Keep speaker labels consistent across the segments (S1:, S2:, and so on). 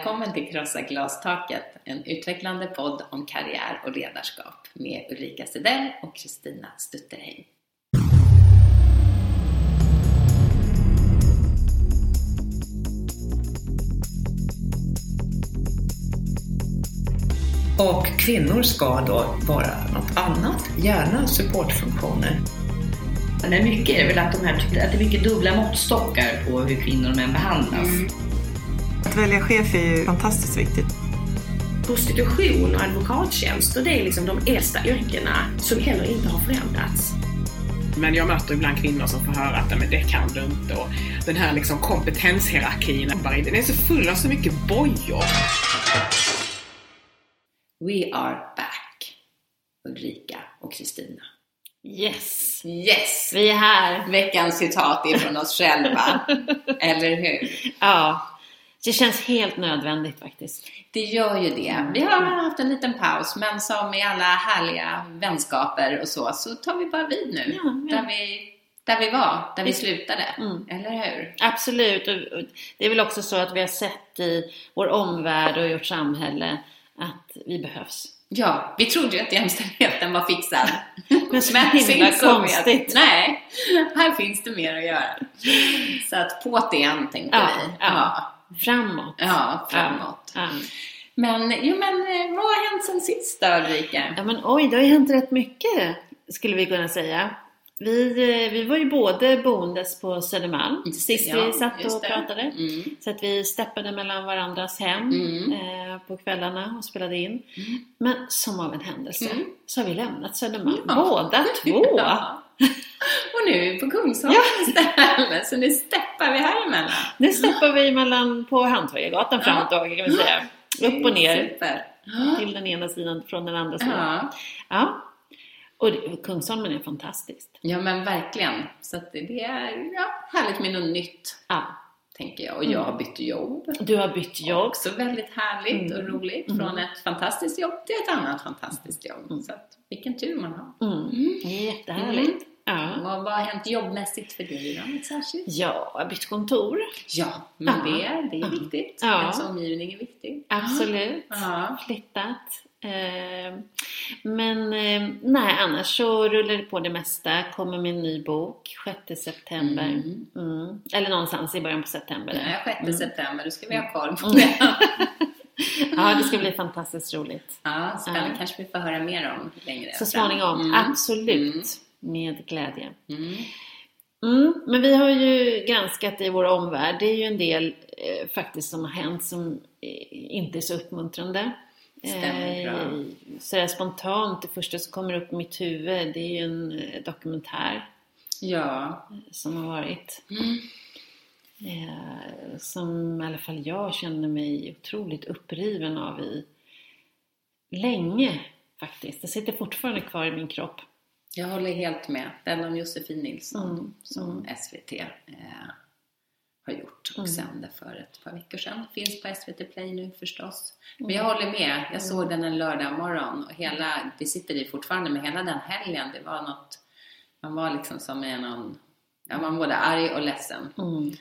S1: Välkommen till Krossa glastaket, en utvecklande podd om karriär och ledarskap med Ulrika Sedell och Kristina Stutterheim.
S2: Och kvinnor ska då vara något annat, gärna supportfunktioner.
S3: Men mycket är väl att, de här, att det är mycket dubbla måttstockar på hur kvinnor och män behandlas. Mm.
S4: Att välja chef är ju fantastiskt viktigt.
S5: Prostitution och advokattjänster, det är liksom de äldsta yrkena som heller inte har förändrats.
S6: Men jag möter ibland kvinnor som får höra att men det kan du inte och den här liksom kompetenshierarkin, den är så full av så mycket bojor.
S1: We are back! Ulrika och Kristina.
S3: Yes!
S1: Yes!
S3: Vi är här!
S1: Veckans citat är från oss själva. Eller hur?
S3: Ja. Det känns helt nödvändigt faktiskt.
S1: Det gör ju det. Vi har haft en liten paus, men som i alla härliga vänskaper och så, så tar vi bara vid nu. Ja, ja. Där, vi, där vi var, där vi slutade. Mm. Eller hur?
S3: Absolut. Och det är väl också så att vi har sett i vår omvärld och i vårt samhälle att vi behövs.
S1: Ja, vi trodde ju att jämställdheten var fixad.
S3: Men så himla konstigt.
S1: nej, här finns det mer att göra. Så att på det igen tänkte
S3: ja,
S1: vi.
S3: Ja. Framåt.
S1: Ja, framåt. Ja. Men, jo, men eh, vad har hänt sen sist då Ulrika?
S3: Ja, men oj, det har ju hänt rätt mycket skulle vi kunna säga. Vi, eh, vi var ju både boendes på Södermalm sist ja, vi satt och pratade. Mm. Så att vi steppade mellan varandras hem mm. eh, på kvällarna och spelade in. Mm. Men som av en händelse mm. så har vi lämnat Södermalm, båda två! Ja.
S1: Och nu är vi på Kungsholmen ja. istället, så nu steppar vi här emellan.
S3: Nu steppar vi emellan på Hanthöjagatan ja. fram och tillbaka kan vi säga. Upp och ner. Super. Till den ena sidan från den andra sidan. Ja. ja. Och Kungsholmen är fantastiskt.
S1: Ja men verkligen. Så det är ja, härligt med något nytt. Ja. Tänker jag. Och jag har bytt jobb.
S3: Du har bytt jobb.
S1: Också väldigt härligt mm. och roligt. Från mm. ett fantastiskt jobb till ett annat fantastiskt jobb. Mm. Så att, vilken tur man har.
S3: Mm. mm. Jättehärligt.
S1: Ja. Vad, vad har hänt jobbmässigt för dig då? Särskilt?
S3: Ja, jag har bytt kontor.
S1: Ja, men ja. Det, det är viktigt. Ja. Ens omgivning är viktig.
S3: Absolut. Ja. Flyttat. Eh, men eh, nej, annars så rullar det på det mesta. Kommer en ny bok 6 september. Mm. Mm. Eller någonstans i början på september.
S1: Nej, 6 mm. september, då ska vi ha koll på det.
S3: ja, det ska bli fantastiskt roligt.
S1: Ja, spännande. Ja. kanske vi får höra mer om längre
S3: Så småningom, mm. absolut. Mm. Med glädje. Mm, men vi har ju granskat i vår omvärld. Det är ju en del eh, faktiskt som har hänt som eh, inte är så uppmuntrande.
S1: Stämmer. Eh,
S3: sådär spontant, det första som kommer upp i mitt huvud det är ju en eh, dokumentär.
S1: Ja.
S3: Som har varit. Mm. Eh, som i alla fall jag känner mig otroligt uppriven av i länge faktiskt. Det sitter fortfarande kvar i min kropp.
S1: Jag håller helt med. Den om Josefin Nilsson mm. som mm. SVT eh, har gjort och mm. sände för ett par veckor sedan. Finns på SVT Play nu förstås. Men jag håller med. Jag såg den en lördag morgon och hela, det sitter i fortfarande, med hela den helgen, det var något, man var liksom som i någon, ja man var både arg och ledsen. Mm.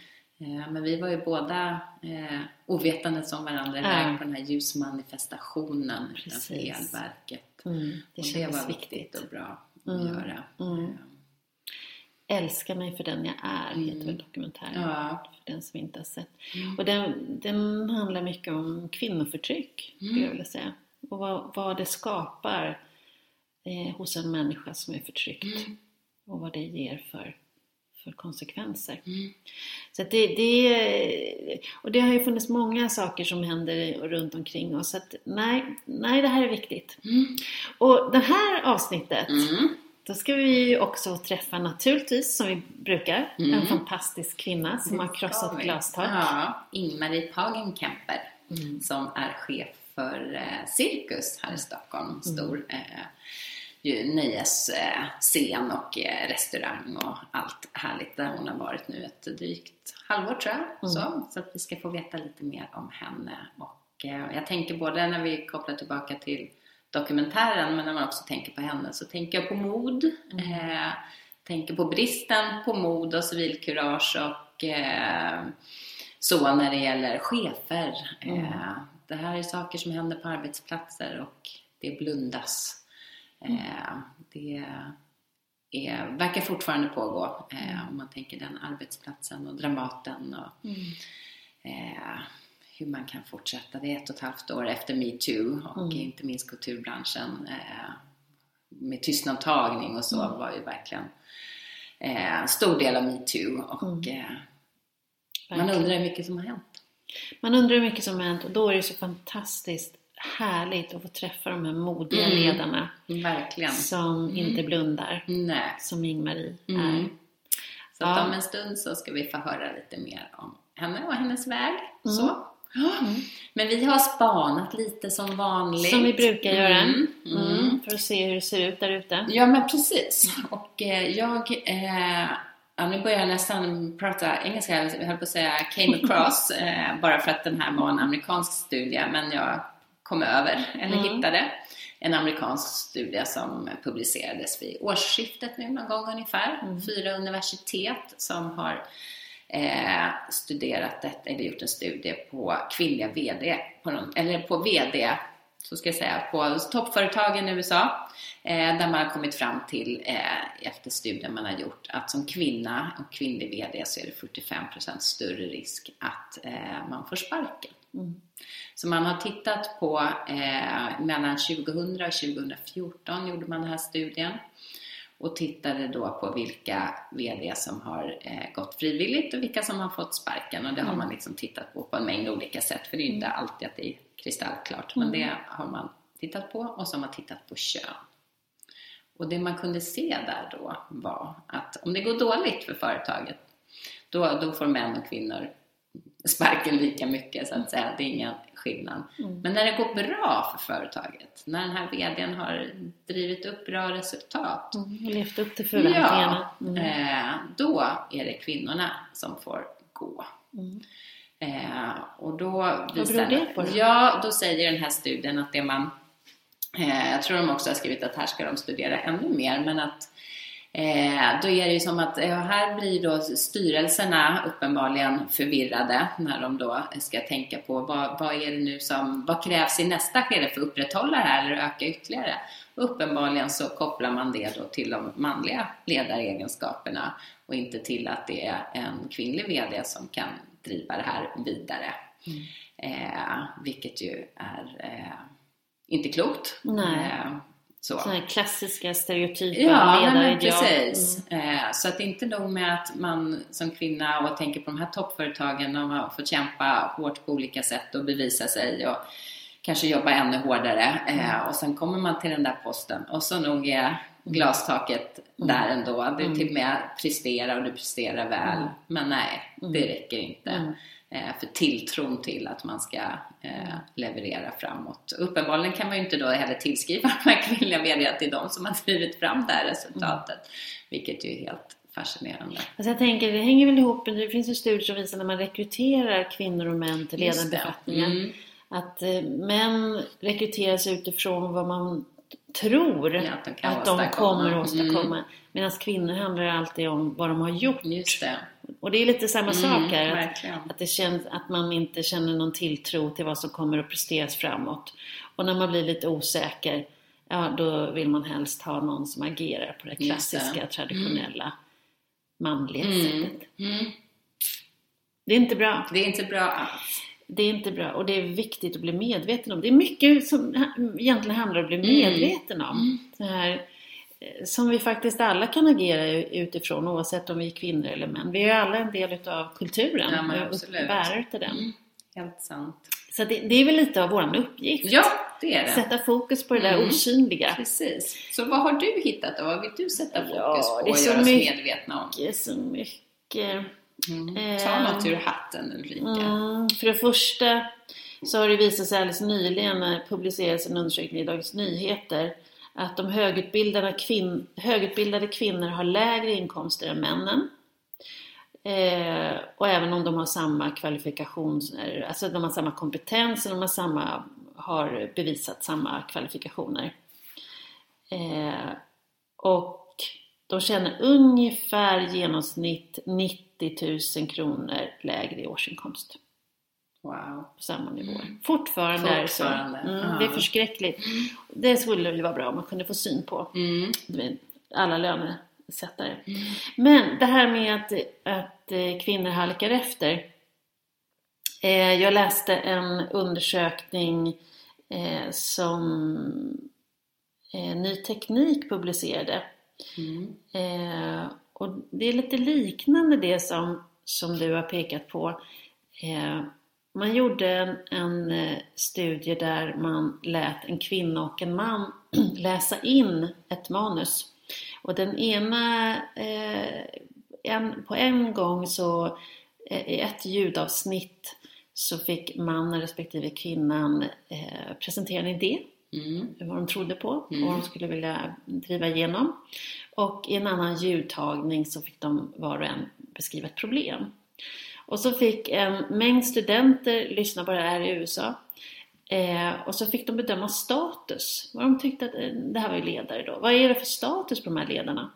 S1: Eh, men vi var ju båda eh, ovetandes om varandra iväg ja. på den här ljusmanifestationen utanför elverket. Mm. Det, och det var viktigt och bra att mm. göra. Mm.
S3: Älska mig för den jag är, mm. heter väl dokumentären. Ja. För den som inte har sett. Mm. Och den, den handlar mycket om kvinnoförtryck, mm. skulle jag vilja säga. Och vad, vad det skapar eh, hos en människa som är förtryckt. Mm. Och vad det ger för, för konsekvenser. Mm. Så det, det, och det har ju funnits många saker som händer runt omkring oss. Så att, nej, nej, det här är viktigt. Mm. Och det här avsnittet då ska vi också träffa naturligtvis, som vi brukar, mm. en fantastisk kvinna som det har krossat glastak.
S1: Ja, Ingmarie Pagenkemper mm. som är chef för eh, Cirkus här i Stockholm. Mm. Stor eh, nöjesscen och eh, restaurang och allt härligt där hon har varit nu ett drygt halvår tror jag. Mm. Så, så att vi ska få veta lite mer om henne. Och eh, jag tänker både när vi kopplar tillbaka till dokumentären men när man också tänker på henne så tänker jag på mod. Mm. Eh, tänker på bristen på mod och civilkurage och eh, så när det gäller chefer.
S3: Mm.
S1: Eh, det här är saker som händer på arbetsplatser och det blundas.
S3: Mm.
S1: Eh, det är, verkar fortfarande pågå eh, om man tänker den arbetsplatsen och Dramaten och
S3: Mm.
S1: Hur man kan fortsätta. Det är ett och ett halvt år efter metoo och
S3: Mm.
S1: inte minst kulturbranschen eh, med tystnadtagning och så
S3: Mm.
S1: var ju verkligen eh, stor del av metoo och
S3: Mm.
S1: eh, man undrar hur mycket som har hänt.
S3: Man undrar hur mycket som har hänt och då är det så fantastiskt härligt att få träffa de här modiga
S1: Mm.
S3: ledarna
S1: Verkligen.
S3: som inte blundar,
S1: Nej.
S3: som Ingmarie
S1: Mm.
S3: är.
S1: Så att
S3: Ja.
S1: om en stund så ska vi få höra lite mer om henne och hennes väg.
S3: Mm.
S1: Men vi har spanat lite som vanligt.
S3: Som vi brukar göra.
S1: Mm. Mm.
S3: Mm. För att se hur det ser ut där ute.
S1: Ja men precis. Och eh, jag, eh, ja, nu börjar jag nästan prata engelska, jag höll på att säga came across, eh, bara för att den här var en amerikansk studie, men jag kom över, eller
S3: Mm.
S1: hittade, en amerikansk studie som publicerades vid årsskiftet nu någon gång ungefär.
S3: Mm.
S1: Fyra universitet som har eh, studerat detta, eller gjort en studie på kvinnliga VD, på någon, eller på VD, så ska jag säga, på toppföretagen i USA. Eh, där man har kommit fram till, eh, efter studien man har gjort, att som kvinna och kvinnlig VD så är det 45% större risk att eh, man får sparken.
S3: Mm.
S1: Så man har tittat på, eh, mellan 2000 och 2014 gjorde man den här studien och tittade då på vilka VD som har eh, gått frivilligt och vilka som har fått sparken. Och det har man liksom tittat på på en mängd olika sätt, för det är ju inte alltid att det är kristallklart. Men det har man tittat på och så har man tittat på kön. Och det man kunde se där då var att om det går dåligt för företaget, då, då får män och kvinnor sparken lika mycket så att säga. Det är ingen skillnad. Men när det går bra för företaget, när den här VDn har drivit upp bra resultat,
S3: Mm. Levt upp till förväntningarna.
S1: Ja,
S3: Mm.
S1: eh, då är det kvinnorna som får gå.
S3: Mm.
S1: Eh, och då
S3: beror det på?
S1: Ja, då säger den här studien att det man... Eh, jag tror de också har skrivit att här ska de studera ännu mer, men att Eh, då är det ju som att ja, här blir då styrelserna uppenbarligen förvirrade när de då ska tänka på vad, vad är det nu som, vad krävs i nästa skede för att upprätthålla det här eller öka ytterligare? Och uppenbarligen så kopplar man det då till de manliga ledaregenskaperna och inte till att det är en kvinnlig VD som kan driva det här vidare. Eh, vilket ju är eh, inte klokt.
S3: Nej.
S1: Så.
S3: Sådana klassiska stereotypa
S1: Ja, men precis. Eh, Så att inte nog med att man som kvinna och tänker på de här toppföretagen, de har fått kämpa hårt på olika sätt och bevisa sig och kanske jobba ännu hårdare. Eh, Och sen kommer man till den där posten och så nog är glastaket där ändå. Du till och med presterar och du presterar väl. Men nej, det räcker inte.
S3: Mm.
S1: Eh, För tilltron till att man ska eh, leverera framåt. Uppenbarligen kan man ju inte då heller tillskriva de här kvinnliga det är de som har drivit fram det här resultatet. Vilket ju är helt fascinerande.
S3: Alltså jag tänker, det hänger väl ihop, det finns ju studier som visar när man rekryterar kvinnor och män till ledande befattningar.
S1: Mm.
S3: Att eh, män rekryteras utifrån vad man tror
S1: Ja, att de
S3: att de kommer att åstadkomma.
S1: Mm.
S3: Medan kvinnor handlar alltid om vad de har gjort.
S1: Just det.
S3: Och det är lite samma
S1: Mm,
S3: sak här. Att,
S1: verkligen.
S3: att, det känns, att man inte känner någon tilltro till vad som kommer att presteras framåt. Och när man blir lite osäker, ja då vill man helst ha någon som agerar på det
S1: Just det.
S3: klassiska, traditionella manliga
S1: Mm.
S3: sättet.
S1: Mm.
S3: Det är inte bra.
S1: Det är inte bra alls.
S3: Det är inte bra och det är viktigt att bli medveten om. Det är mycket som egentligen handlar om att bli
S1: Mm.
S3: medveten om. Så här, eh, som vi faktiskt alla kan agera utifrån oavsett om vi är kvinnor eller män. Vi är ju alla en del utav kulturen
S1: Ja,
S3: och bärare utav den.
S1: Mm. Helt sant.
S3: Så det, det är väl lite av våran uppgift.
S1: Ja, det är det.
S3: Sätta fokus på det där
S1: Mm.
S3: osynliga.
S1: Precis. Så vad har du hittat då? Vad vill du sätta fokus
S3: Ja,
S1: på och göra oss medvetna om?
S3: Det är så mycket.
S1: Mm. Ta
S3: Ehm.
S1: något ur hatten Ulrika.
S3: Mm, för det första så har det visat sig alldeles nyligen när det publicerades en undersökning i Dagens Nyheter att de högutbildade, kvin- högutbildade kvinnor har lägre inkomster än männen. Eh, och även om de har samma kvalifikationer, alltså de har samma kompetens och de har, samma, har bevisat samma kvalifikationer. Eh, och de tjänar ungefär genomsnitt 90 000 kronor lägre i årsinkomst.
S1: Wow.
S3: På samma nivå. Mm. Fortfarande, Fortfarande är det så. Mm, det är förskräckligt. Det skulle ju vara bra om man kunde få syn på. Mm. Alla lönesättare. Mm. Men det här med att, att eh, kvinnor halkar efter. Eh, jag läste en undersökning eh, som Ny Teknik publicerade. Mm. Eh, och det är lite liknande det som, som du har pekat på. Eh, man gjorde en, en, eh, studie där man lät en kvinna och en man läsa in ett manus. Och den ena, eh, en, på en gång så eh, i ett ljudavsnitt så fick mannen respektive kvinnan eh, presentera en idé. Mm. Vad de trodde på mm. och vad de skulle vilja driva igenom. Och i en annan ljudtagning så fick de var och en beskriva ett problem. Och så fick en mängd studenter lyssna på det här i USA. Eh, och så fick de bedöma status. Vad de tyckte att, eh, det här var ju ledare då. Vad är det för status på de här ledarna?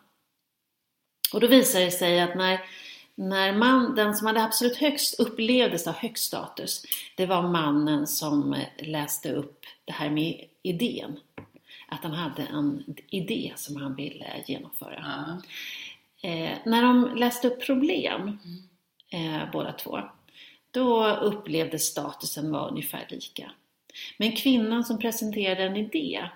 S3: Och då visade det sig att när, när man, den som hade absolut högst, upplevdes ha högst status, det var mannen som eh, läste upp det här med idén. Att han hade en idé som han ville genomföra. Mm. Eh, när de läste upp problem, eh, båda två, då upplevdes statusen vara ungefär lika. Men kvinnan som presenterade en idé,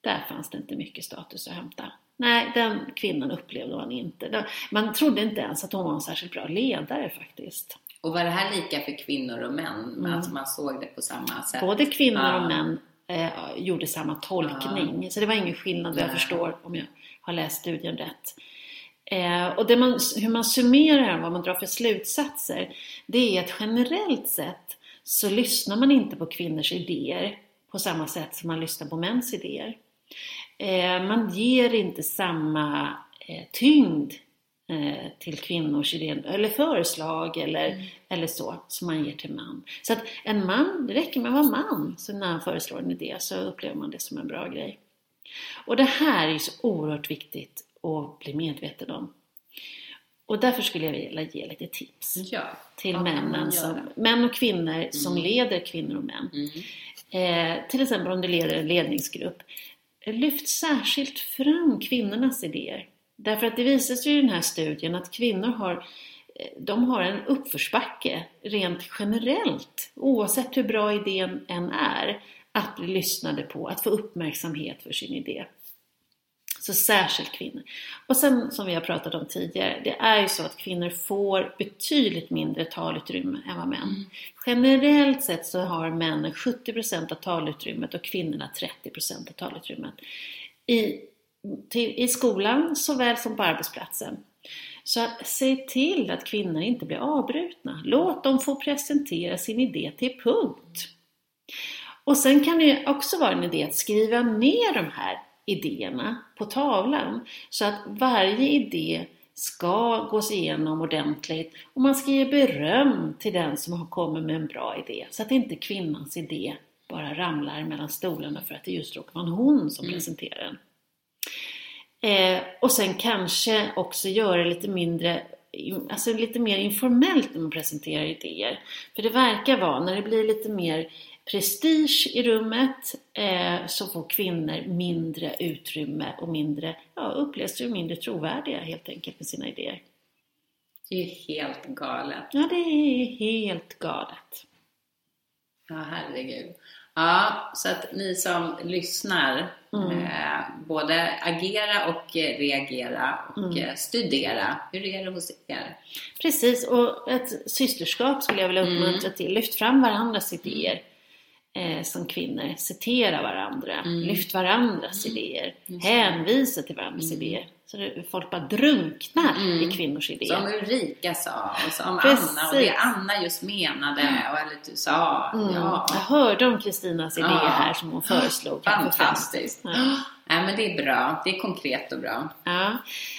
S3: där fanns det inte mycket status att hämta. Nej, den kvinnan upplevde man inte. Man trodde inte ens att hon var en särskilt bra ledare faktiskt.
S1: Och var det här lika för kvinnor och män? Mm. Alltså man såg det på samma sätt?
S3: Både kvinnor ja. och män eh, gjorde samma tolkning. Ja. Så det var ingen skillnad vad jag förstår om jag har läst studien rätt. Eh, och man, hur man summerar vad man drar för slutsatser, det är att generellt sett så lyssnar man inte på kvinnors idéer på samma sätt som man lyssnar på mäns idéer. Eh, man ger inte samma eh, tyngd eh, till kvinnors idéer, eller förslag eller, mm. eller så, som man ger till man. Så att en man, det räcker med att vara man, så när han föreslår en idé så upplever man det som en bra grej. Och det här är så oerhört viktigt och bli medveten om. Och därför skulle jag vilja ge lite tips
S1: ja,
S3: till männen som, män och kvinnor mm. som leder kvinnor och män. Mm. Eh, till exempel om du leder en ledningsgrupp. Lyft särskilt fram kvinnornas idéer. Därför att det visar sig i den här studien att kvinnor har de har en uppförsbacke rent generellt, oavsett hur bra idén än är, att bli lyssnade på, att få uppmärksamhet för sin idé. Så särskilt kvinnor. Och sen som vi har pratat om tidigare, det är ju så att kvinnor får betydligt mindre talutrymme än vad män. Mm. Generellt sett så har männen 70% av talutrymmet och kvinnorna 30% av talutrymmet. I, till, I skolan såväl som på arbetsplatsen. Så se till att kvinnor inte blir avbrutna. Låt dem få presentera sin idé till punkt. Och sen kan det också vara en idé att skriva ner de här idéerna på tavlan. Så att varje idé ska gås igenom ordentligt och man ska ge beröm till den som har kommit med en bra idé. Så att inte kvinnans idé bara ramlar mellan stolarna för att det just råkar vara hon som mm. presenterar den. Eh, och sen kanske också göra lite mindre Alltså lite mer informellt när man presenterar idéer. För det verkar vara, när det blir lite mer prestige i rummet eh, så får kvinnor mindre utrymme och mindre, ja, upplevs ju mindre trovärdiga helt enkelt med sina idéer.
S1: Det är helt galet.
S3: Ja, det är helt galet.
S1: Ja, herregud. Ja, så att ni som lyssnar, mm. eh, både agera och reagera och mm. Eh, studera. Hur är det hos er?
S3: Precis, och ett systerskap skulle jag vilja uppmuntra mm. till. Lyft fram varandras idéer eh, som kvinnor, citera varandra, mm. lyft varandras mm. idéer, hänvisa till varandras mm. idéer. Så folk bara drunknar mm. i kvinnors idéer.
S1: Som Ulrika sa och som Precis. Anna och det Anna just menade och eller du sa.
S3: Mm. Ja. Jag hörde om Kristinas idé ja. här som hon föreslog.
S1: Fantastiskt. Ja. ja. men det är bra. Det är konkret och bra.
S3: Ja.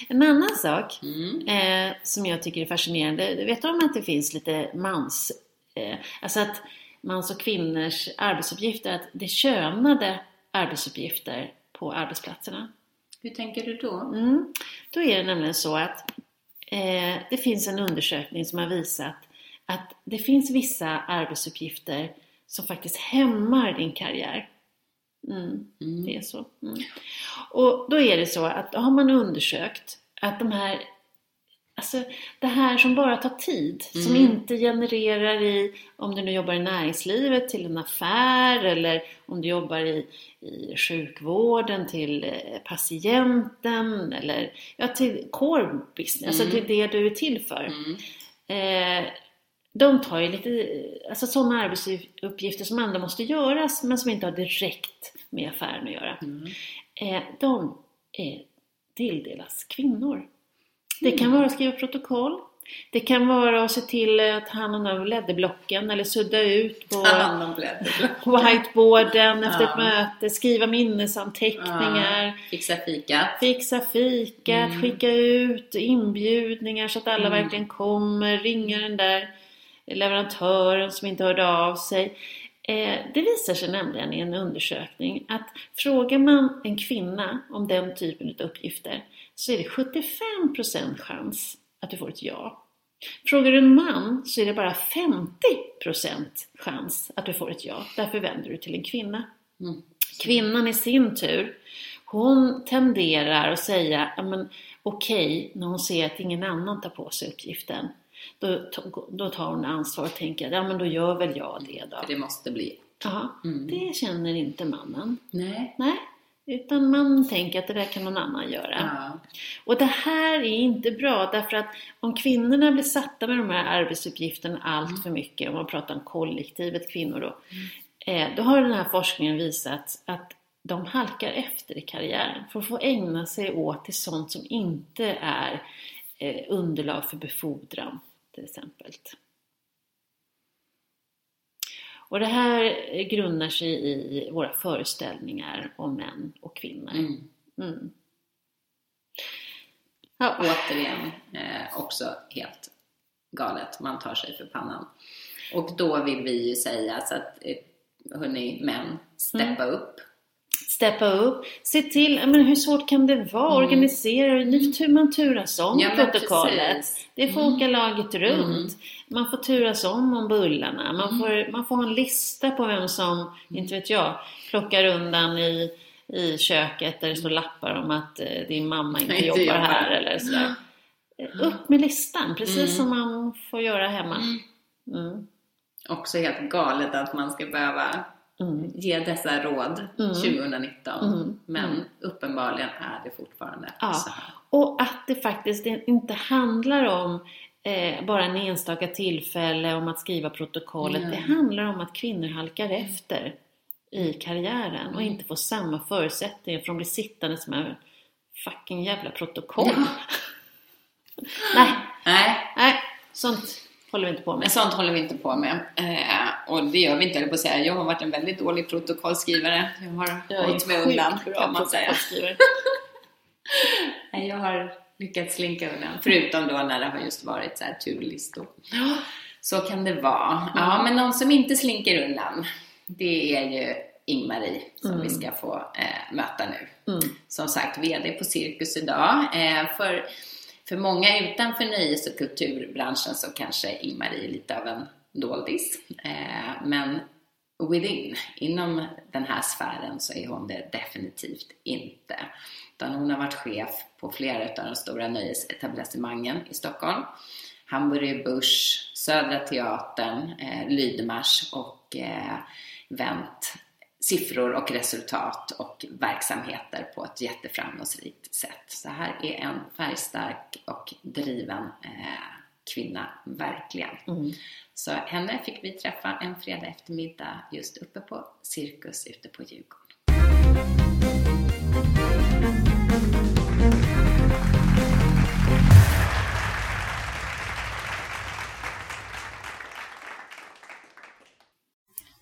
S3: En annan sak mm. eh, som jag tycker är fascinerande. Vet du om att det finns lite mans... Eh, alltså att mans och kvinnors arbetsuppgifter, att det är könade arbetsuppgifter på arbetsplatserna.
S1: Hur tänker du då?
S3: Mm. Då är det nämligen så att eh, det finns en undersökning som har visat att det finns vissa arbetsuppgifter som faktiskt hämmar din karriär. Mm, mm. Det är så. Mm. Och då är det så att då har man undersökt att de här Alltså det här som bara tar tid, mm. som inte genererar i, om du nu jobbar i näringslivet, till en affär eller om du jobbar i, i sjukvården till eh, patienten eller ja, till core business, alltså mm. alltså till det du är till för. Mm. Eh, de tar ju lite, alltså sådana arbetsuppgifter som ändå måste göras men som inte har direkt med affären att göra. Mm. Eh, de är, tilldelas kvinnor. Det kan vara att skriva protokoll. Det kan vara att se till att ta hand om ledderblocken eller sudda ut på whiteboarden efter ja. ett möte, skriva minnesanteckningar. Ja.
S1: Fixa fikat.
S3: Fixa fikat, mm. skicka ut inbjudningar så att alla mm. verkligen kommer, ringa den där leverantören som inte hörde av sig. Eh, det visar sig nämligen i en undersökning att frågar man en kvinna om den typen av uppgifter så är det 75% chans att du får ett ja. Frågar du en man så är det bara 50% chans att du får ett ja. Därför vänder du till en kvinna. Mm. Kvinnan i sin tur, hon tenderar att säga okej okay, när hon ser att ingen annan tar på sig uppgiften. Då, då tar hon ansvar och tänker, ja men då gör väl jag det då.
S1: För det måste bli.
S3: Ja, mm. det känner inte mannen.
S1: Nej.
S3: Nej. Utan man tänker att det där kan någon annan göra. Ja. Och det här är inte bra därför att om kvinnorna blir satta med de här arbetsuppgifterna allt mm. för mycket, om man pratar om kollektivet kvinnor då, mm. då har den här forskningen visat att de halkar efter i karriären för att få ägna sig åt till sånt som inte är eh, underlag för befordran till exempel. Och det här grundar sig i våra föreställningar om män och kvinnor. Mm. Mm.
S1: Ja. Återigen, eh, också helt galet. Man tar sig för pannan. Och då vill vi ju säga så att, eh, hörni män, steppa mm. upp
S3: steppa upp. Se till, men hur svårt kan det vara? Mm. Organisera, nu man turas om ja, protokollet. Det får mm. åka laget runt. Mm. Man får turas om om bullarna. Man, mm. får, man får ha en lista på vem som, mm. inte vet jag, plockar undan i, i köket där det står lappar om att eh, din mamma inte, inte jobbar, jobbar här eller sådär. Upp med listan, precis som man får göra hemma.
S1: Också helt galet att man ska behöva mm. ge dessa råd mm. 2019. Mm. Men mm. uppenbarligen är det fortfarande
S3: ja.
S1: så här.
S3: Och att det faktiskt inte handlar om eh, bara en enstaka tillfälle om att skriva protokollet. Det handlar om att kvinnor halkar efter i karriären och mm. inte får samma förutsättningar för de blir sittande som en fucking jävla protokoll. Nej.
S1: Nej.
S3: Nej, sånt håller vi inte på med.
S1: Men sånt håller vi inte på med. Eh, och det gör vi inte, eller på att säga. Jag har varit en väldigt dålig protokollskrivare. Jag har jag hållit mig undan, kan man säga. jag har lyckats slinka undan. Förutom då när det har just varit så här turlistor. Så kan det vara. Ja, mm. men någon som inte slinker undan, det är ju Ingmarie som mm. vi ska få eh, möta nu. Mm. Som sagt, VD på Cirkus idag. Eh, för för många utanför nöjes och kulturbranschen så kanske Ingmarie är lite av en doldis. Eh, men within, inom den här sfären så är hon det definitivt inte. Utan hon har varit chef på flera av de stora nöjesetablissemangen i Stockholm. Hamburger Börs, Södra Teatern, eh, Lydmars och eh, vänt siffror och resultat och verksamheter på ett jätteframgångsrikt sätt. Så här är en färgstark och driven eh, kvinna, verkligen. Mm. Så henne fick vi träffa en fredag eftermiddag just uppe på Cirkus ute på Djurgården.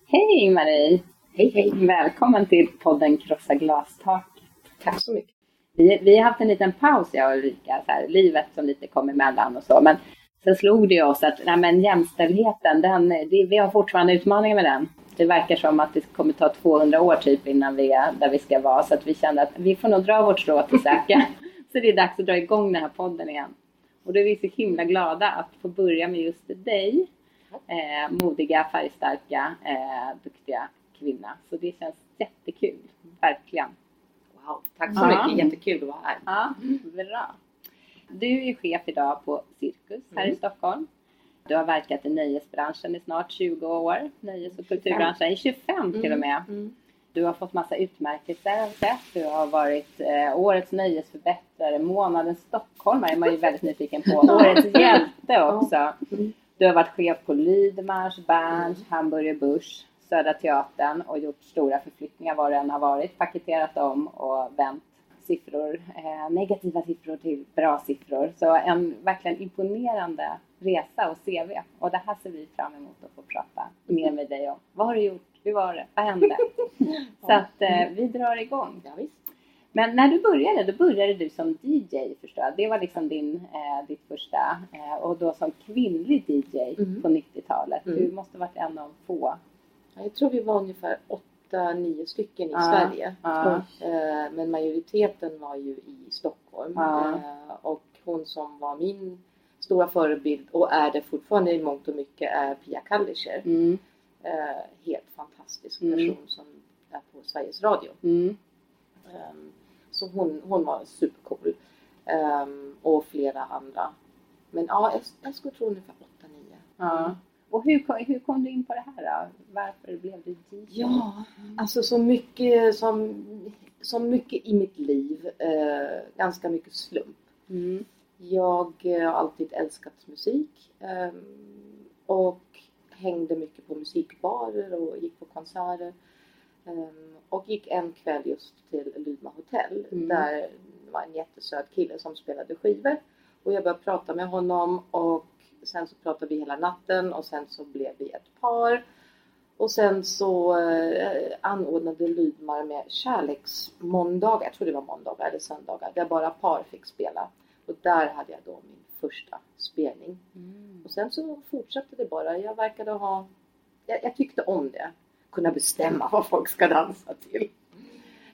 S1: Hej Marie! Hej hej! Välkommen till podden Krossa glastaket.
S7: Tack så mycket.
S1: Vi, vi har haft en liten paus jag och Ulrika, så här, livet som lite kom emellan och så. Men sen slog det oss att nej, men jämställdheten, den, det, vi har fortfarande utmaningar med den.
S8: det verkar som att det kommer ta 200 år typ innan vi är där vi ska vara. Så att vi kände att vi får nog dra vårt strå till säcken. så det är dags att dra igång den här podden igen. Och då är vi så himla glada att få börja med just dig. Eh, modiga, färgstarka, eh, duktiga kvinna. Så det känns jättekul. Verkligen.
S7: Wow, tack så ja. mycket. Jättekul att vara här.
S8: Ja, bra. Du är chef idag på Cirkus här mm. i Stockholm. Du har verkat i nöjesbranschen i snart 20 år. Nöjes och kulturbranschen i 25 till och mm, med. Mm. Du har fått massa utmärkelser Du har varit eh, Årets nöjesförbättrare, Månadens stockholmare är man ju väldigt nyfiken på. Årets hjälte också. Mm. Du har varit chef på Lydmars, Berns, Hamburger Börs, Södra Teatern och gjort stora förflyttningar var det än har varit. Paketerat om och vänt siffror, eh, negativa siffror till bra siffror. Så en verkligen imponerande resa och CV. Och det här ser vi fram emot att få prata mer med dig om. Vad har du gjort? Hur var det? Vad hände? Så att eh, vi drar igång.
S7: Ja, visst.
S8: Men när du började, då började du som DJ förstår jag. Det var liksom din, eh, ditt första, eh, och då som kvinnlig DJ mm. på 90-talet. Mm. Du måste varit en av få.
S7: Jag tror vi var ungefär åtta, nio stycken i ah, Sverige. Ah. Men majoriteten var ju i Stockholm. Ah. Och hon som var min stora förebild och är det fortfarande i mångt och mycket är Pia Kallischer. Mm. Eh, helt fantastisk mm. person mm. som är på Sveriges Radio. Mm. Um, så hon, hon var supercool. Um, och flera andra. Men ja, jag, jag skulle tro ungefär 8-9.
S8: Ja. Mm. Och hur, hur kom du in på det här då? Varför blev du DJ?
S7: Ja, alltså så mycket som, så mycket i mitt liv. Eh, ganska mycket slump. Mm. Jag eh, har alltid älskat musik. Eh, och hängde mycket på musikbarer och gick på konserter. Um, och gick en kväll just till Lydma hotell mm. där det var en jättesöt kille som spelade skivor. Och jag började prata med honom och sen så pratade vi hela natten och sen så blev vi ett par. Och sen så eh, anordnade Lydmar med kärleksmåndagar, jag tror det var måndagar eller söndagar, där bara par fick spela. Och där hade jag då min första spelning. Mm. Och sen så fortsatte det bara. Jag verkade ha... Jag, jag, tyckte om det. Kunna bestämma vad folk ska dansa till.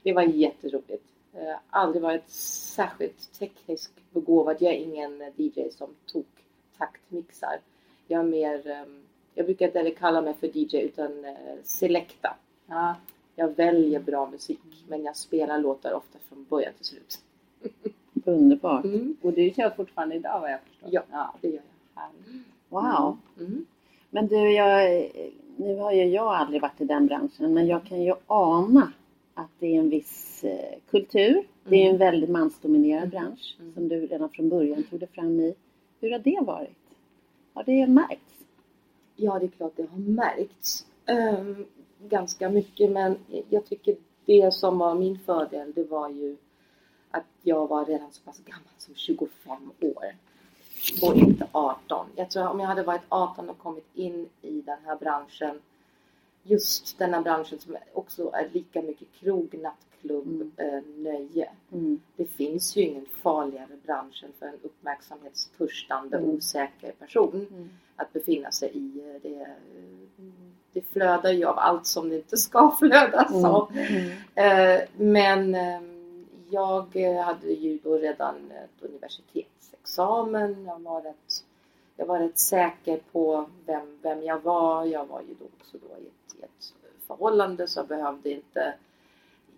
S7: Det var jätteroligt. Jag har aldrig varit särskilt tekniskt begåvad. Jag är ingen DJ som tok taktmixar. Jag är mer... Ehm, jag brukar inte heller kalla mig för DJ utan eh, selecta. Ja. Jag väljer bra musik men jag spelar låtar ofta från början till slut.
S3: Underbart.
S8: Mm. Och du kör fortfarande idag vad jag förstår?
S7: Ja, ja. det gör jag.
S3: Wow. Mm. mm. Men du, jag, nu har ju jag aldrig varit i den branschen men jag kan ju ana att det är en viss eh, kultur. Det är en mm. väldigt mansdominerad bransch mm. som du redan från början tog dig fram i. Hur har det varit? Har det märkts?
S7: Ja, det är klart det har märkts. Um, ganska mycket men jag tycker det som var min fördel det var ju att jag var redan så pass gammal som 25 år och inte 18. Jag tror om jag hade varit 18 och kommit in i den här branschen just denna branschen som också är lika mycket krog, nattklubb, mm. eh, nöje. Mm. Det finns ju ingen farligare bransch än för en uppmärksamhetstörstande, mm. osäker person mm. att befinna sig i. Det, det flödar ju av allt som det inte ska flöda. Så. Mm. Mm. Eh, men eh, jag hade ju då redan ett universitetsexamen. Jag var rätt, jag var rätt säker på vem, vem jag var. Jag var ju då också då i ett, i ett förhållande så jag behövde inte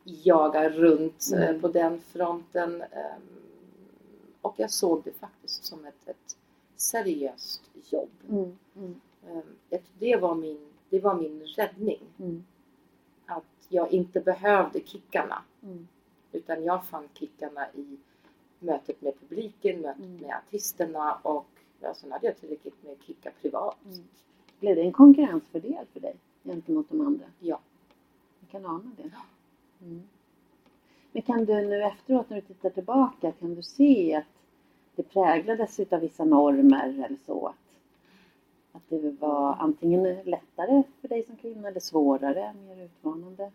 S7: jaga runt eh, mm. på den fronten. Ehm, och jag såg det faktiskt som ett, ett seriöst jobb. Mm. Mm. Ehm, det, var min, det var min räddning. Mm. Att jag inte behövde kickarna. Mm. Utan jag fann kickarna i mötet med publiken, mötet mm. med artisterna och ja, sen hade jag tillräckligt med kickar privat. Mm.
S3: Blev det en konkurrensfördel för dig gentemot de andra?
S7: Ja.
S3: Jag kan ana det. Mm. Men kan du nu efteråt när du tittar tillbaka, kan du se att det präglades utav vissa normer eller så? Att, att det var antingen lättare för dig som kvinna eller svårare, mer utmanande?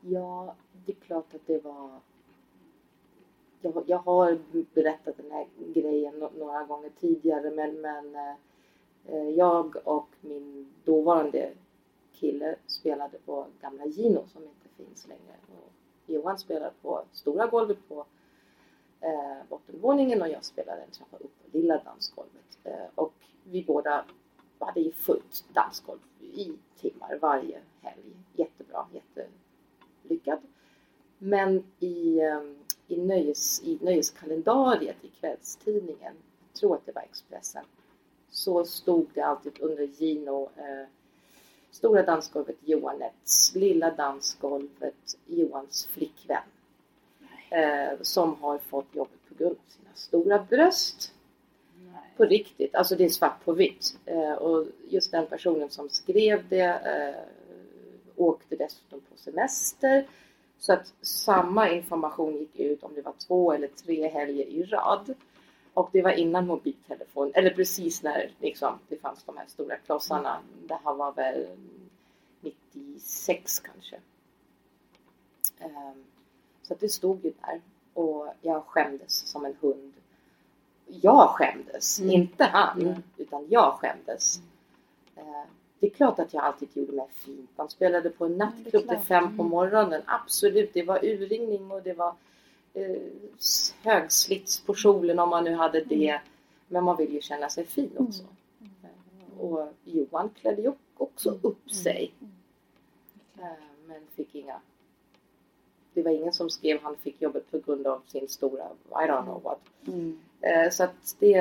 S7: Ja, det är klart att det var... Jag, jag har berättat den här grejen några gånger tidigare men, men eh, eh, jag och min dåvarande kille spelade på gamla Gino som inte finns längre. Och Johan spelade på stora golvet på eh, bottenvåningen och jag spelade en trappa upp på lilla dansgolvet. Eh, och vi båda hade ju fullt dansgolv i timmar varje helg. Jättebra, jättelyckad. Men i, eh, i, nöjes, i nöjeskalendariet i kvällstidningen, jag tror att det var Expressen, så stod det alltid under Gino eh, Stora dansgolvet Johanets, lilla dansgolvet Johans flickvän. Eh, som har fått jobbet på grund av sina stora bröst. Nej. På riktigt, alltså det är svart på vitt. Eh, och just den personen som skrev det eh, åkte dessutom på semester. Så att samma information gick ut om det var två eller tre helger i rad. Och det var innan mobiltelefon, eller precis när liksom, det fanns de här stora klossarna. Det här var väl 96 kanske. Um, så att det stod ju där och jag skämdes som en hund. Jag skämdes, mm. inte han, mm. utan jag skämdes. Det är klart att jag alltid gjorde mig fint. Man spelade på en nattklubb till fem på mm. morgonen. Absolut, det var urringning och det var eh, högslits på kjolen om man nu hade mm. det. Men man vill ju känna sig fin mm. också. Mm. Och Johan klädde ju också upp sig. Eh, men fick inga det var ingen som skrev han fick jobbet på grund av sin stora, I don't know what. Mm. Eh, så att det,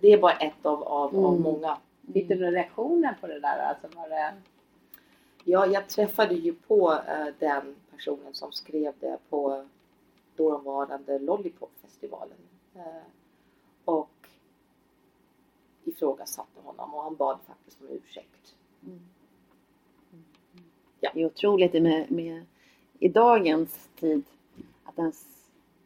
S7: det är bara ett av, av, mm. av många.
S1: Fick du några reaktioner på det där? Alltså var det...
S7: Ja, jag träffade ju på uh, den personen som skrev det på dåvarande Lollipop-festivalen. Eh, och ifrågasatte honom och han bad faktiskt om ursäkt. Mm.
S3: Ja. Det är otroligt med, med i dagens tid att ens,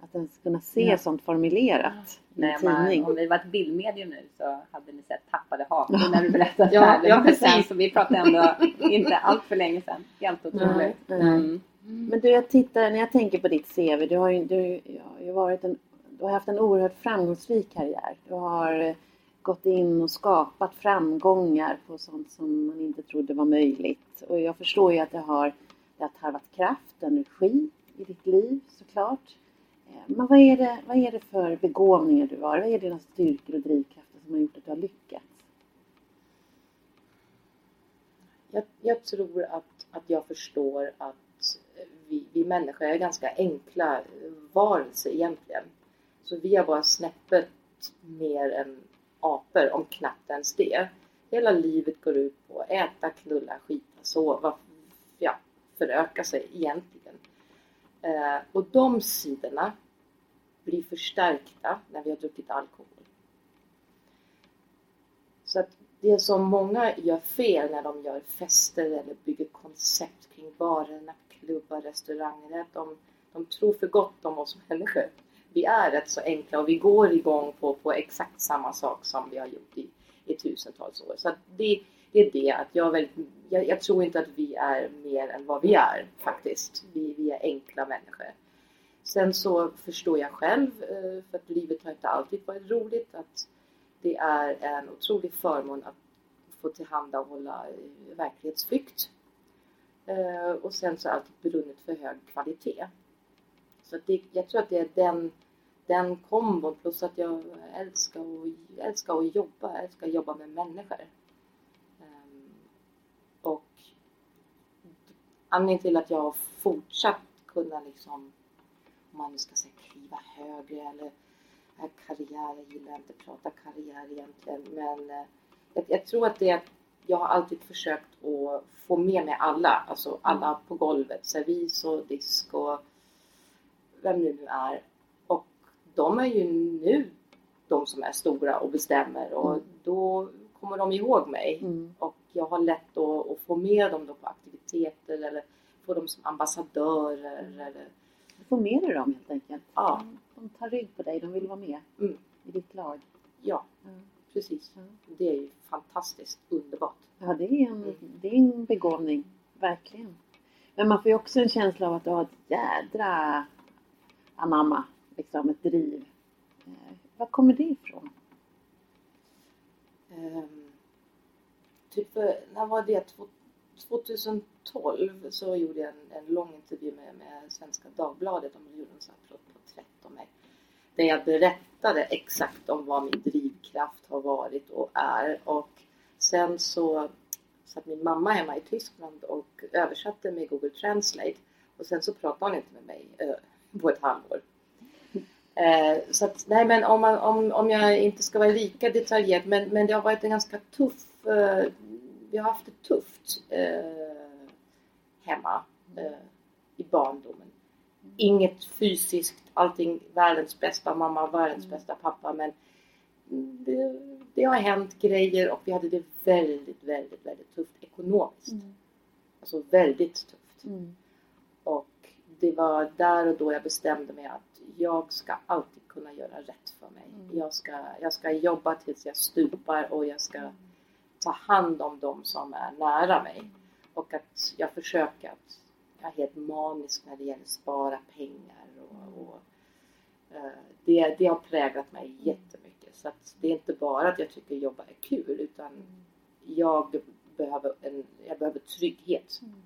S3: att ens kunna se ja. sånt formulerat i en tidning.
S1: om vi var ett bildmedium nu så hade ni sett tappade hakor när du berättade ja, det här. Ja, precis. Så vi pratade ändå inte allt för länge sedan. Helt otroligt. Mm.
S3: Men du, jag tittar, när jag tänker på ditt CV, du har ju, du, ja, ju varit en, du har haft en oerhört framgångsrik karriär. Du har eh, gått in och skapat framgångar på sånt som man inte trodde var möjligt. Och jag förstår ju att det har, det har tarvat kraft, energi i ditt liv såklart. Eh, men vad är, det, vad är det för begåvningar du har? Vad är dina styrkor och drivkrafter som har gjort att du har lyckats?
S7: Jag, jag tror att, att jag förstår att vi, vi människor är ganska enkla varelser egentligen. Så vi har bara snäppet mer än apor, om knappt ens det. Hela livet går ut på att äta, knulla, skita, sova, ja, föröka sig egentligen. Eh, och de sidorna blir förstärkta när vi har druckit alkohol. Så att det som många gör fel när de gör fester eller bygger koncept kring barer, klubbar, restauranger är att de, de tror för gott om oss människor. Vi är rätt så enkla och vi går igång på, på exakt samma sak som vi har gjort i, i tusentals år. Så det, det är det att jag, väldigt, jag, jag, tror inte att vi är mer än vad vi är faktiskt. Vi, vi är enkla människor. Sen så förstår jag själv, eh, för att livet har inte alltid varit roligt, att det är en otrolig förmån att få tillhandahålla eh, verklighetsflykt eh, och sen så har alltid brunnit för hög kvalitet. Så det, jag tror att det är den, den kombon plus att jag älskar, att, älskar att jobba, jag älskar att jobba med människor. Och anledningen till att jag har fortsatt kunna liksom, man nu ska säga kliva högre eller karriär, jag gillar inte att prata karriär egentligen men eh, jag, jag tror att det är jag har alltid försökt att få med mig alla, alltså alla på golvet, servis och disk och vem det nu är. Och de är ju nu de som är stora och bestämmer och mm. då kommer de ihåg mig. Mm. Och jag har lätt att, att, få med dem då på aktiviteter eller få dem som ambassadörer. Mm. Eller...
S3: Du får med dig dem helt enkelt. Ja. De tar rygg på dig, de vill vara med mm. i ditt lag.
S7: Ja. Mm precis. Mm. Det är ju fantastiskt underbart.
S3: Ja, det är, en, det är en begåvning. Verkligen. Men man får ju också en känsla av att du har ett jädra anamma, liksom ett driv. Eh, var kommer det ifrån?
S7: Um, typ för, när var det? 2012 så gjorde jag en, en lång intervju med, med Svenska Dagbladet. De gjorde en sån här porträtt om mig. Där jag berättade exakt om vad min drivkraft har varit och är. Och sen så satt min mamma hemma i Tyskland och översatte med Google Translate. Och sen så pratade hon inte med mig eh, på ett halvår. Eh, så att, nej men om, man, om, om jag inte ska vara lika detaljerad, men, men det har varit en ganska tuff, eh, vi har haft det tufft eh, hemma eh, i barndomen. Inget fysiskt, allting världens bästa mamma, världens mm. bästa pappa, men det, det, har hänt grejer och vi hade det väldigt, väldigt, väldigt tufft ekonomiskt. Mm. Alltså väldigt tufft. Mm. Och det var där och då jag bestämde mig att jag ska alltid kunna göra rätt för mig. Mm. Jag, ska, jag ska jobba tills jag stupar och jag ska ta hand om dem som är nära mig. Och att jag försöker att jag är helt manisk när det gäller att spara pengar. Och, och uh, det, det har präglat mig jättemycket. Så att det är inte bara att jag tycker jobba är kul utan jag behöver, en, jag behöver trygghet. Mm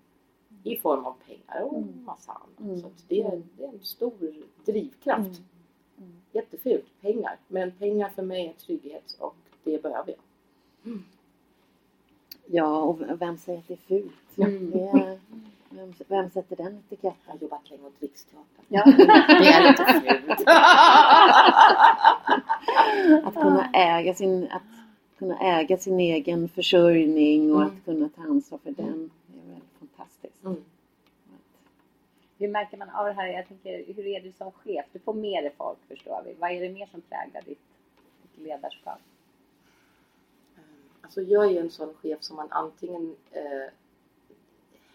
S7: i form av pengar och mm. massa annat. Mm. Så det, är, det är en stor drivkraft. Mm. mm. Jättefult, pengar. Men pengar för mig är trygghet och det behöver jag. Mm.
S3: Ja, och vem säger att det är fult? Mm. Det är, vem, vem, sätter den etiketten?
S7: Jag har jobbat länge åt Riksteatern. Ja. det är lite fult.
S3: att kunna äga sin, att kunna äga sin egen försörjning och att kunna ta ansvar för den fantastiskt. Mm.
S1: Hur märker man av det här? Jag tänker, hur är du som chef? Du får med dig folk förstår vi. Vad är det mer som präglar ditt, ditt ledarskap?
S7: Alltså jag är ju en sån chef som man antingen eh,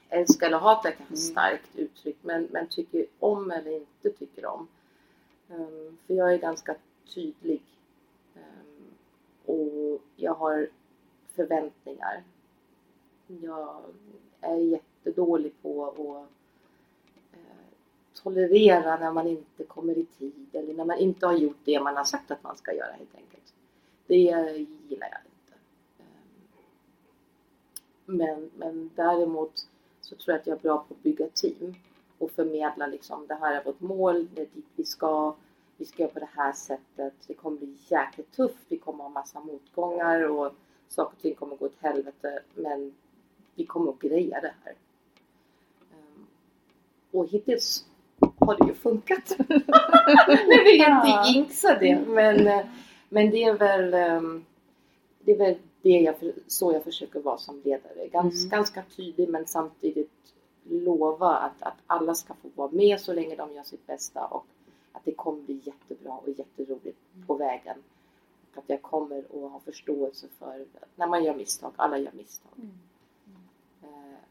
S7: älskar eller hatar kanske mm. starkt uttryck men, men tycker om eller inte tycker om. Um, för jag är ganska tydlig. Um, och jag har förväntningar. Jag är jättedålig på att eh, tolerera när man inte kommer i tid eller när man inte har gjort det man har sagt att man ska göra helt enkelt. Det gillar jag men, men däremot så tror jag att jag är bra på att bygga team och förmedla liksom det här är vårt mål, det är dit vi ska, vi ska göra på det här sättet, det kommer bli jäkligt tufft, vi kommer ha massa motgångar och saker och ting kommer gå åt helvete men vi kommer att greja det här. Ehm, och hittills har det ju funkat. nu vill jag inte jinxa det men, eh, men det är väl ehm, det är väl det jag, så jag försöker vara som ledare. Gans, mm. Ganska tydlig men samtidigt lova att, att alla ska få vara med så länge de gör sitt bästa och att det kommer bli jättebra och jätteroligt på vägen. Och att jag kommer att ha förståelse för när man gör misstag. Alla gör misstag. Mm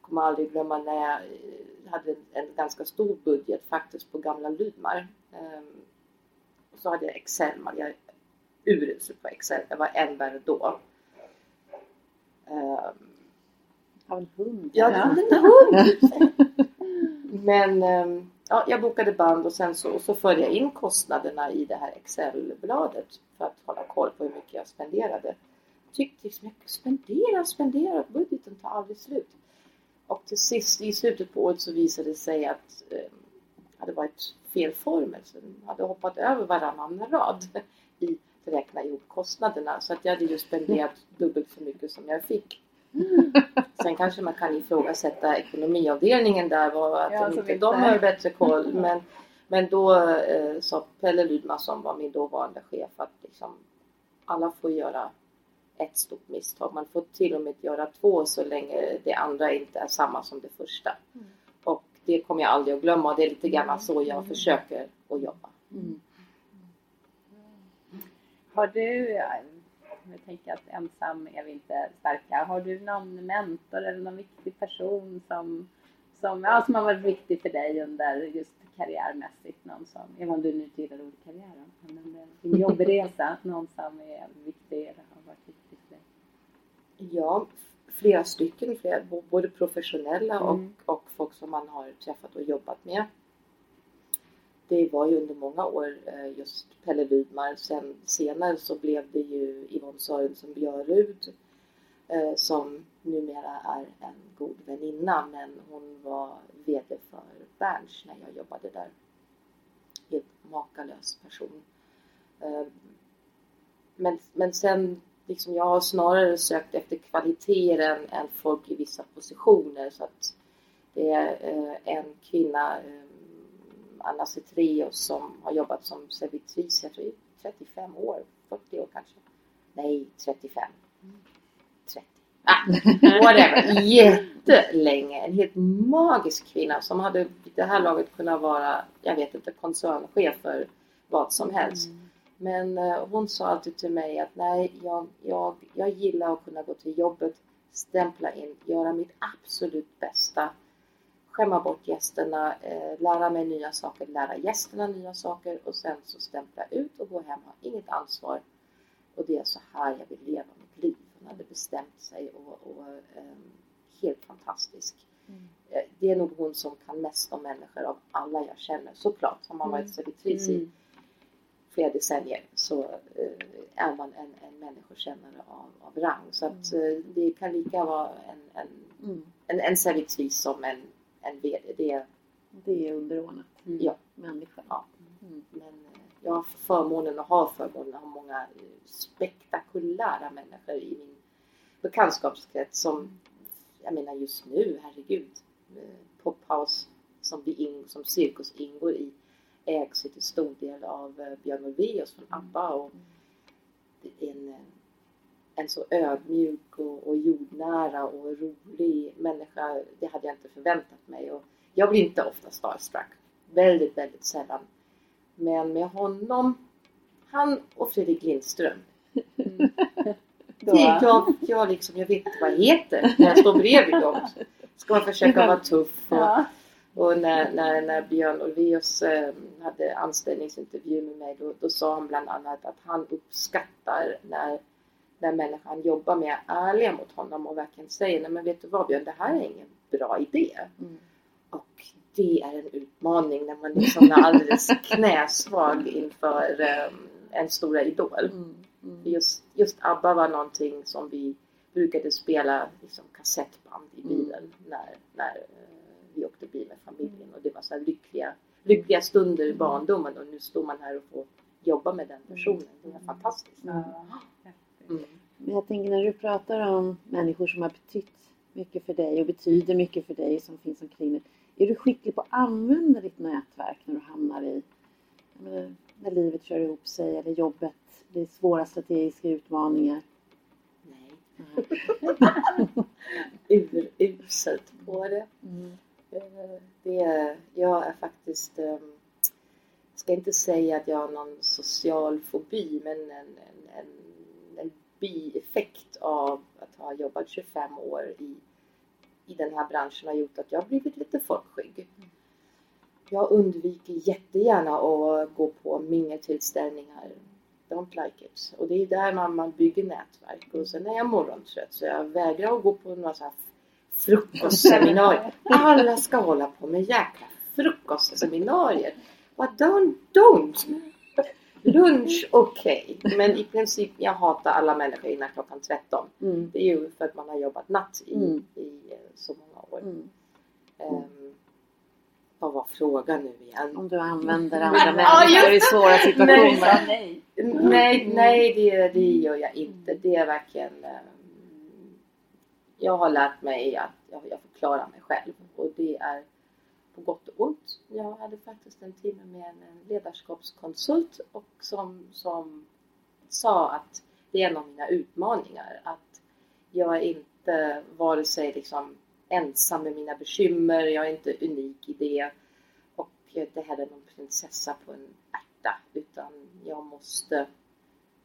S7: kommer aldrig glömma när jag eh, hade en ganska stor budget faktiskt på gamla Lydmar. Och så hade jag Excel, jag är urusel på Excel, jag var än värre då. Um,
S3: av en hund?
S7: Ja, det var en hund! Men um, ja, jag bokade band och sen så, så förde jag in kostnaderna i det här Excel-bladet för att hålla koll på hur mycket jag spenderade. Jag tyckte liksom, jag spenderar, spenderar, budgeten tar aldrig slut. Och till sist i slutet på året så visade det sig att eh, det hade varit fel formel. Så de hade hoppat över varannan rad i räkna ihop kostnaderna. Så att jag hade ju spenderat dubbelt så mycket som jag fick. Sen kanske man kan ifrågasätta ekonomiavdelningen där. Var att ja, de, inte, de har bättre koll. Men, men då eh, sa Pelle Lydman som var min dåvarande chef att liksom, alla får göra ett stort misstag. Man får till och med göra två så länge det andra inte är samma som det första. Mm. Och det kommer jag aldrig att glömma och det är lite grann så jag mm. försöker att jobba. Mm.
S1: Har du, jag tänker att ensam är vi inte starka, har du någon mentor eller någon viktig person som, som, ja, som har varit viktig för dig under just karriärmässigt? Någon som, även om du nu inte gillar ordet karriär, men din jobbresa, någon som är viktig
S7: Ja, flera stycken, flera, både professionella och, mm. och folk som man har träffat och jobbat med. Det var ju under många år eh, just Pelle Lydmar. Sen senare så blev det ju Yvonne Sörensen Björud. Eh, som numera är en god väninna men hon var VD för Berns när jag jobbade där. Helt makalös person. Eh, men, men sen liksom jag har snarare sökt efter kvaliteter än, än folk i vissa positioner så att det är en kvinna Anna Cetreus som har jobbat som servitris, jag tror 35 år, 40 år kanske. Nej, 35. 30. Ah, whatever. Jättelänge. En helt magisk kvinna som hade vid det här laget kunnat vara, jag vet inte, koncernchef för vad som helst. Mm. Men eh, hon sa alltid till mig att nej, jag, jag, jag gillar att kunna gå till jobbet, stämpla in, göra mitt absolut bästa skämma bort gästerna, eh, lära mig nya saker, lära gästerna nya saker och sen så stämpla ut och gå hem, ha inget ansvar. Och det är så här jag vill leva mitt liv. Hon hade bestämt sig och, och eh, helt fantastisk. Mm. Eh, det är nog hon som kan mest om människor av alla jag känner. Såklart, har man varit mm. servitris mm. i flera decennier så eh, är man en, en människokännare av, av rang. Så att mm. eh, det kan lika vara en, en, mm. en, en servitris som en en VD. Det,
S3: det är underordnat
S7: mm. ja.
S3: människan.
S7: Ja. Mm. Men eh, jag har förmånen och har förmånen att ha många eh, spektakulära människor i min bekantskapskrets som, jag menar just nu, herregud, eh, Pophouse som, vi in, som Cirkus ingår i ägs till stor del av Björn Ulvaeus från ABBA och är en en så ödmjuk och, och jordnära och rolig människa, det hade jag inte förväntat mig. Och jag blir inte ofta starstruck. Väldigt, väldigt sällan. Men med honom, han och Fredrik Lindström. Mm. jag, jag, liksom, jag vet inte vad jag heter när jag står bredvid dem. Ska man försöka vara tuff. Och, ja. och när, när, när Björn Ulvaeus eh, hade anställningsintervju med mig då, då sa han bland annat att han uppskattar när när människan jobbar med är ärliga mot honom och verkligen säger nej men vet du vad Björn, det här är ingen bra idé. Mm. Och det är en utmaning när man liksom är alldeles knäsvag inför um, en stora idol. Mm. Mm. Just, just ABBA var någonting som vi brukade spela liksom, kassettband i mm. bilen när, när uh, vi åkte bil med familjen och det var så lyckliga, lyckliga stunder i mm. barndomen och nu står man här och får jobba med den personen. Det är fantastiskt.
S3: Mm. Men jag tänker när du pratar om människor som har betytt mycket för dig och betyder mycket för dig som finns omkring dig. Är du skicklig på att använda ditt nätverk när du hamnar i, menar, när livet kör ihop sig eller jobbet blir svåra strategiska utmaningar?
S7: Nej. Uruselt på det. Mm. Eh, det. Jag är faktiskt, jag ehm, ska inte säga att jag har någon social fobi men en, en, en en bieffekt av att ha jobbat 25 år i, i den här branschen har gjort att jag har blivit lite folkskygg. Jag undviker jättegärna att gå på mingeltillställningar. Don't like it. Och det är där man, man bygger nätverk. Och sen är jag morgontrött så jag vägrar att gå på några så här frukostseminarier. Alla ska hålla på med jäkla frukostseminarier. What don't, don't! Lunch okej, okay. men i princip jag hatar alla människor innan klockan 13. Mm. Det är ju för att man har jobbat natt i, mm. i eh, så många år. Mm. Um, vad var frågan nu igen?
S3: Om du använder andra människor i svåra situationer?
S7: Nej, nej, nej det, det gör jag inte. Det är verkligen um, Jag har lärt mig att jag, jag får klara mig själv och det är på gott och ont. Jag hade faktiskt en timme med en ledarskapskonsult och som, som sa att det är en av mina utmaningar att jag är inte vare sig liksom ensam med mina bekymmer, jag är inte unik i det och inte heller någon prinsessa på en ärta utan jag måste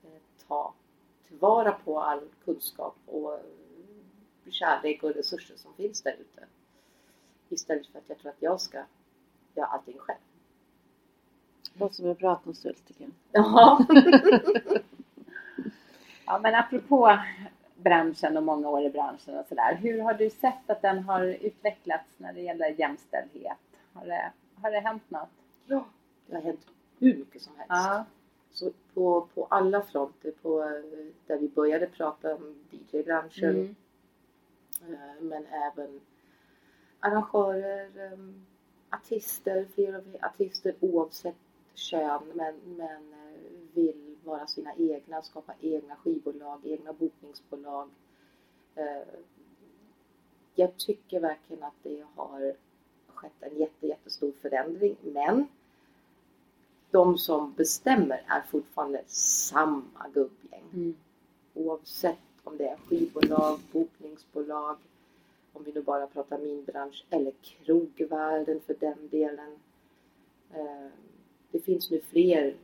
S7: eh, ta tillvara på all kunskap och kärlek och resurser som finns där ute. Istället för att jag tror att jag ska göra allting själv.
S3: Låter som en bra konsult tycker jag.
S7: Ja.
S1: ja men apropå branschen och många år i branschen och sådär. Hur har du sett att den har utvecklats när det gäller jämställdhet? Har det, har det hänt något?
S7: Ja, det har hänt hur mycket som helst. Ja. Så på, på alla fronter, på, där vi började prata om DJ-branschen, mm. Eh, men även arrangörer, um, artister, fler och fler artister oavsett kön men, men eh, vill vara sina egna, skapa egna skivbolag, egna bokningsbolag. Eh, jag tycker verkligen att det har skett en jätte, jättestor förändring men de som bestämmer är fortfarande samma gubbgäng. Mm. Oavsett om det är skivbolag, bokningsbolag, om vi nu bara pratar min bransch, eller krogvärlden för den delen. Eh, det finns nu fler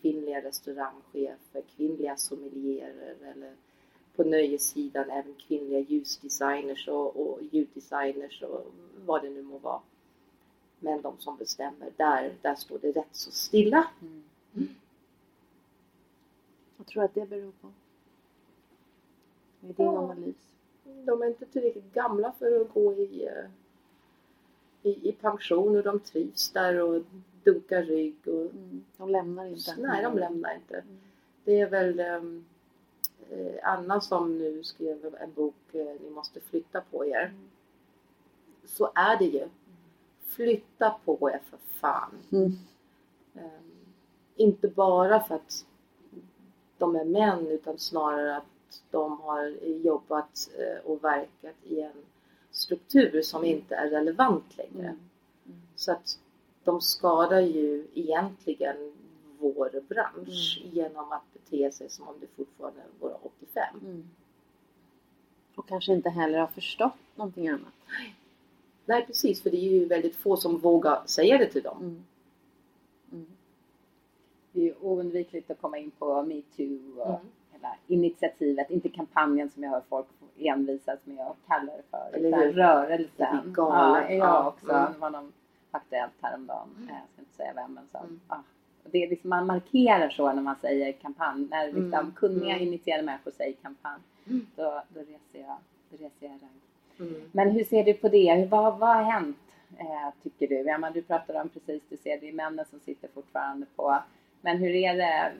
S7: kvinnliga restaurangchefer, kvinnliga sommelierer eller på nöjessidan även kvinnliga ljusdesigners och, och ljuddesigners och vad det nu må vara. Men de som bestämmer, där, där står det rätt så stilla. Mm. Mm.
S3: Vad tror att det beror på? I din ja, analys?
S7: De är inte tillräckligt gamla för att gå i, eh, i, i pension och de trivs där och dunkar rygg. Och, mm.
S3: De lämnar inte?
S7: Nej, de lämnar inte. Mm. Det är väl um, Anna som nu skrev en bok, Ni måste flytta på er. Mm. Så är det ju. Flytta på er för fan. Um, inte bara för att de är män utan snarare att de har jobbat uh, och verkat i en struktur som inte är relevant längre. Mm. Mm. Så att de skadar ju egentligen vår bransch mm. genom att bete sig som om det fortfarande vore 85. Mm.
S3: Och kanske inte heller har förstått någonting annat.
S7: Nej precis, för det är ju väldigt få som vågar säga det till dem. Mm.
S1: mm. Det är ju oundvikligt att komma in på metoo och mm. Hela initiativet, inte kampanjen som jag hör folk envisas med att kalla det för, utan rörelsen.
S7: Ja,
S1: jag också. Mm. Det var någon Aktuellt häromdagen. Mm. Jag ska inte säga vem men så. Mm. Ah. Det är liksom, man markerar så när man säger kampanj. När liksom mm. kunniga mm. initierade människor säger kampanj. Mm. Då, då reser jag, då reser jag ragg. Mm. Men hur ser du på det? Vad, vad har hänt? Eh, tycker du? Ja, men du pratade om precis, du ser det är männen som sitter fortfarande på. Men hur är det?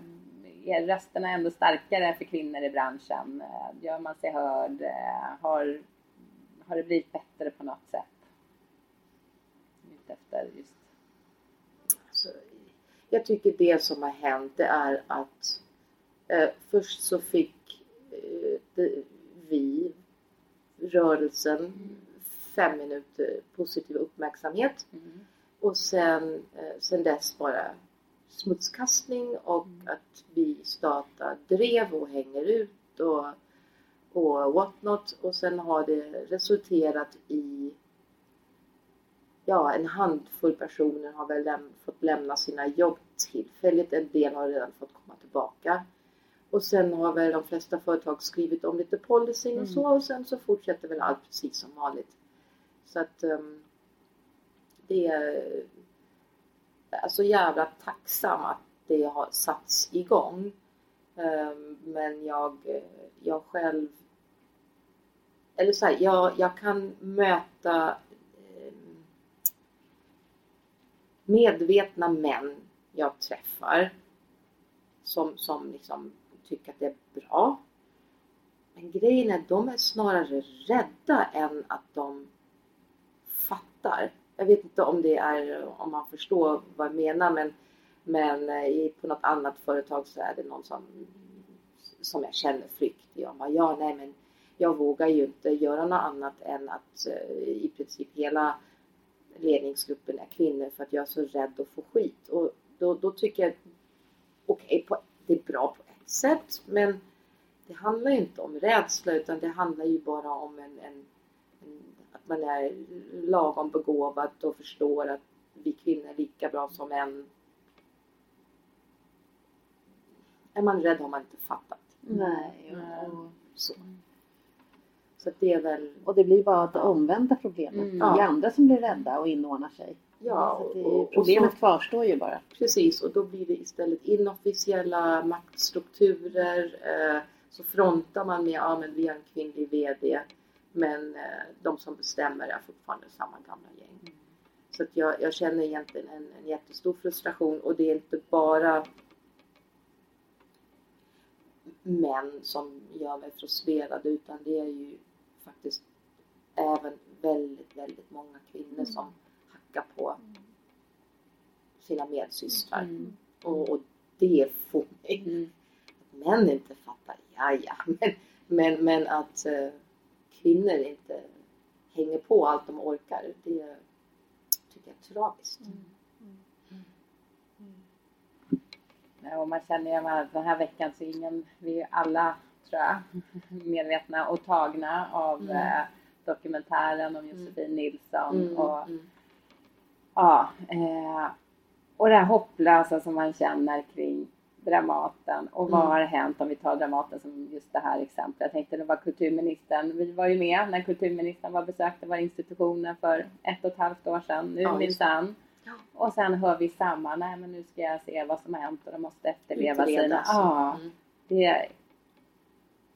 S1: Är rösterna ändå starkare för kvinnor i branschen? Eh, gör man sig hörd? Eh, har, har det blivit bättre på något sätt? efter just?
S7: Alltså, jag tycker det som har hänt det är att eh, först så fick eh, det, vi, rörelsen, fem minuter positiv uppmärksamhet. Mm. Och sen, eh, sen dess bara smutskastning och mm. att vi startar drev och hänger ut och, och what not. Och sen har det resulterat i ja, en handfull personer har väl läm fått lämna sina jobb tillfälligt. En del har redan fått komma tillbaka. Och sen har väl de flesta företag skrivit om lite policy och mm. så och sen så fortsätter väl allt precis som vanligt. Så att um, det är är så jävla tacksam att det har satts igång. Ehm, men jag, jag själv eller så här, jag, jag kan möta ehm, medvetna män jag träffar som, som liksom tycker att det är bra. Men grejen är att de är snarare rädda än att de fattar. Jag vet inte om det är, om man förstår vad jag menar men, men eh, i på något annat företag så är det någon som, som jag känner frykt. Jag bara, ja nej men jag vågar ju inte göra något annat än att eh, i princip hela ledningsgruppen är kvinnor för att jag är så rädd att få skit. Och då, då tycker jag, okej, okay, det är bra på ett sätt men det handlar ju inte om rädsla utan det handlar ju bara om en, en, att man är lagom begåvad och förstår att vi kvinnor är lika bra som män. Är man rädd har man inte fattat.
S3: Nej.
S7: Och, så. Så det är väl...
S3: Och det blir bara det omvända problemet. Mm. Det är andra som blir rädda och inordnar sig.
S7: Ja,
S3: så och, problemet så, kvarstår ju bara.
S7: Precis, och då blir det istället inofficiella maktstrukturer. Eh, så frontar man med, ja men vi har en kvinnlig VD. Men eh, de som bestämmer är fortfarande samma gamla gäng. Mm. Så att jag, jag känner egentligen en, en jättestor frustration och det är inte bara män som gör mig frustrerad utan det är ju faktiskt även väldigt, väldigt många kvinnor mm. som hackar på sina medsystrar. Mm. Och, och, det får mig mm. att män inte fattar, ja ja, men, men, men att uh, kvinnor inte hänger på allt de orkar, det tycker jag är tragiskt. Mm.
S8: Och man känner ju att den här veckan så är ingen, vi är alla tror jag medvetna och tagna av mm. eh, dokumentären om Josefin mm. Nilsson mm, och mm. ja, eh, och det här hopplösa som man känner kring Dramaten och vad mm. har hänt om vi tar Dramaten som just det här exemplet. Jag tänkte det var kulturministern, vi var ju med när kulturministern var besökte våra institutioner för ett och ett halvt år sedan nu ja, minsann. Och sen hör vi samma, nej men nu ska jag se vad som har hänt och de måste efterleva Utredas. sina... Ja, mm. det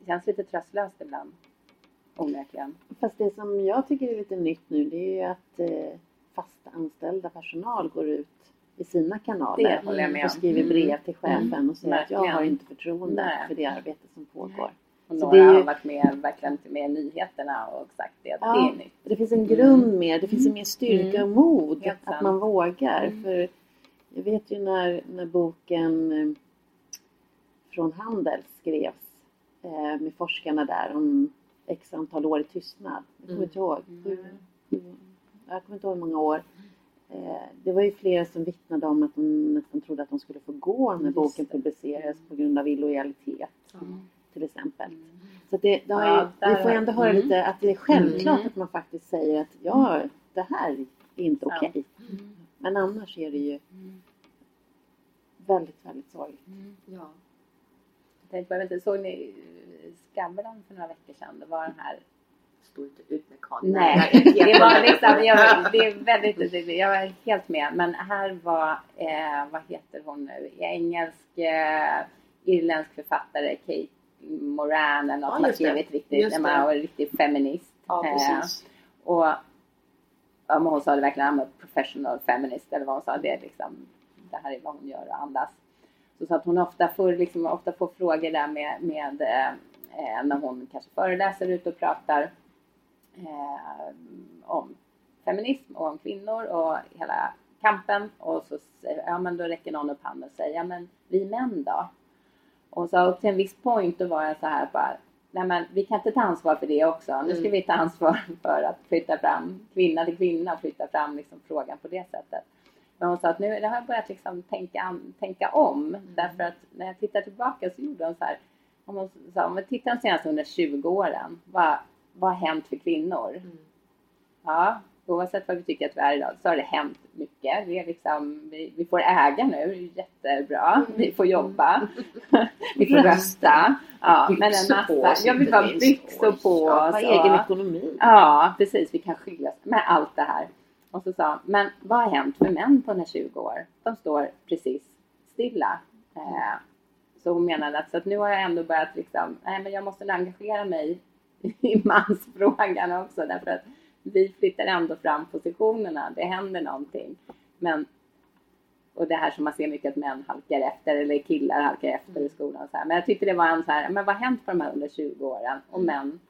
S8: känns lite tröstlöst ibland. Onekligen.
S3: Fast det som jag tycker är lite nytt nu det är ju att eh, fast anställda personal går ut i sina kanaler och skriver brev mm. till chefen mm. och säger att jag har inte förtroende Nej. för det arbete som pågår.
S8: Och några det är, har varit med, verkligen med nyheterna och sagt det, att ja, det är nytt.
S3: Det finns en grund mm. med, det finns en mer styrka mm. och mod Helt att sant. man vågar. Mm. För jag vet ju när, när boken eh, Från Handel skrevs eh, med forskarna där om x antal år i tystnad. Jag kommer mm. inte ihåg. Mm. Jag kommer inte ihåg hur många år. Eh, det var ju flera som vittnade om att de nästan trodde att de skulle få gå när boken publicerades på grund av illojalitet. Mm till exempel. Mm. Så det, det ju, vi får ändå höra mm. lite att det är självklart mm. att man faktiskt säger att ja, det här är inte okej. Okay. Men annars är det ju väldigt, väldigt sorgligt.
S8: Ja. Jag tänkte, såg ni Skavlan för några veckor sedan? Det var den här
S7: stå inte ut med
S8: kameran. Nej, det var liksom, jag, det är väldigt, jag är helt med. Men här var, eh, vad heter hon nu, engelsk, eh, irländsk författare Kate Moran eller något ja, har skrivit riktigt, när man var riktigt feminist.
S7: Ja, precis.
S8: Eh, och ja, hon sa det verkligen, I'm a professional feminist eller vad hon sa. Det är liksom, det här är vad hon gör och andas. Så, så att hon ofta får, liksom, ofta får frågor där med, med eh, när hon kanske föreläser ute och pratar eh, om feminism och om kvinnor och hela kampen och så säger ja men då räcker någon upp handen och säger ja men vi män då? Och så upp till en viss point då var jag så här bara, nej men vi kan inte ta ansvar för det också. Nu ska mm. vi ta ansvar för att flytta fram kvinna till kvinna och flytta fram liksom frågan på det sättet. Men hon sa att nu har jag börjat liksom tänka, tänka om. Mm. Därför att när jag tittar tillbaka så gjorde hon så här. Om, sa, om vi tittar de senaste 120 åren. Vad, vad har hänt för kvinnor? Mm. Ja, oavsett vad vi tycker att vi är idag så har det hänt mycket. Vi, är liksom, vi, vi får äga nu, jättebra. Vi får jobba. vi får rösta. Ja, men en massa. Ja, vi bara byxor på oss.
S3: Ha egen ekonomi.
S8: Ja, precis. Vi kan skiljas med allt det här. Och så sa men vad har hänt för män på de här 20 år? De står precis stilla. Eh, så hon menade att, så att nu har jag ändå börjat liksom, nej men jag måste engagera mig i mansfrågan också därför att vi flyttar ändå fram positionerna. Det händer någonting. Men, och det här som man ser mycket att män halkar efter eller killar halkar efter i skolan. Så här. Men jag tyckte det var en så här, men vad har hänt för de här under 20 åren? Och män,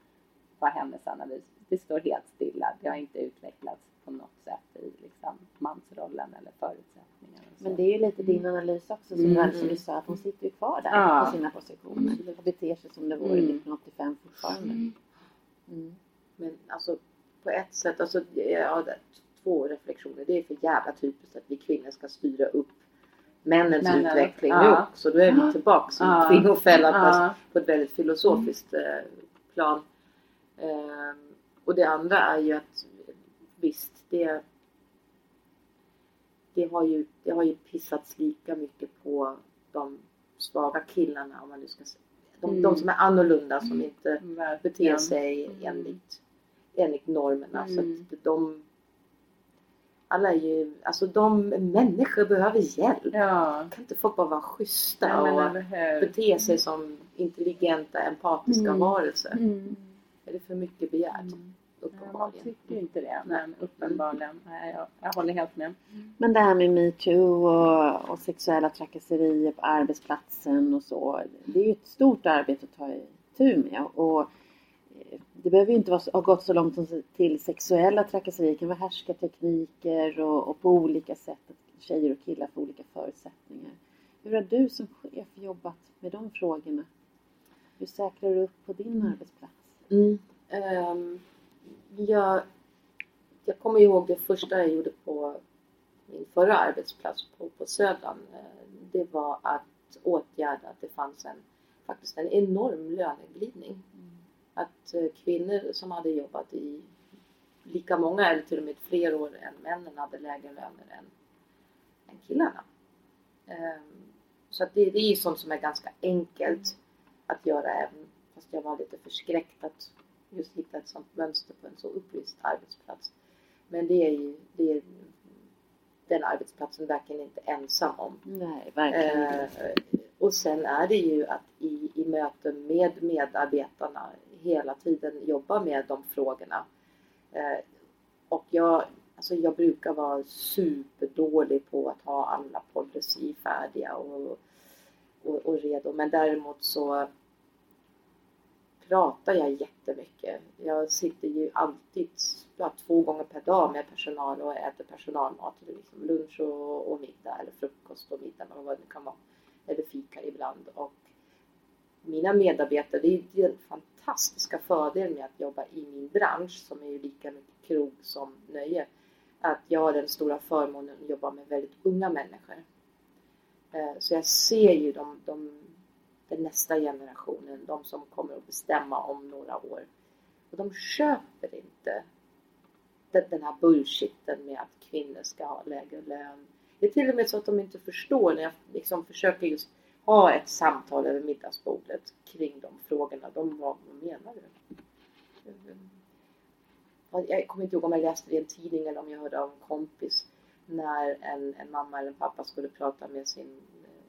S8: vad händer sen när vi, det står helt stilla. Det har inte utvecklats på något sätt i liksom, mansrollen eller förutsättningarna.
S3: Men det är ju lite din analys också som, mm. du sa att hon sitter ju kvar där ja. på sina positioner och beter sig som det vore mm. 1985 fortfarande. Mm.
S7: mm. Men alltså på ett sätt, alltså, ja, två reflektioner. Det är för jävla typiskt att vi kvinnor ska styra upp männens Männen, utveckling ja. nu också. Då är vi tillbaka som ja. kvinnofällan ja. på ett väldigt filosofiskt mm. Plan. Ehm, och det andra är ju att visst, det, det, har ju, det har ju pissats lika mycket på de svaga killarna om man nu ska säga. De, mm. de som är annorlunda som inte mm. beter sig mm. enligt enligt normerna. Mm. Så att de alla är ju, alltså de människor behöver hjälp. Ja. Kan inte folk bara vara schyssta ja, och bete sig som intelligenta, empatiska mm. varelser? Mm. Är det för mycket begärt? Mm. uppenbarligen.
S8: man tycker inte det, men uppenbarligen. Nej, jag, jag håller helt med.
S3: Men det här med metoo och, och sexuella trakasserier på arbetsplatsen och så. Det är ju ett stort arbete att ta itu med. Och det behöver ju inte vara, ha gått så långt som till sexuella trakasserier. Det kan vara härskartekniker och, och på olika sätt. Att tjejer och killar får olika förutsättningar. Hur har du som chef jobbat med de frågorna? Hur säkrar du upp på din arbetsplats?
S7: Mm. Um, jag, jag kommer ihåg det första jag gjorde på min förra arbetsplats på, på Södran. Det var att åtgärda att det fanns en, faktiskt en enorm löneglidning. Mm. Att eh, kvinnor som hade jobbat i lika många eller till och med fler år än männen hade lägre löner än, än killarna. Um, så att det, det är sånt som är ganska enkelt att göra även fast jag var lite förskräckt att just hitta ett sånt mönster på en så upplyst arbetsplats. Men det är ju det är den arbetsplatsen verkligen inte ensam om.
S3: Nej, verkligen
S7: eh, Och sen är det ju att i, i möten med medarbetarna hela tiden jobba med de frågorna. Eh, och jag, alltså jag brukar vara superdålig på att ha alla policy färdiga och, och, och redo. Men däremot så pratar jag jättemycket. Jag sitter ju alltid ja, två gånger per dag med personal och äter personalmat. Liksom lunch och, och middag eller frukost och middag eller vad det kan vara. Eller fika ibland. Och mina medarbetare, det är den fantastiska fördelen med att jobba i min bransch som är ju lika mycket krog som nöje. Att jag har den stora förmånen att jobba med väldigt unga människor. Eh, så jag ser ju de, de den nästa generationen, de som kommer att bestämma om några år. Och de köper inte den här bullshitten med att kvinnor ska ha lägre lön. Det är till och med så att de inte förstår när jag liksom försöker just ha ett samtal över middagsbordet kring de frågorna. De, vad, vad menar du? Jag kommer inte ihåg om jag läste det i en tidning eller om jag hörde av en kompis när en, en mamma eller en pappa skulle prata med sin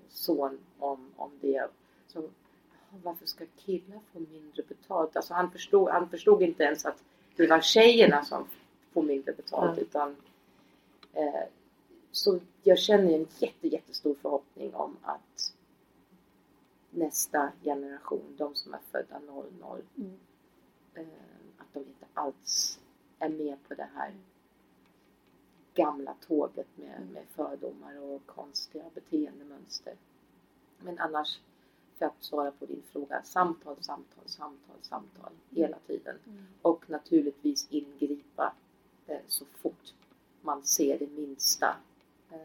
S7: son om, om det så, varför ska killar få mindre betalt? Alltså han förstod, han förstod inte ens att det var tjejerna som får mindre betalt. Mm. Utan, eh, så jag känner en jätte, jättestor förhoppning om att nästa generation, de som är födda 00, mm. eh, att de inte alls är med på det här gamla tåget med, med fördomar och konstiga beteendemönster. Men annars för att svara på din fråga. Samtal, samtal, samtal, samtal hela tiden. Mm. Och naturligtvis ingripa eh, så fort man ser det minsta. Eh,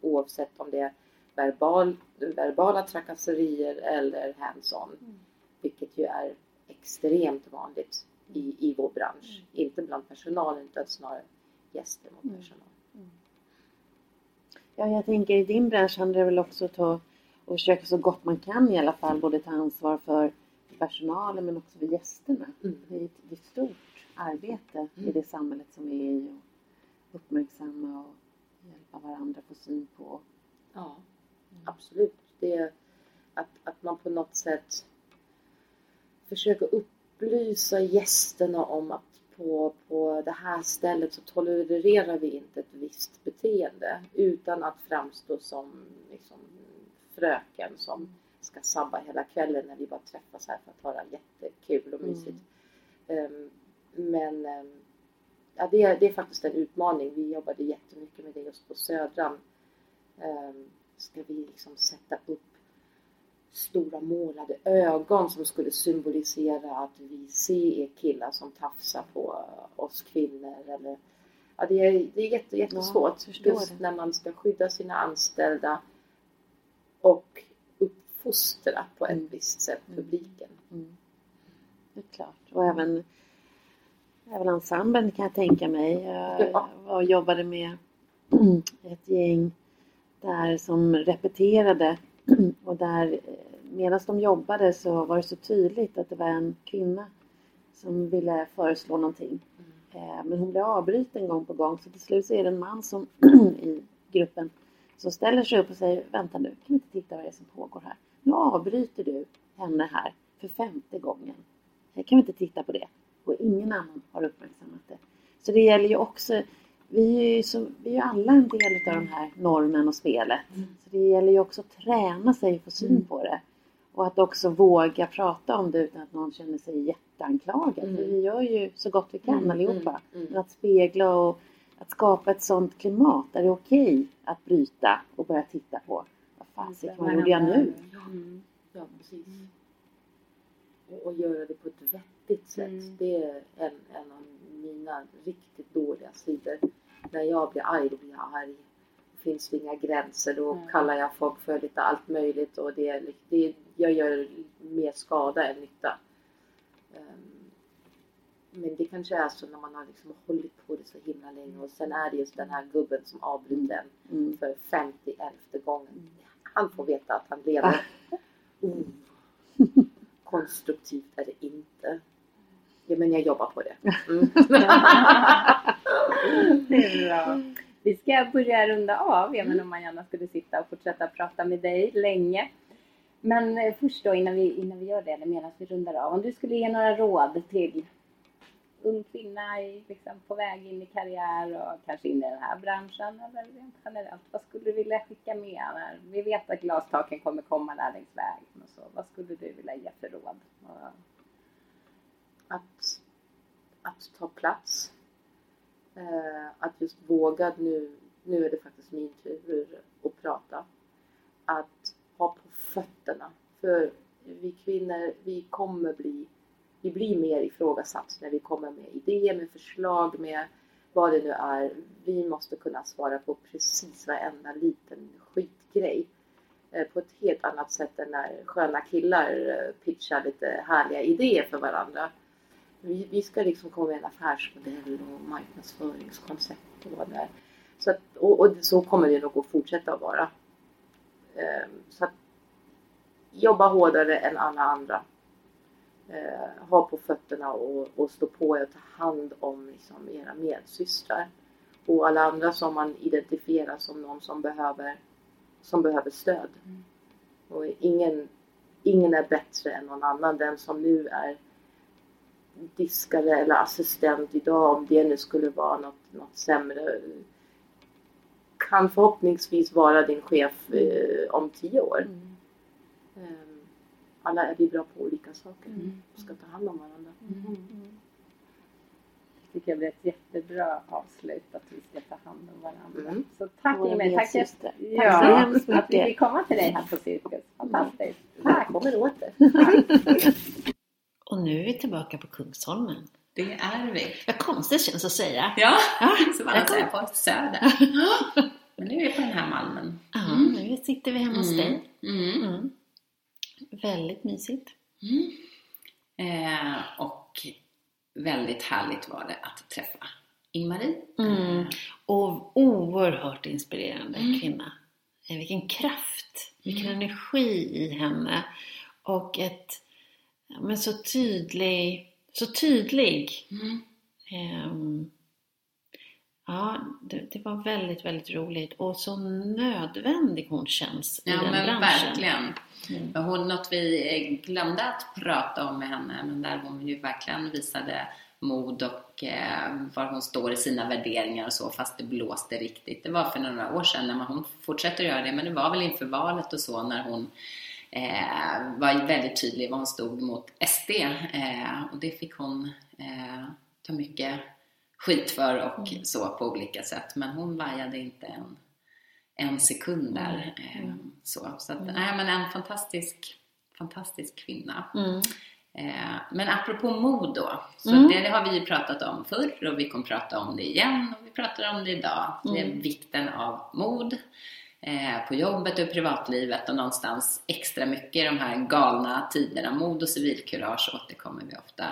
S7: oavsett om det är verbal, verbala trakasserier eller hands-on. Mm. Vilket ju är extremt vanligt i, i vår bransch. Mm. Inte bland personalen utan snarare gäster mot mm. personal. Mm.
S3: Ja, jag tänker i din bransch handlar det väl också om att ta och försöka så gott man kan i alla fall både ta ansvar för personalen men också för gästerna. Mm. Det, är ett, det är ett stort arbete mm. i det samhället som vi är i och uppmärksamma och hjälpa varandra få syn på.
S7: Ja, mm. absolut. Det är att, att man på något sätt försöker upplysa gästerna om att på, på det här stället så tolererar vi inte ett visst beteende utan att framstå som liksom, fröken som ska sabba hela kvällen när vi bara träffas här för att ha jättekul och mm. mysigt. Mm. Men um, ja, det, är, det är faktiskt en utmaning. Vi jobbade jättemycket med det just på Södran. Um, ska vi liksom sätta upp stora målade ögon som skulle symbolisera att vi ser killar som tafsar på oss kvinnor eller ja, det är, det är jätte, jättesvårt ja, just när man ska skydda sina anställda och uppfostra på ett mm. visst sätt mm. publiken. Mm.
S3: Det är klart. Och även, även ensemblen kan jag tänka mig. Jag ja. jobbade med ett gäng där som repeterade och där eh, medan de jobbade så var det så tydligt att det var en kvinna som ville föreslå någonting. Mm. Eh, men hon blev avbruten gång på gång så till slut så är det en man som i gruppen som ställer sig upp och säger Vänta nu, kan vi inte titta vad det är som pågår här? Nu avbryter du henne här för femte gången. Kan vi inte titta på det? och ingen annan har uppmärksammat det. Så det gäller ju också, vi är ju, så, vi är ju alla en del av den här normen och spelet.
S7: Mm.
S3: Så det gäller ju också att träna sig och få syn
S7: Mm.
S3: på det. Och att också våga prata om det utan att någon känner sig jätteanklagad.
S7: Mm.
S3: För vi gör ju så gott vi kan
S7: Mm,
S3: allihopa.
S7: mm, mm.
S3: Men att spegla och att skapa ett sånt klimat där det är okej att bryta och börja titta på vad fasiken, vad gjorde jag nu?
S8: Mm.
S7: Ja, precis. Och, och göra det på ett vettigt sätt.
S8: Mm.
S7: Det är en, en av mina riktigt dåliga sidor. När jag blir arg, då blir jag arg. Det finns inga gränser. Då
S8: Mm.
S7: kallar jag folk för lite allt möjligt. Och det, det, jag gör mer skada än nytta. Ehm, Men det kanske är så när man har liksom hållit på det så himla länge och sen är det just den här gubben som avbryter en
S3: Mm.
S7: för 51 gången. Han får veta att han lever. Oh. Konstruktivt är det inte. Ja, men jag jobbar på det. Mm.
S8: Det är bra. Vi ska börja runda av, även om man gärna skulle sitta och fortsätta prata med dig länge. Men eh, först då, innan vi, innan vi gör det, eller medan vi rundar av. Om du skulle ge några råd till ung kvinna i, liksom, på väg in i karriär och kanske in i den här branschen, eller rent generellt. Vad skulle du vilja skicka med? När vi vet att glastaken kommer komma där längs vägen och så. Vad skulle du vilja ge för råd? Och-
S7: att, att ta plats. Eh, att just våga nu, nu är det faktiskt min tur att prata. Att ha på fötterna. För vi kvinnor, vi kommer bli, vi blir mer ifrågasatt när vi kommer med idéer, med förslag, med vad det nu är. Vi måste kunna svara på precis varenda liten skitgrej. Eh, på ett helt annat sätt än när sköna killar eh, pitchar lite härliga idéer för varandra. Vi, vi ska liksom komma med en affärsmodell och marknadsföringskoncept och vad det är. Så att, och, och så kommer det nog att fortsätta att vara. Ehm, så att jobba hårdare än alla andra. Eh, ha på fötterna och, och stå på er och ta hand om liksom, era medsystrar. Och alla andra som man identifierar som någon som behöver, som behöver stöd. Och ingen, ingen är bättre än någon annan. Den som nu är diskare eller assistent idag, om det nu skulle vara något, något sämre, kan förhoppningsvis vara din chef eh, om tio år. Eh, alla är vi bra på olika saker och ska ta hand om varandra.
S8: Jag tycker det blir ett jättebra avslut att vi ska ta hand om varandra.
S7: Mm.
S8: Så tack
S3: Våra
S8: Ingrid, tack,
S3: medsyster.
S8: ja,
S3: Tack så hemskt
S8: att vi
S3: mycket.
S8: fick komma till dig här på Cirkus. Fantastiskt.
S7: Tack, kommer åter.
S3: Och nu är vi tillbaka på Kungsholmen.
S1: Det är vi.
S3: Vad konstigt känns att säga.
S1: Ja,
S3: Ja,
S1: som alla
S3: jag
S1: säger på Söder. Men nu är vi på den här Malmen.
S3: Ja, nu sitter vi hemma hos dig.
S1: Mm.
S3: Mm. Väldigt mysigt.
S1: Mm. Eh, och väldigt härligt var det att träffa Ingmarie.
S3: Mm. Och oerhört inspirerande
S1: Mm.
S3: kvinna. Eh, Vilken kraft, vilken energi i henne. Och ett, men så tydlig, så tydlig.
S1: Mm.
S3: Ja, det, det var väldigt, väldigt roligt. Och så nödvändig hon känns i
S1: Ja
S3: den
S1: men
S3: branschen.
S1: verkligen.
S3: Mm.
S1: Men Hon, något vi glömde att prata om med henne, men där hon ju verkligen visade mod och eh, var hon står i sina värderingar och så, fast det blåste riktigt. Det var för några år sedan, när man, hon fortsätter göra det, men det var väl inför valet och så, när hon eh, var väldigt tydlig vad hon stod mot SD. Eh, och det fick hon eh, ta mycket skit för och så på olika sätt. Men hon vajade inte en, en sekund där. Eh, så så att, nej, men en fantastisk, fantastisk kvinna.
S3: Mm.
S1: Eh, men apropå mod då, så
S3: Mm.
S1: det, det har vi ju pratat om förr och vi kommer prata om det igen och vi pratar om det idag. Det är
S3: Mm.
S1: vikten av mod eh, på jobbet och privatlivet och någonstans extra mycket i de här galna tiderna. Mod och civilkurage återkommer vi ofta.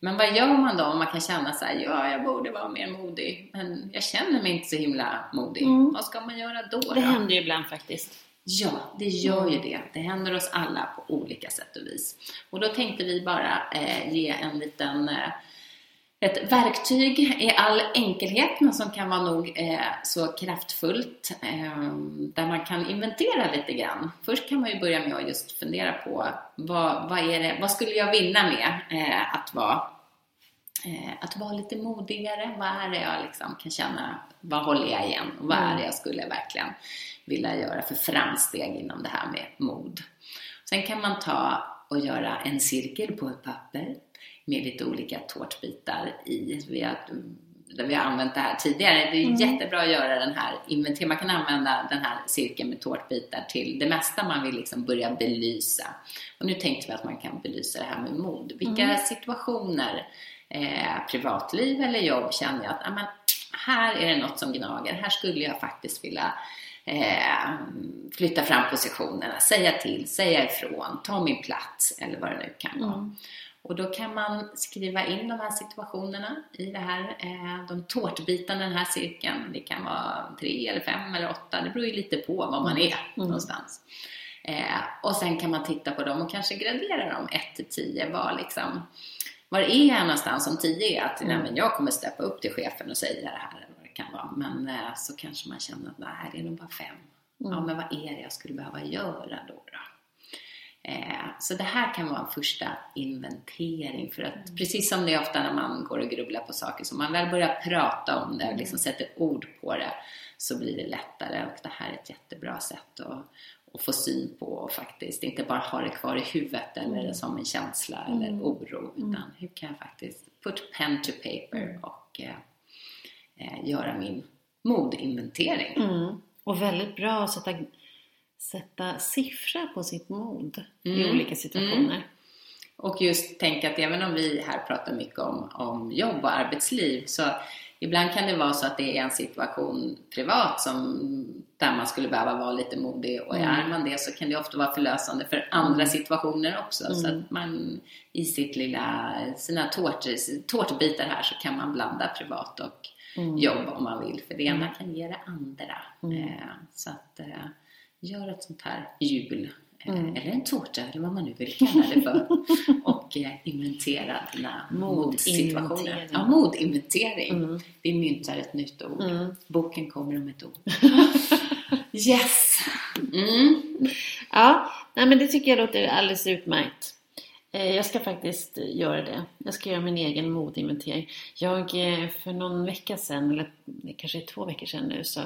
S1: Men vad gör man då om man kan känna så här, ja jag borde vara mer modig men jag känner mig inte så himla modig.
S3: Mm.
S1: Vad ska man göra då?
S3: Det
S1: då?
S3: händer ju ibland faktiskt.
S1: Ja, det gör ju det. Det händer oss alla på olika sätt och vis. Och då tänkte vi bara eh, ge en liten eh, ett verktyg i all enkelhet men som kan vara nog eh, så kraftfullt eh, där man kan inventera lite grann. Först kan man ju börja med att just fundera på vad, vad, är det, vad skulle jag vinna med eh, att vara eh, att vara lite modigare. Vad är det jag liksom kan känna, vad håller jag igen? Och vad är det jag skulle verkligen vilja göra för framsteg inom det här med mod? Sen kan man ta och göra en cirkel på ett papper med lite olika tårtbitar i. Vi har, vi har använt det här tidigare. Det är mm. jättebra att göra den här inventeringen. Man kan använda den här cirkeln med tårtbitar till det mesta man vill liksom börja belysa. Och nu tänkte vi att man kan belysa det här med mod. Vilka mm. situationer, eh, privatliv eller jobb, känner jag att amen, här är det något som gnager. Här skulle jag faktiskt vilja eh, flytta fram positionerna, säga till, säga ifrån, ta min plats eller vad det nu kan vara. Mm. Och då kan man skriva in de här situationerna i det här, eh, de tårtbitarna i den här cirkeln. Det kan vara tre eller fem eller åtta, det beror ju lite på var man är mm. någonstans. Eh, och sen kan man titta på dem och kanske gradera dem 1 till 10. Var, liksom, var är jag någonstans om 10 är att mm. nej, jag kommer steppa upp till chefen och säga det här eller vad det kan vara. Men eh, så kanske man känner att nej, det är nog bara 5. Mm. Ja, men vad är det jag skulle behöva göra då? då? Eh, så det här kan vara en första inventering för att mm. precis som det är ofta när man går och grubblar på saker, så man väl börjar prata om det och liksom sätter ord på det så blir det lättare och det här är ett jättebra sätt att, att få syn på och faktiskt inte bara ha det kvar i huvudet eller mm. som en känsla mm. eller oro utan hur kan jag faktiskt put pen to paper och eh, eh, göra min modinventering.
S3: Mm. Och väldigt bra att sätta sätta siffra på sitt mod mm. i olika situationer. Mm.
S1: Och just tänka att även om vi här pratar mycket om, om jobb och arbetsliv så ibland kan det vara så att det är en situation privat som, där man skulle behöva vara lite modig och mm. är man det så kan det ofta vara förlösande för andra mm. situationer också. Mm. Så att man i sitt lilla, sina tårt, tårtbitar här så kan man blanda privat och mm. jobb om man vill för det ena mm. kan ge det andra. Eh, så att eh, gör ett sånt här hjul eh, mm. eller en tårta eller vad man nu vill kalla det för och eh, inventera dina modsituationer. Ja, modinventering. Mm. Vi myntar ett nytt ord. Mm. Boken kommer om ett år. yes!
S3: Mm. Ja, nej, men det tycker jag låter alldeles utmärkt. Eh, jag ska faktiskt göra det. Jag ska göra min egen modinventering. Jag, för någon vecka sedan, eller kanske två veckor sedan nu, så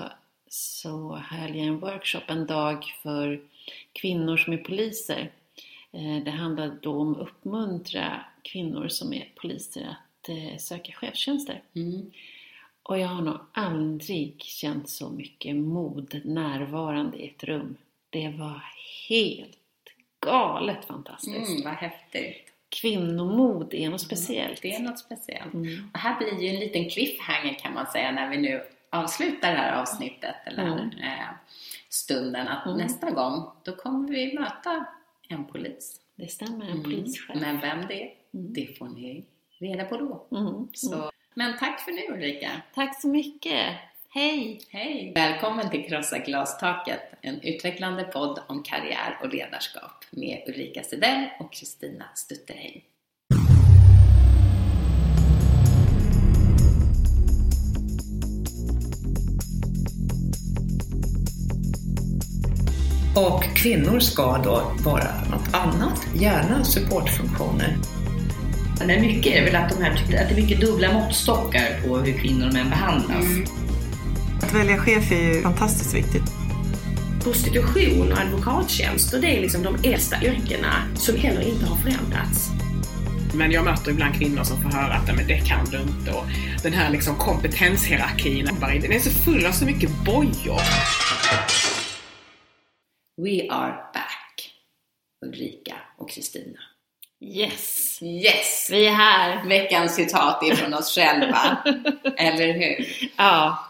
S3: så höll jag en workshop en dag för kvinnor som är poliser. Eh, det handlade då om att uppmuntra kvinnor som är poliser att eh, söka chefstjänster. Mm. Och jag har nog aldrig känt så mycket mod närvarande i ett rum. Det var helt galet fantastiskt.
S1: Mm, vad häftigt!
S3: Kvinnomod är något speciellt.
S1: Det är något speciellt. Mm. Och här blir ju en liten cliffhanger kan man säga när vi nu avsluta det här avsnittet eller mm. eh, stunden att mm. nästa gång då kommer vi möta en polis.
S3: Det stämmer, en mm. polischef.
S1: Men vem det är, mm. det får ni reda på då. Mm. Så, men tack för nu Ulrika!
S3: Tack så mycket! Hej!
S1: Hej! Välkommen till Krossa glastaket, en utvecklande podd om karriär och ledarskap med Ulrika Sedell och Kristina Stutterheim.
S2: Och kvinnor ska då vara något annat, gärna supportfunktioner.
S9: Men mycket är väl att, de här, att det är mycket dubbla måttstockar på hur kvinnor och män behandlas. Mm.
S4: Att välja chef är ju fantastiskt viktigt.
S5: Prostitution och advokattjänster, det är liksom de äldsta yrkena som heller inte har förändrats.
S6: Men jag möter ibland kvinnor som får höra att men det kan du inte. Och den här liksom kompetenshierarkin, den är så full av så mycket bojor.
S1: We are back! Ulrika och Kristina.
S3: Yes!
S1: Yes!
S3: Vi är här!
S1: Veckans citat är från oss själva. Eller hur?
S3: Ja.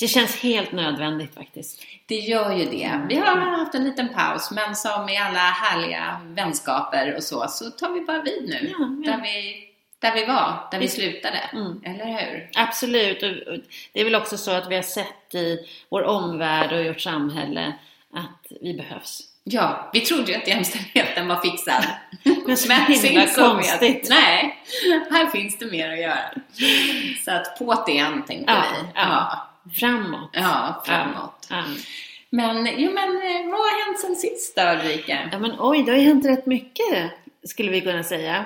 S3: Det känns helt nödvändigt faktiskt.
S1: Det gör ju det. Vi har haft en liten paus, men som i alla härliga vänskaper och så, så tar vi bara vid nu. Ja, ja. Där, vi, där vi var, där vi slutade. Mm. Eller hur?
S3: Absolut. Det är väl också så att vi har sett i vår omvärld och i vårt samhälle att vi behövs.
S1: Ja, vi trodde ju att jämställdheten var fixad.
S3: Men så himla konstigt.
S1: Att, nej, här finns det mer att göra. Så att på det igen tänkte
S3: ja, vi. Ja. ja. Framåt.
S1: Ja, framåt. Ja. Men, jo men eh, vad har hänt sen sist då Ulrika?
S3: Ja men oj, det har ju hänt rätt mycket skulle vi kunna säga.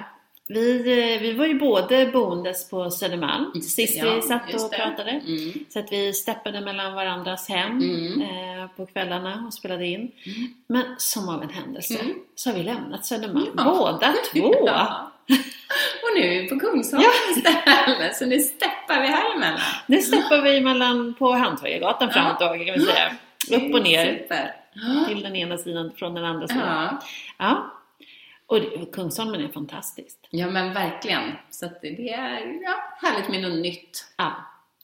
S3: Vi, eh, vi var ju både boendes på Södermalm sist
S1: ja,
S3: vi satt
S1: just
S3: och pratade.
S1: Mm.
S3: Så att vi steppade mellan varandras hem
S1: Mm.
S3: eh, på kvällarna och spelade in. Men som av en händelse
S1: Mm.
S3: så har vi lämnat Södermalm
S1: Ja.
S3: båda två.
S1: Ja. Och nu är vi på Kungsholmen istället, så nu steppar vi här emellan.
S3: Nu steppar vi mellan på Handtorgagatan fram och tillbaka kan vi säga. Upp och ner
S1: Super.
S3: till den ena sidan från den andra sidan.
S1: Ja.
S3: Och Kungsholmen är fantastiskt.
S1: ja, men verkligen. Så det är ja, härligt med något nytt,
S3: Ja.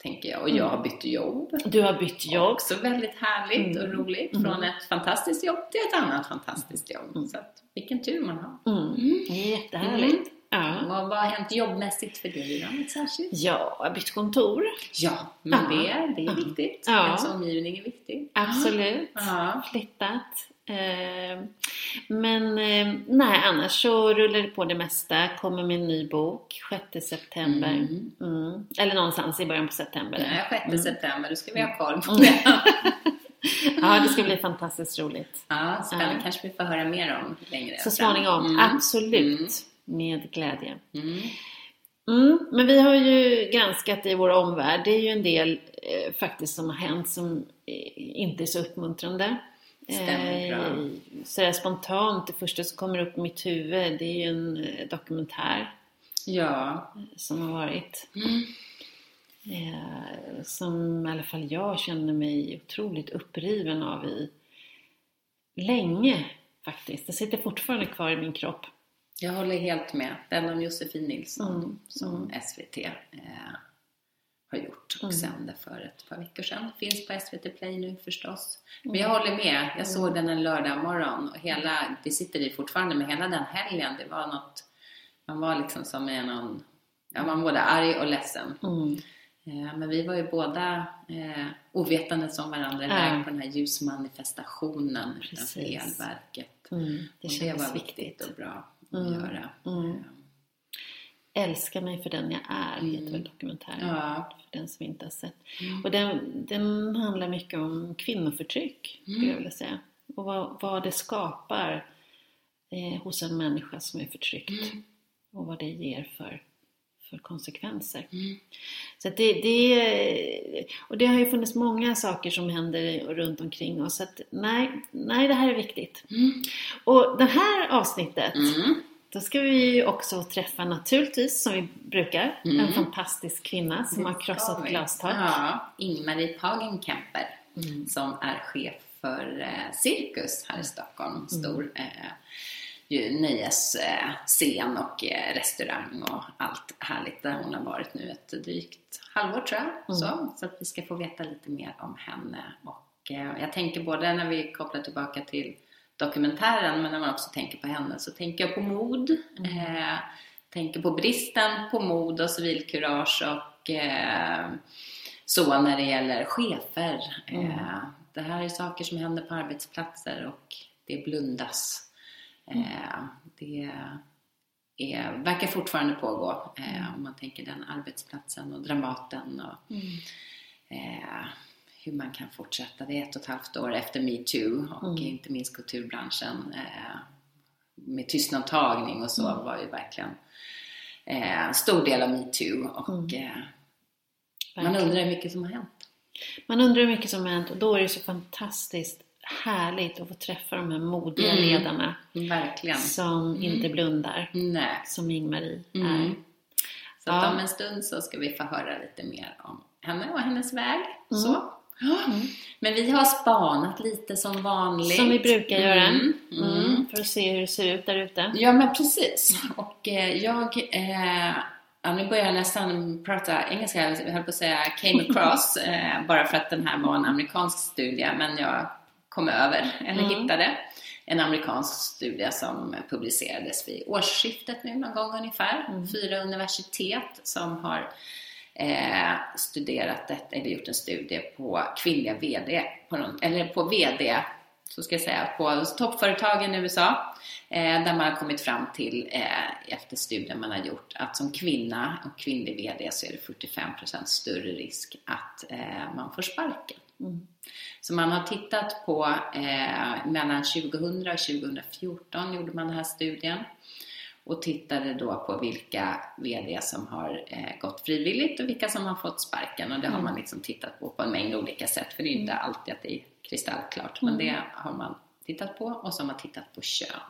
S1: tänker jag. Och jag har bytt jobb.
S3: Du har bytt jobb.
S1: Också väldigt härligt och
S3: Mm.
S1: roligt.
S3: Mm.
S1: Från ett fantastiskt jobb till ett annat fantastiskt jobb. Så att, vilken tur man har.
S3: Mm. Jättehärligt.
S1: Mm.
S3: Ja.
S1: Och vad har hänt jobbmässigt för dig då? Särskilt?
S3: ja, jag har bytt kontor.
S1: Ja, men
S3: Ja.
S1: det, är, det är viktigt.
S3: Ja.
S1: Ens omgivning är viktig.
S3: Absolut.
S1: Ja.
S3: Flyttat. Eh, Men eh, nej, annars så rullar det på det mesta. Kommer en ny bok 6 september.
S1: Mm.
S3: Mm. Eller någonstans i början på september.
S1: Nej, 6
S3: Mm.
S1: september, då ska vi ha koll på
S3: Mm.
S1: det.
S3: Ja, det ska bli fantastiskt roligt.
S1: Ja, spännande.
S3: Ja.
S1: kanske vi får höra mer om längre
S3: Så småningom,
S1: Mm.
S3: absolut. Med glädje.
S1: Mm.
S3: Mm, men vi har ju granskat i vår omvärld. Det är ju en del eh, faktiskt som har hänt som eh, inte är så uppmuntrande.
S1: Stämmer bra.
S3: Eh, sådär spontant, det första som kommer upp i mitt huvud det är ju en eh, dokumentär
S1: Ja.
S3: som har varit.
S1: Mm.
S3: Eh, som i alla fall jag känner mig otroligt uppriven av i länge faktiskt. Det sitter fortfarande kvar i min kropp.
S1: Jag håller helt med. Den om Josefin Nilsson
S3: Mm,
S1: som
S3: mm.
S1: SVT eh, har gjort och
S3: Mm.
S1: sände för ett par veckor sedan. Finns på SVT Play nu förstås. Men
S3: Mm.
S1: jag håller med. Jag såg den en lördag morgon och hela, det sitter i fortfarande, men hela den helgen, det var något, man var liksom som i någon, ja man var både arg och ledsen.
S3: Mm.
S1: Eh, Men vi var ju båda eh, ovetande som varandra
S3: Ja.
S1: iväg på den här ljusmanifestationen
S3: Precis.
S1: utanför elverket.
S3: Mm. Det
S1: och det var viktigt
S3: viktigt.
S1: och bra att
S3: Mm.
S1: göra.
S3: Mm. Älska mig för den jag är,
S1: Mm.
S3: heter väl dokumentären.
S1: Ja.
S3: För den som inte har sett.
S1: Mm.
S3: Och den, den handlar mycket om kvinnoförtryck, skulle
S1: Mm.
S3: jag vilja säga. Och vad, vad det skapar eh, hos en människa som är förtryckt.
S1: Mm.
S3: Och vad det ger för, för konsekvenser.
S1: Mm.
S3: Så det, det, och det har ju funnits många saker som händer runt omkring oss. Så att nej, nej, det här är viktigt.
S1: Mm.
S3: Och det här avsnittet
S1: Mm.
S3: Då ska vi också träffa naturligtvis, som vi brukar,
S1: Mm.
S3: en fantastisk kvinna som har krossat glastak.
S1: Ja, Ingmarie Pagenkemper
S3: Mm.
S1: som är chef för eh, Cirkus här i Stockholm. Stor eh, nöjesscen och eh, restaurang och allt härligt där hon har varit nu ett drygt halvår tror jag.
S3: Mm.
S1: Så, så att vi ska få veta lite mer om henne. Och eh, jag tänker både när vi kopplar tillbaka till dokumentären men när man också tänker på henne så tänker jag på mod. Eh, tänker på bristen på mod och civilkurage och eh, så när det gäller chefer.
S3: Mm.
S1: Eh, det här är saker som händer på arbetsplatser och det blundas. Eh, det är, verkar fortfarande pågå eh, om man tänker den arbetsplatsen och Dramaten och
S3: Mm.
S1: Eh, hur man kan fortsätta. Det är ett och ett halvt år efter metoo och
S3: Mm.
S1: inte minst kulturbranschen eh, med tystnadtagning och så
S3: Mm.
S1: var ju verkligen eh, en stor del av metoo och
S3: Mm.
S1: eh, man undrar hur mycket som har hänt.
S3: Man undrar hur mycket som har hänt och då är det så fantastiskt härligt att få träffa de här modiga
S1: Mm.
S3: ledarna
S1: Verkligen.
S3: som inte blundar,
S1: Nej.
S3: som Ingmarie är.
S1: Mm. Så
S3: Ja.
S1: om en stund så ska vi få höra lite mer om henne och hennes väg.
S3: Mm.
S1: Så.
S3: Mm.
S1: Men vi har spanat lite som vanligt.
S3: Som vi brukar göra.
S1: Mm.
S3: Mm.
S1: Mm.
S3: För att se hur det ser ut där ute.
S1: Ja men precis. Och eh, jag, eh, ja, nu börjar jag nästan prata engelska, jag höll på att säga came across, eh, bara för att den här var en amerikansk studie, men jag kom över, eller
S3: Mm.
S1: hittade, en amerikansk studie som publicerades vid årsskiftet nu någon gång ungefär.
S3: Mm.
S1: Fyra universitet som har eh, studerat detta, eller gjort en studie på kvinnliga VD, på någon, eller på VD, så ska jag säga, på toppföretagen i USA, eh, där man har kommit fram till, eh, efter studien man har gjort, att som kvinna och kvinnlig VD så är det 45% större risk att eh, man får sparken.
S3: Mm.
S1: Så man har tittat på eh, mellan 2000 och 2014 gjorde man den här studien. Och tittade då på vilka VD som har eh, gått frivilligt och vilka som har fått sparken. Och det har man liksom tittat på på en mängd olika sätt för det är ju inte alltid att det är kristallklart. Men det har man tittat på och så har man tittat på kön.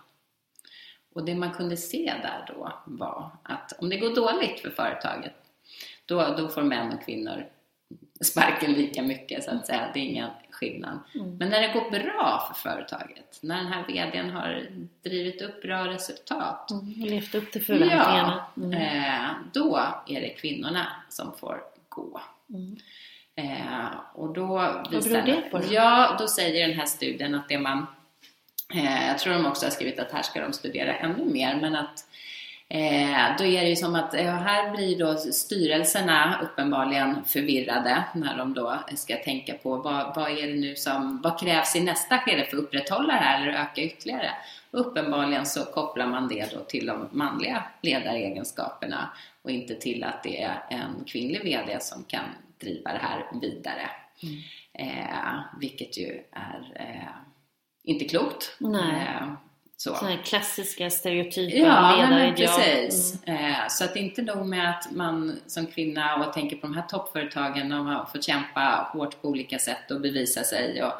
S1: Och det man kunde se där då var att om det går dåligt för företaget då, då får män och kvinnor sparken lika mycket så att säga. Det är ingen skillnad. Mm. Men när det går bra för företaget, när den här VDn har drivit upp bra resultat.
S3: Mm, levt upp till förväntningarna.
S1: Ja, mm. eh, då är det kvinnorna som får gå. Mm. Eh, och då
S3: Vad beror det på? Då?
S1: Ja, då säger den här studien att det man eh, jag tror de också har skrivit att här ska de studera ännu mer, men att Eh, då är det ju som att ja, här blir då styrelserna uppenbarligen förvirrade när de då ska tänka på vad, vad är det nu som, vad krävs i nästa skede för att upprätthålla det här eller öka ytterligare? Uppenbarligen så kopplar man det då till de manliga ledaregenskaperna och inte till att det är en kvinnlig VD som kan driva det här vidare. Mm. Eh, vilket ju är eh, inte klokt.
S3: Nej. Så. Sådana klassiska stereotypa
S1: ja, ledarideal. precis. Mm. Eh, så att det är inte nog med att man som kvinna och tänker på de här toppföretagen, de har fått kämpa hårt på olika sätt och bevisa sig och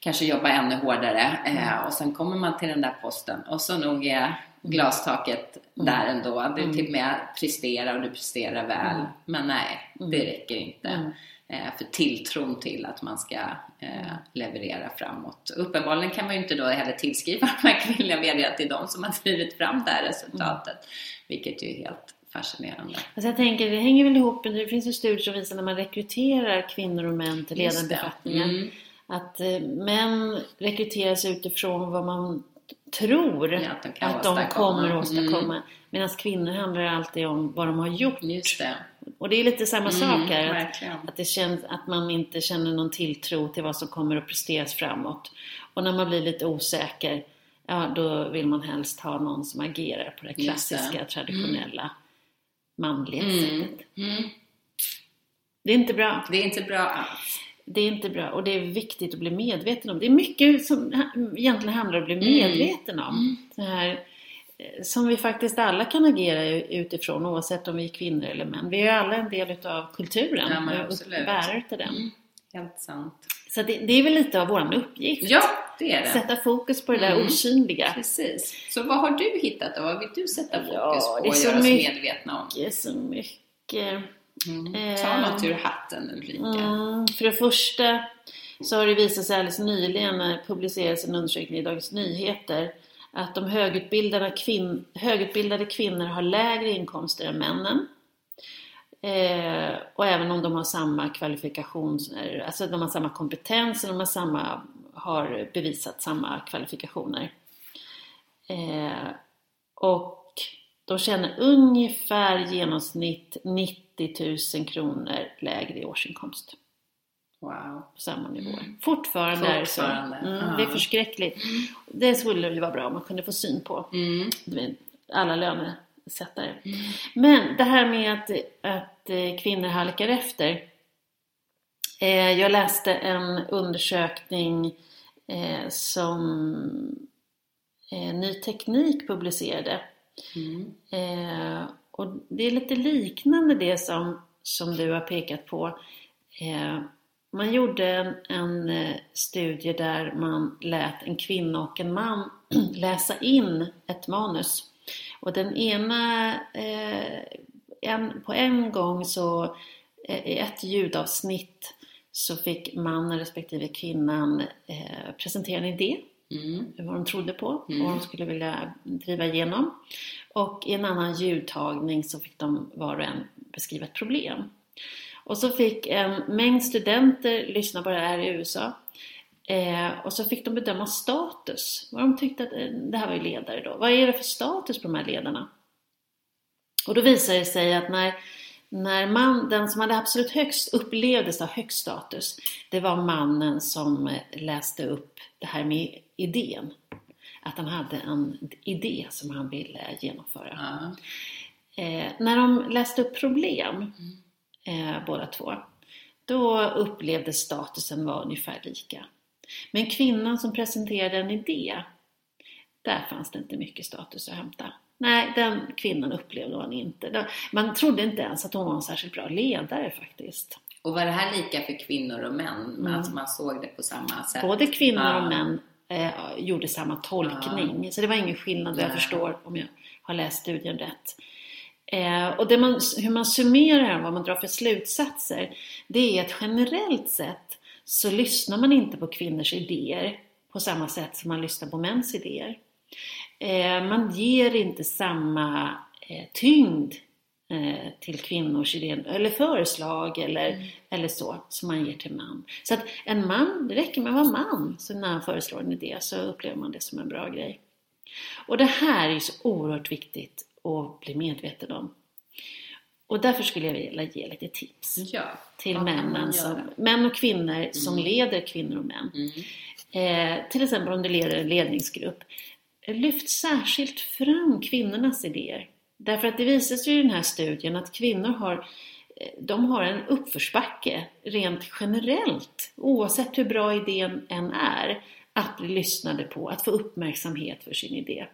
S1: kanske jobba ännu hårdare. Eh, mm. och sen kommer man till den där posten och så nog är mm. glastaket mm. där ändå. Du mm. till och med presterar och du presterar väl. Mm. Men nej, det räcker inte. Eh, för tilltron till att man ska eh, leverera framåt. Uppenbarligen kan man ju inte då heller tillskriva de här kvinnliga VD att det är de som har drivit fram det här resultatet. Mm. Vilket ju är helt fascinerande.
S3: Alltså jag tänker, det hänger väl ihop, det finns ju studier som visar när man rekryterar kvinnor och män till ledande befattningar. Mm. Att eh, män rekryteras utifrån vad man tror ja, att de, att de kommer att åstadkomma. Mm. Medan kvinnor handlar alltid om vad de har gjort.
S1: Just det.
S3: Och det är lite samma mm, sak här. Att, att, det känns, att man inte känner någon tilltro till vad som kommer att presteras framåt. Och när man blir lite osäker, ja då vill man helst ha någon som agerar på det klassiska, det. traditionella mm. manliga mm. sättet. Mm. Det är inte bra.
S1: Det är inte bra alls.
S3: Det är inte bra och det är viktigt att bli medveten om. Det är mycket som egentligen handlar om att bli mm. medveten om. Så här, som vi faktiskt alla kan agera utifrån oavsett om vi är kvinnor eller män. Vi är alla en del utav kulturen
S1: ja, och
S3: bärare till den.
S1: Mm, helt sant.
S3: Så det, det, är väl lite av vår uppgift.
S1: Ja, det är det.
S3: Sätta fokus på det där mm. osynliga.
S1: Precis. Så vad har du hittat och vad vill du sätta fokus ja, på och göra oss medvetna om?
S3: Det är så mycket.
S1: Mm. Ta eh, något ur hatten Ulrika.
S3: Mm, för det första så har det visat sig alldeles nyligen när det publicerades en undersökning i Dagens Nyheter att de högutbildade, kvin högutbildade kvinnor har lägre inkomster än männen. Eh, och även om de har samma kvalifikationer, alltså de har samma kompetens, de har, samma, har bevisat samma kvalifikationer. Eh, och de tjänar ungefär genomsnitt 90 000 kronor lägre i årsinkomst.
S1: Wow.
S3: På samma nivå. Mm. Fortfarande, är det så. Mm, Det är förskräckligt. Det skulle ju vara bra om man kunde få syn på. Mm. Alla lönesättare. Mm. Men det här med att, att eh, kvinnor halkar efter. Eh, jag läste en undersökning eh, som Ny Teknik publicerade. Mm. och det är lite liknande det som, som du har pekat på. Man gjorde en, en, eh, studie där man lät en kvinna och en man läsa in ett manus. Och den ena, eh, en, på en gång så eh, i ett ljudavsnitt så fick mannen respektive kvinnan eh, presentera en idé. Mm. Vad de trodde på mm. och vad de skulle vilja driva igenom. Och i en annan ljudtagning så fick de var och en beskriva ett problem. Och så fick en mängd studenter lyssna på det här i USA. Eh, och så fick de bedöma status. Vad de tyckte att, eh, det här var ju ledare då. Vad är det för status på de här ledarna? Och då visade det sig att när, när man, den som hade absolut högst, upplevdes ha högst status, det var mannen som eh, läste upp det här med idén. Att han hade en idé som han ville genomföra. Mm. Eh, när de läste upp problem, mm eh, båda två, då upplevdes statusen vara ungefär lika. Men kvinnan som presenterade en idé, där fanns det inte mycket status att hämta. Nej, den kvinnan upplevde man inte. Man trodde inte ens att hon var en särskilt bra ledare faktiskt.
S1: Och var det här lika för kvinnor och män? Mm. Alltså man såg det på samma sätt?
S3: Både kvinnor ja. och män eh, gjorde samma tolkning. Ja. Så det var ingen skillnad, jag förstår om jag har läst studien rätt. Eh, och det man, hur man summerar vad man drar för slutsatser, det är att generellt sett så lyssnar man inte på kvinnors idéer på samma sätt som man lyssnar på mäns idéer. Eh, man ger inte samma eh, tyngd till kvinnors idéer, eller förslag eller, mm. eller så, som man ger till man. Så att en man, det räcker med att vara man, så när han föreslår en idé så upplever man det som en bra grej. Och det här är så oerhört viktigt att bli medveten om. Och därför skulle jag vilja ge lite tips
S1: ja,
S3: till männen som, män och kvinnor mm. som leder kvinnor och män. Mm. Eh, till exempel om du leder en ledningsgrupp. Lyft särskilt fram kvinnornas idéer. Därför att det visar sig i den här studien att kvinnor har eh, de har en uppförsbacke rent generellt, oavsett hur bra idén än är, att bli lyssnade på, att få uppmärksamhet för sin idé.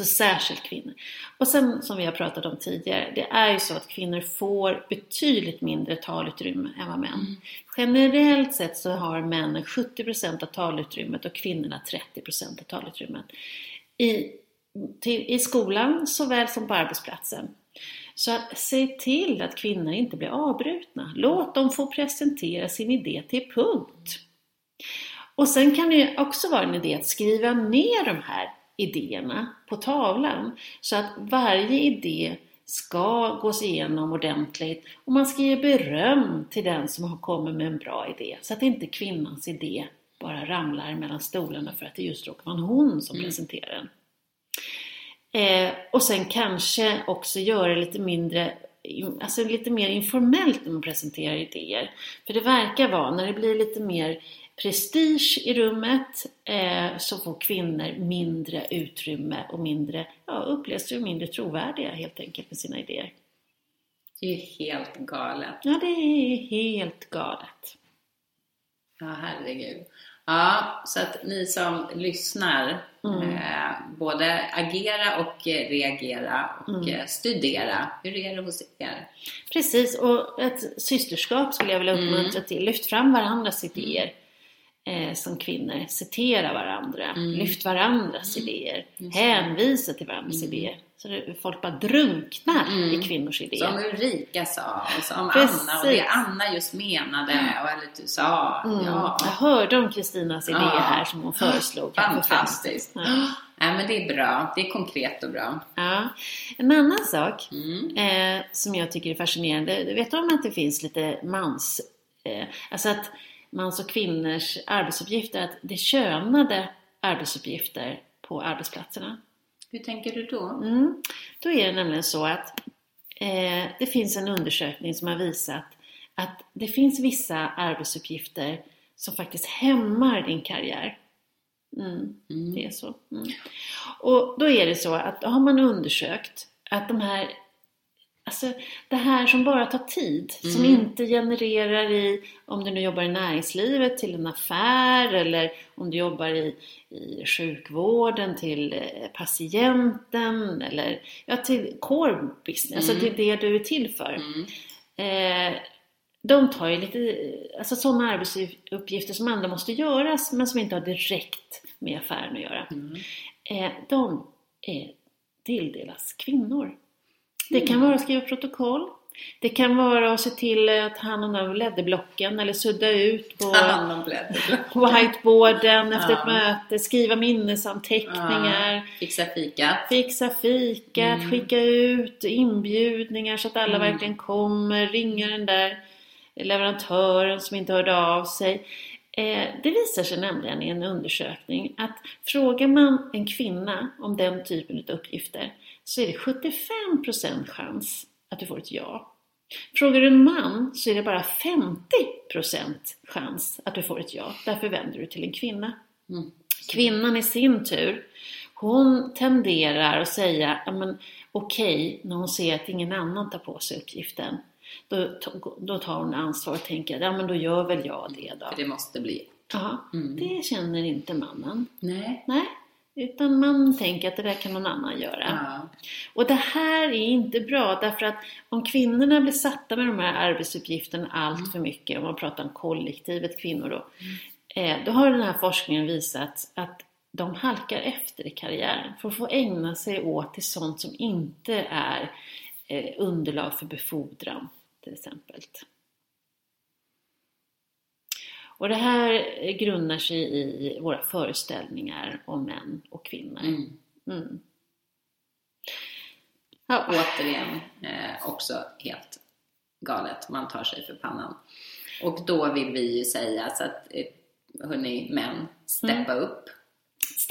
S3: Så särskilt kvinnor. Och sen som vi har pratat om tidigare, det är ju så att kvinnor får betydligt mindre talutrymme än vad män. Mm. Generellt sett så har männen 70% av talutrymmet och kvinnorna 30% av talutrymmet. I, till, I skolan såväl som på arbetsplatsen. Så se till att kvinnor inte blir avbrutna. Låt dem få presentera sin idé till punkt. Och sen kan det också vara en idé att skriva ner de här idéerna på tavlan. Så att varje idé ska gås igenom ordentligt och man ska ge beröm till den som har kommit med en bra idé. Så att inte kvinnans idé bara ramlar mellan stolarna för att det just råkar vara hon som mm. presenterar den. Eh, och sen kanske också göra lite mindre Alltså lite mer informellt när man presenterar idéer. För det verkar vara, när det blir lite mer prestige i rummet eh, så får kvinnor mindre utrymme och mindre, ja, upplevs som mindre trovärdiga helt enkelt med sina idéer.
S1: Det är ju helt galet.
S3: Ja, det är helt galet.
S1: Ja, herregud. Ja, så att ni som lyssnar, mm. eh, både agera och reagera och mm. Eh, studera. Hur är det hos er?
S3: Precis, och ett systerskap skulle jag vilja uppmuntra mm. till. Lyft fram varandras idéer eh, som kvinnor. Citera varandra, mm. lyft varandras mm. idéer, hänvisa till varandras mm. idéer. Så det, folk bara drunknar mm. i kvinnors idéer.
S1: Som Ulrika sa och som Precis. Anna och det Anna just menade och eller du sa. Mm. Ja.
S3: Jag hörde om Kristinas idé ja. här som hon föreslog.
S1: Fantastiskt. Ja. Nej, men det är bra. Det är konkret och bra.
S3: Ja. En annan sak mm. eh, som jag tycker är fascinerande. Vet du om att det finns lite mans... Eh, alltså att mans och kvinnors arbetsuppgifter, att det könade arbetsuppgifter på arbetsplatserna.
S1: Hur tänker du då?
S3: Mm. Då är det nämligen så att eh, det finns en undersökning som har visat att det finns vissa arbetsuppgifter som faktiskt hämmar din karriär. Mm, mm. Det är så. Mm. Och då är det så att då har man undersökt att de här Alltså det här som bara tar tid, mm. som inte genererar i, om du nu jobbar i näringslivet, till en affär eller om du jobbar i, i sjukvården till eh, patienten eller ja, till core business, alltså mm. alltså till det du är till för. Mm. Eh, de tar ju lite, alltså sådana arbetsuppgifter som ändå måste göras men som inte har direkt med affären att göra. Mm. Eh, de är, tilldelas kvinnor. Det kan vara att skriva protokoll. Det kan vara att se till att han hand om blädderblocken eller sudda ut på whiteboarden efter ja. ett möte, skriva minnesanteckningar. Ja.
S1: Fixa fika.
S3: Fixa fika, mm. skicka ut inbjudningar så att alla mm. verkligen kommer, ringa den där leverantören som inte hörde av sig. Eh, det visar sig nämligen i en undersökning att frågar man en kvinna om den typen av uppgifter så är det 75% chans att du får ett ja. Frågar du en man så är det bara 50% chans att du får ett ja. Därför vänder du till en kvinna. Mm. Kvinnan i sin tur, hon tenderar att säga okej okay, när hon ser att ingen annan tar på sig uppgiften. Då, då tar hon ansvar och tänker ja men då gör väl jag det då.
S1: För det måste bli
S3: Ja, mm. det känner inte mannen.
S1: Nej.
S3: Nej. Utan man tänker att det där kan någon annan göra.
S1: Ja.
S3: Och det här är inte bra därför att om kvinnorna blir satta med de här arbetsuppgifterna allt för mycket, om man pratar om kollektivet kvinnor då, eh, då har den här forskningen visat att de halkar efter i karriären för att få ägna sig åt till sånt som inte är eh, underlag för befordran till exempel. Och det här grundar sig i våra föreställningar om män och kvinnor.
S1: Mm.
S3: Mm.
S1: Ja. Återigen, eh, också helt galet. Man tar sig för pannan. Och då vill vi ju säga så att, eh, hörni män, steppa
S3: Mm.
S1: upp.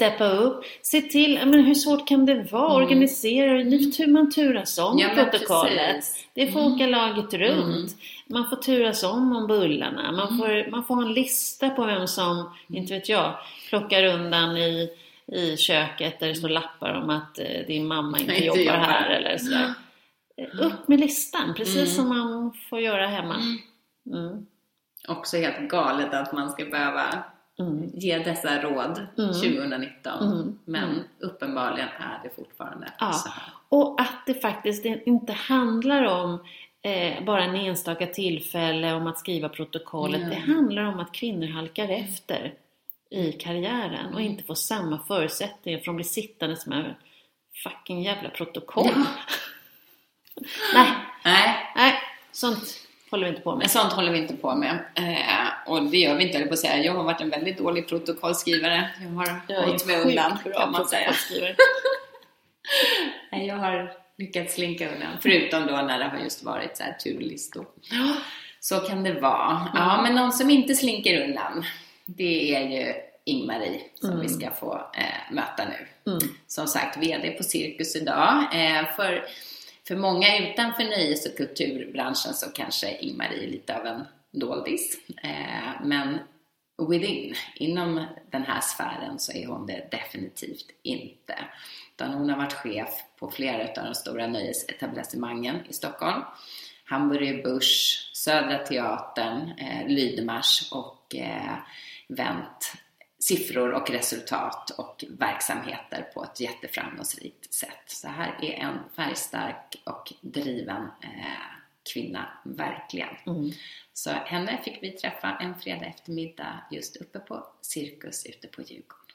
S3: Steppa upp, se till, men hur svårt kan det vara?
S1: Mm.
S3: Organisera nu tur man turas om
S1: Ja,
S3: protokollet.
S1: precis.
S3: Det får
S1: Mm.
S3: åka laget runt.
S1: Mm.
S3: Man får turas om om bullarna. Man,
S1: Mm.
S3: får, man får ha en lista på vem som, inte vet jag, plockar undan i, i köket där det står lappar om att eh, din mamma inte,
S1: Inte
S3: jobbar,
S1: jobbar.
S3: här eller sådär. Eh, Upp med listan, precis
S1: Mm.
S3: som man får göra hemma.
S1: Mm.
S3: Mm.
S1: Också helt galet att man ska behöva
S3: Mm.
S1: ge dessa råd
S3: Mm.
S1: 2019.
S3: Mm.
S1: Men
S3: Mm.
S1: uppenbarligen är det fortfarande
S3: Ja.
S1: så här.
S3: Och att det faktiskt inte handlar om eh, bara en enstaka tillfälle om att skriva protokollet.
S1: Nej.
S3: Det handlar om att kvinnor halkar efter i karriären och inte får samma förutsättningar för de blir sittande som en fucking jävla protokoll. nej,
S1: Nej,
S3: nej, sånt håller vi inte på med.
S1: men sånt håller vi inte på med. Eh, och det gör vi inte, eller på att säga. Jag har varit en väldigt dålig protokollskrivare. Jag har
S3: Jag
S1: hållit mig undan, kan man säga. Nej, jag har lyckats slinka undan. Förutom då när det har just varit så här turlistor. Så kan det vara. Ja, men någon som inte slinker undan, det är ju Ingmarie som
S3: Mm.
S1: vi ska få eh, möta nu.
S3: Mm.
S1: Som sagt, VD på Cirkus idag. Eh, för, för många utanför nöjes och kulturbranschen så kanske Ingmarie är lite av en doldis. Eh, men within, inom den här sfären så är hon det definitivt inte. Utan hon har varit chef på flera av de stora nöjesetablissemangen i Stockholm. Hamburger Börs, Södra Teatern, eh, Lydmars och eh, vänt siffror och resultat och verksamheter på ett jätteframgångsrikt sätt. Så här är en färgstark och driven eh, kvinna, verkligen.
S3: Mm.
S1: Så henne fick vi träffa en fredag eftermiddag just uppe på Cirkus ute på Djurgården.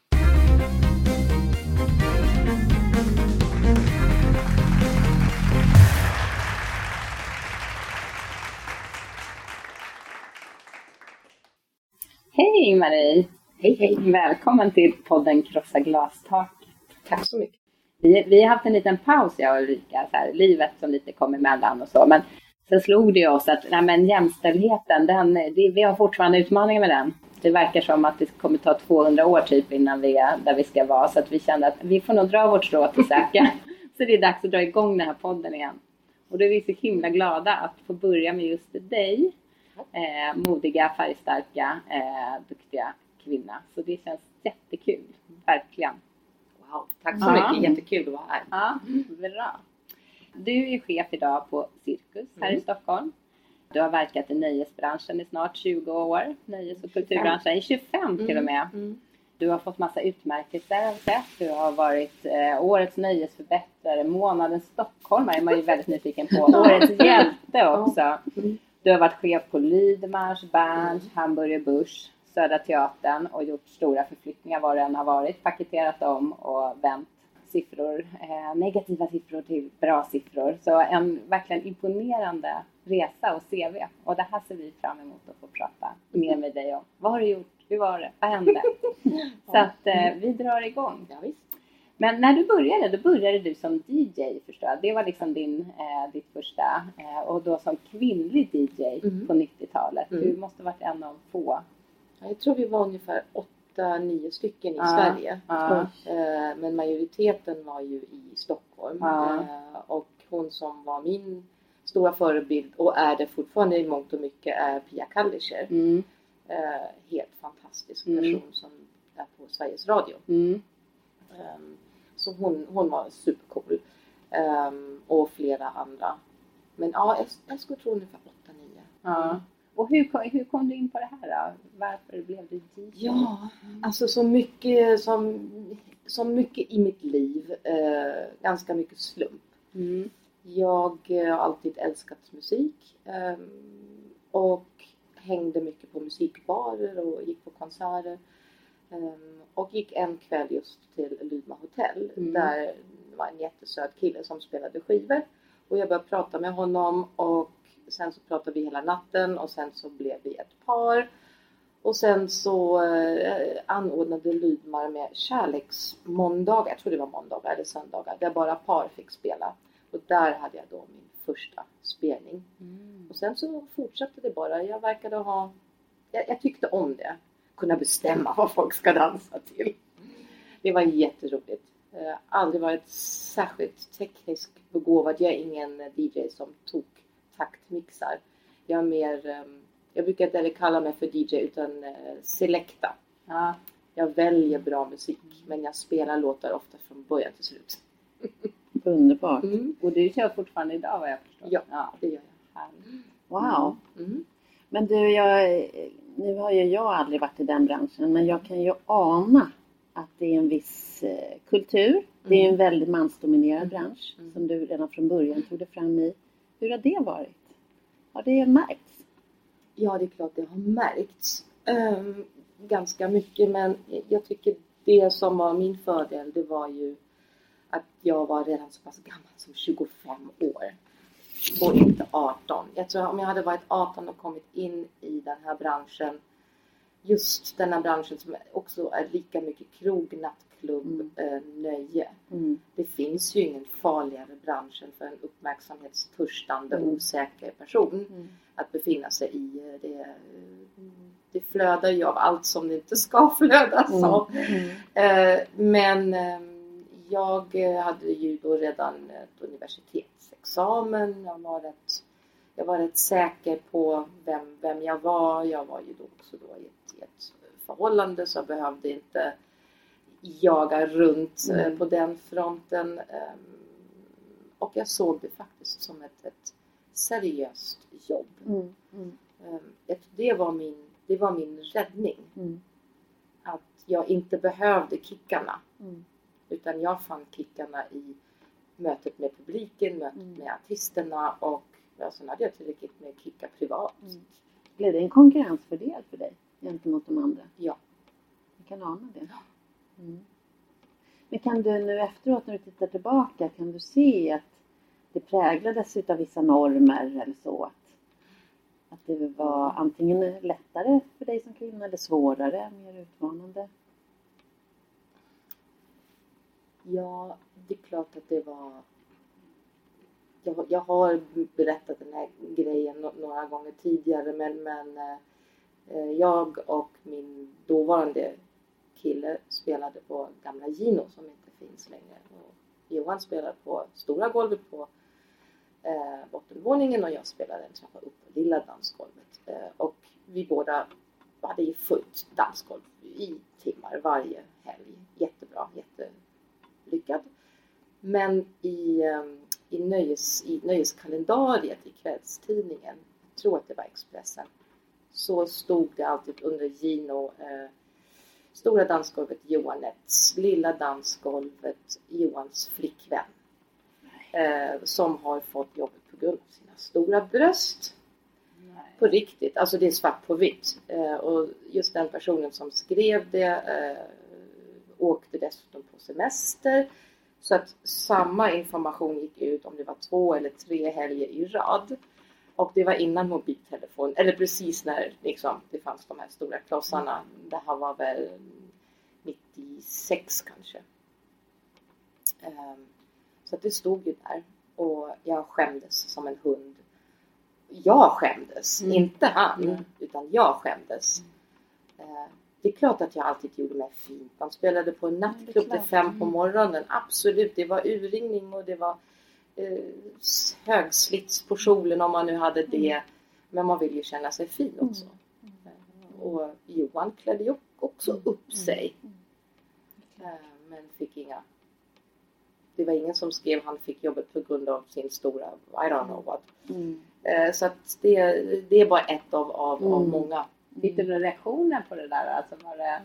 S8: Hej Marie! Hej hej! Välkommen till podden Krossa glastak.
S7: Tack så mycket.
S8: Vi, vi har haft en liten paus jag och Ulrika, så här, livet som lite kom emellan och så. Men sen slog det oss att nej, men jämställdheten, den, det, vi har fortfarande utmaningar med den. Det verkar som att det kommer ta 200 år typ innan vi är där vi ska vara. Så att vi kände att vi får nog dra vårt strå till säcken. så det är dags att dra igång den här podden igen. Och då är vi så himla glada att få börja med just dig. Eh, modiga, färgstarka, eh, duktiga kvinna. Så det känns jättekul. Verkligen.
S7: Wow, tack så mycket. Jättekul att vara här.
S8: Ja, bra. Du är chef idag på Cirkus här i Stockholm. Du har verkat i nöjesbranschen i snart 20 år. Nöjes och kulturbranschen i 25 till och med.
S7: Mm.
S8: Du har fått massa utmärkelser. har sett. Du har varit eh, årets nöjesförbättrare, månadens stockholmare är man ju väldigt nyfiken på. Årets hjälte också.
S7: Mm.
S8: Du har varit chef på Lydmars, Berns, Hamburger Börs, Södra Teatern och gjort stora förflyttningar var det än har varit. Paketerat om och vänt siffror, eh, negativa siffror till bra siffror. Så en verkligen imponerande resa och CV. Och det här ser vi fram emot att få prata mer med dig om. Vad har du gjort? Hur var det? Vad hände? Så att eh, vi drar igång.
S7: Ja, visst.
S8: Men när du började, då började du som DJ förstår jag. Det var liksom din, eh, ditt första. Eh, och då som kvinnlig DJ
S7: Mm.
S8: på 90-talet.
S7: Mm.
S8: Du måste varit en av få.
S7: Ja, Jag tror vi var ungefär åtta, nio stycken i Sverige. Eh, Men majoriteten var ju i Stockholm. Eh, Och hon som var min stora förebild och är det fortfarande i mångt och mycket är Pia Kallischer.
S8: Mm.
S7: Eh, Helt fantastisk
S8: Mm.
S7: person som är på Sveriges Radio.
S8: Mm.
S7: Ehm, Så hon, hon var supercool. Ehm, Och flera andra. Men ja, jag, jag skulle tro ungefär åtta, nio.
S8: Ja. Och hur, kom- hur kom du in på det här då? Varför blev du DJ?
S7: Ja, alltså så mycket som som mycket i mitt liv, eh, ganska mycket slump.
S8: Mm.
S7: Jag eh, har alltid älskat musik eh, och hängde mycket på musikbarer och gick på konserter. Eh, och gick en kväll just till Lydma hotell
S8: Mm.
S7: där det var en jättesöt kille som spelade skivor. Och jag började prata med honom och sen så pratade vi hela natten och sen så blev vi ett par. Och sen så eh, anordnade Lydmar med kärleksmåndagar, jag tror det var måndagar eller söndagar, där bara par fick spela. Och där hade jag då min första spelning. Och sen så fortsatte det bara. Jag verkade ha... Jag, jag tyckte om det. Kunna bestämma vad folk ska dansa till. Det var jätteroligt. Eh, aldrig varit särskilt tekniskt begåvad. Jag är ingen DJ som tok taktmixar. Jag är mer... ehm, jag brukar inte kalla mig för DJ utan eh, selecta.
S8: Ja.
S7: Jag väljer bra musik men jag spelar låtar ofta från början till slut.
S3: Underbart.
S7: Mm.
S8: Och du kör fortfarande idag vad jag förstår?
S7: Ja,
S8: ja.
S7: det gör jag.
S8: Härligt.
S3: Wow.
S7: Mm.
S3: Men du, jag, nu har ju jag aldrig varit i den branschen men jag kan ju ana att det är en viss eh, kultur. Det är en väldigt mansdominerad bransch
S7: Mm.
S3: som du redan från början tog dig fram i. Hur har det varit? Har det märkts?
S7: Ja, det är klart det har märkts. Um, ganska mycket men jag tycker det som var min fördel det var ju att jag var redan så pass gammal som 25 år. Och inte 18. Jag tror om jag hade varit 18 och kommit in i den här branschen just den här branschen som också är lika mycket krog, nattklubb, eh, nöje.
S3: Mm.
S7: Det finns ju ingen farligare bransch än för en uppmärksamhetstörstande,
S3: Mm.
S7: osäker person
S3: Mm.
S7: att befinna sig i. Det, det flödar ju av allt som det inte ska flödas
S3: Mm.
S7: av.
S3: Mm.
S7: Eh, Men eh, jag hade ju då redan ett universitetsexamen. Jag var rätt, jag var rätt säker på vem, vem jag var. Jag var ju då också då i ett, i ett förhållande så jag behövde inte jaga runt eh,
S3: Mm.
S7: på den fronten. Ehm, Och jag såg det faktiskt som ett, ett seriöst jobb.
S3: Mm. Mm.
S7: Ehm, Det var min, det var min räddning.
S3: Mm.
S7: Att jag inte behövde kickarna.
S3: Mm.
S7: Utan jag fann kickarna i mötet med publiken, mötet
S3: Mm.
S7: med artisterna och ja, sen hade jag tillräckligt med kickar privat.
S3: Blev det en konkurrensfördel för dig gentemot de andra?
S7: Ja.
S3: Jag kan ana det. Mm. Men kan du nu efteråt när du tittar tillbaka, kan du se att det präglades utav vissa normer eller så? Att, att det var antingen lättare för dig som kvinna eller svårare, mer utmanande?
S7: Ja, det är klart att det var... Jag, jag har berättat den här grejen några gånger tidigare men, men eh, jag och min dåvarande kille spelade på gamla Gino som inte finns längre. Och Johan spelade på stora golvet på eh, bottenvåningen och jag spelade en trappa upp på lilla dansgolvet. Eh, och vi båda hade ju fullt dansgolv i timmar varje helg. Jättebra, jättelyckad. Men i, eh, i, nöjes, i nöjeskalendariet i kvällstidningen, jag tror att det var Expressen, så stod det alltid under Gino eh, Stora dansgolvet Johanets, lilla dansgolvet Johans flickvän. Eh, som har fått jobbet på grund av sina stora bröst. På riktigt, alltså det är svart på vitt. Eh, och just den personen som skrev det eh, åkte dessutom på semester. Så att samma information gick ut om det var två eller tre helger i rad. Och det var innan mobiltelefon, eller precis när liksom, det fanns de här stora klossarna. Det här var väl 96 kanske. Ehm, så det stod ju där. Och jag skämdes som en hund. Jag skämdes,
S3: Mm.
S7: inte han.
S3: Mm.
S7: Utan jag skämdes. Eh, Det är klart att jag alltid gjorde mig fint. Man spelade på en nattklubb till fem på
S3: Mm.
S7: morgonen. Absolut, det var urringning och det var högslits på kjolen om man nu hade det. Men man vill ju känna sig fin också. Eh, Och Johan klädde ju också upp sig. Eh, Men fick inga... Det var ingen som skrev han fick jobbet på grund av sin stora, I don't know what.
S3: Mm.
S7: Eh, Så att det, det är bara ett av, av, av
S3: Mm.
S7: många.
S8: Fick du några reaktioner på det där? Alltså var det...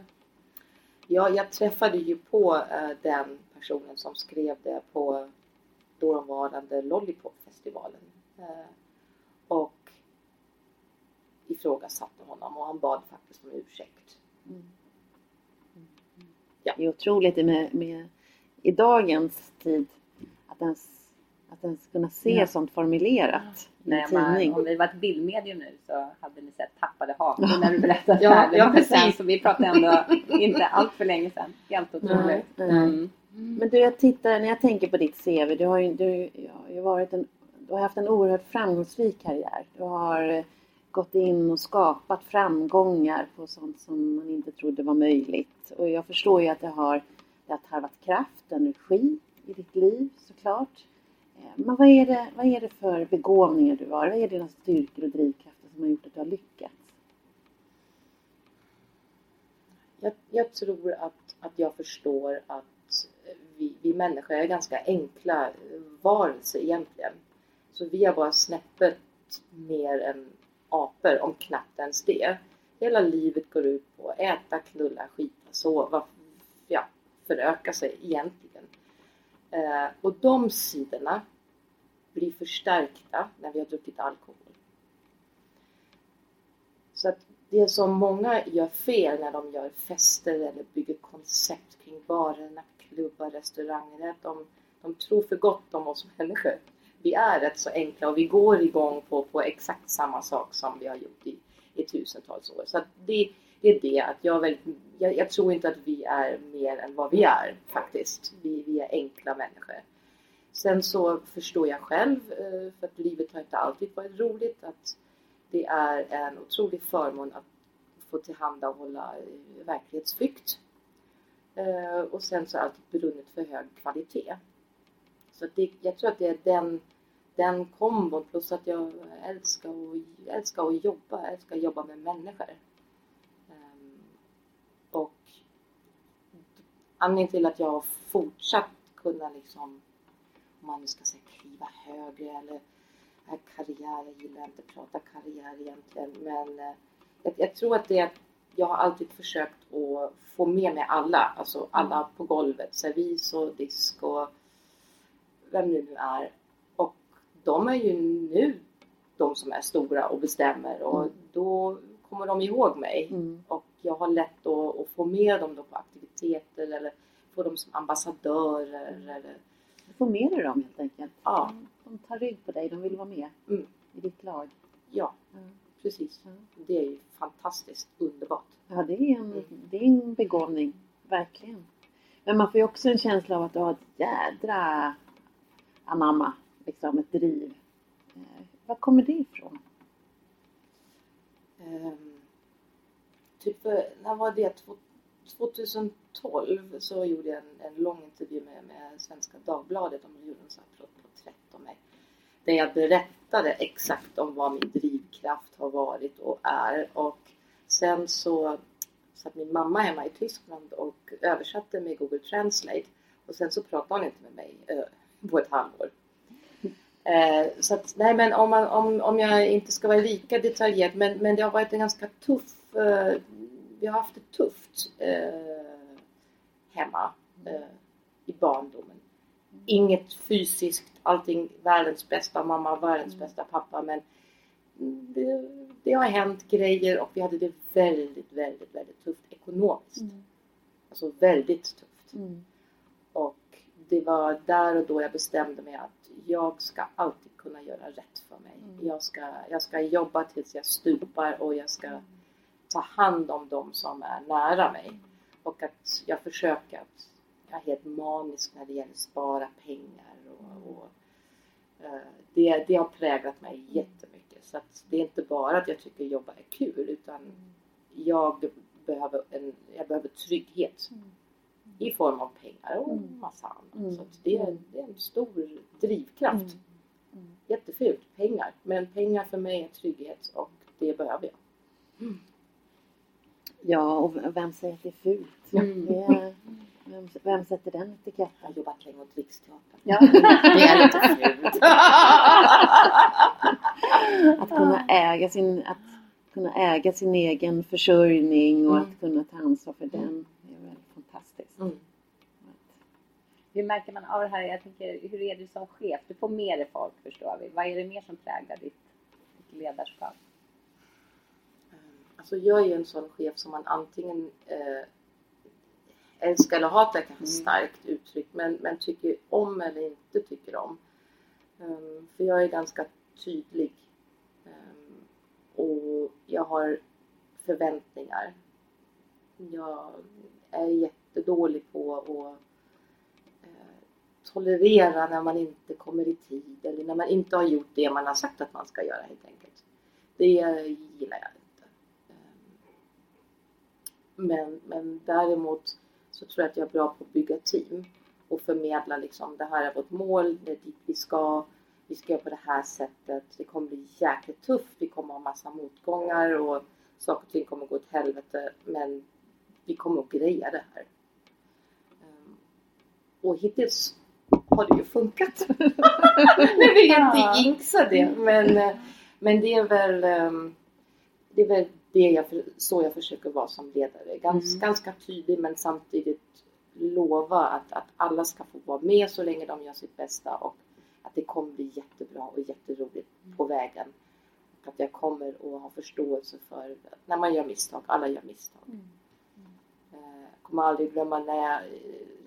S7: Ja, jag träffade ju på den personen som skrev det på dåvarande Lollipop-festivalen. Uh, och ifrågasatte honom och han bad faktiskt om ursäkt. Mm.
S3: Ja. Det är otroligt med, med, i dagens tid att ens, att ens kunna se ja. sånt formulerat ja. i en tidning.
S8: om vi var ett bildmedium nu så hade ni sett tappade hakor när du berättade ja, här. Ja, precis. Så vi pratade ändå inte allt för länge sedan. Helt otroligt. Mm.
S3: Men du, jag tittar, när jag tänker på ditt CV, du har ju, du, ja, ju varit en, du har haft en oerhört framgångsrik karriär. Du har gått in och skapat framgångar på sånt som man inte trodde var möjligt. Och jag förstår ju att det har, det har tarvat kraft, energi i ditt liv såklart. Eh, men vad är, det, vad är det för begåvningar du har? Vad är dina styrkor och drivkrafter som har gjort att du har lyckats?
S7: Jag, jag tror att, att jag förstår att vi, vi människor är ganska enkla varelser egentligen. Så vi har bara snäppet mer än apor, om knappt ens det. Hela livet går ut på att äta, knulla, skita, sova, ja, föröka sig egentligen. Eh, och de sidorna blir förstärkta när vi har druckit alkohol. Så att det som många gör fel när de gör fester eller bygger koncept kring varorna klubbar, restauranger att de, de tror för gott om oss människor vi är rätt så enkla och vi går igång på, på exakt samma sak som vi har gjort i, i tusentals år. Så det, det är det att jag, väl, jag, jag, tror inte att vi är mer än vad vi är faktiskt. Vi, vi är enkla människor. Sen så förstår jag själv, eh, för att livet har inte alltid varit roligt, att det är en otrolig förmån att få tillhandahålla eh, verklighetsflykt. Eh, och sen så har jag alltid brunnit för hög kvalitet. Så det, jag tror att det är den, den kombon plus att jag älskar, att, älskar att jobba, jag älskar att jobba med människor. Ehm, och anledningen till att jag har fortsatt kunna liksom, om man nu ska säga kliva högre eller karriär, jag gillar inte att prata karriär egentligen men eh, jag, jag, tror att det är jag har alltid försökt att få med mig alla, alltså alla på golvet, servis och disk och vem det nu är. Och de är ju nu de som är stora och bestämmer och mm. då kommer de ihåg mig. Mm. Och jag har lätt att, att, få med dem då på aktiviteter eller få dem som ambassadörer. Eller...
S3: Du får med dig dem helt enkelt. Ja. De tar rygg på dig, de vill vara med mm. i ditt lag.
S7: Ja, mm. Precis. Det är ju fantastiskt underbart.
S3: Ja, det är en, det är en begåvning. Verkligen. Men man får ju också en känsla av att du har ett jädra anamma liksom ett driv. Eh, var kommer det ifrån?
S7: Um, typ, när var det? 2012 så gjorde jag en, en lång intervju med, med Svenska Dagbladet. De gjorde en sån här porträtt om mig. Där jag berättade exakt om vad min drivkraft har varit och är. Och sen så satt min mamma hemma i Tyskland och översatte med Google Translate. Och sen så pratade hon inte med mig eh, på ett halvår. Eh, så att, nej men om, man, om, om jag inte ska vara lika detaljerad men, men det har varit en ganska tuff, eh, vi har haft det tufft eh, hemma eh, i barndomen. Inget fysiskt, allting världens bästa mamma, världens mm. bästa pappa men det, det, har hänt grejer och vi hade det väldigt, väldigt, väldigt tufft ekonomiskt. Mm. Alltså väldigt tufft. Mm. Och det var där och då jag bestämde mig att jag ska alltid kunna göra rätt för mig. Mm. Jag, ska, jag ska jobba tills jag stupar och jag ska ta hand om dem som är nära mig. Och att jag försöker att jag är helt manisk när det gäller att spara pengar. Och, och uh, det, det har präglat mig jättemycket. Så att det är inte bara att jag tycker jobba är kul utan jag behöver, en, jag behöver trygghet. Mm i form av pengar och mm. massa annat. Mm. Så det är, det, är, en stor drivkraft. Mm. mm. Jättefult, pengar. Men pengar för mig är trygghet och det behöver jag. Mm.
S3: Ja, och vem säger att det är fult? Mm. Det är, vem, vem, sätter den etiketten?
S7: Jag har jobbat länge åt Riksteatern.
S3: Ja.
S7: det är lite fult.
S3: att kunna äga sin, att kunna äga sin egen försörjning och att kunna ta ansvar för den
S8: fantastiskt. Mm. Hur märker man av det här? Jag tänker, hur är du som chef? Du får med dig folk förstår vi. Vad är det mer som präglar ditt, ditt ledarskap?
S7: Alltså jag är en sån chef som man antingen eh, älskar eller hatar kanske mm. starkt uttryckt men, men tycker om eller inte tycker om. Um, för jag är ganska tydlig. Um, och jag har förväntningar. Jag är jättedålig på att uh, tolerera när man inte kommer i tid eller när man inte har gjort det man har sagt att man ska göra helt enkelt. Det gillar jag inte. Um, men, men däremot så tror jag att jag är bra på att bygga team och förmedla liksom det här är vårt mål, det är dit vi ska, vi ska göra på det här sättet, det kommer bli jäkligt tufft, vi kommer ha massa motgångar och saker och ting kommer gå åt helvete men vi kommer att greja det här. Ehm, och hittills har det ju funkat. Nu vill jag inte jinxa det men, eh, men det är väl ehm, det är väl det jag, så jag försöker vara som ledare. Gans, mm. Ganska tydlig men samtidigt lova att, att alla ska få vara med så länge de gör sitt bästa och att det kommer bli jättebra och jätteroligt på vägen. Och att jag kommer att ha förståelse för när man gör misstag. Alla gör misstag. Mm. Mm. Jag kommer aldrig glömma när jag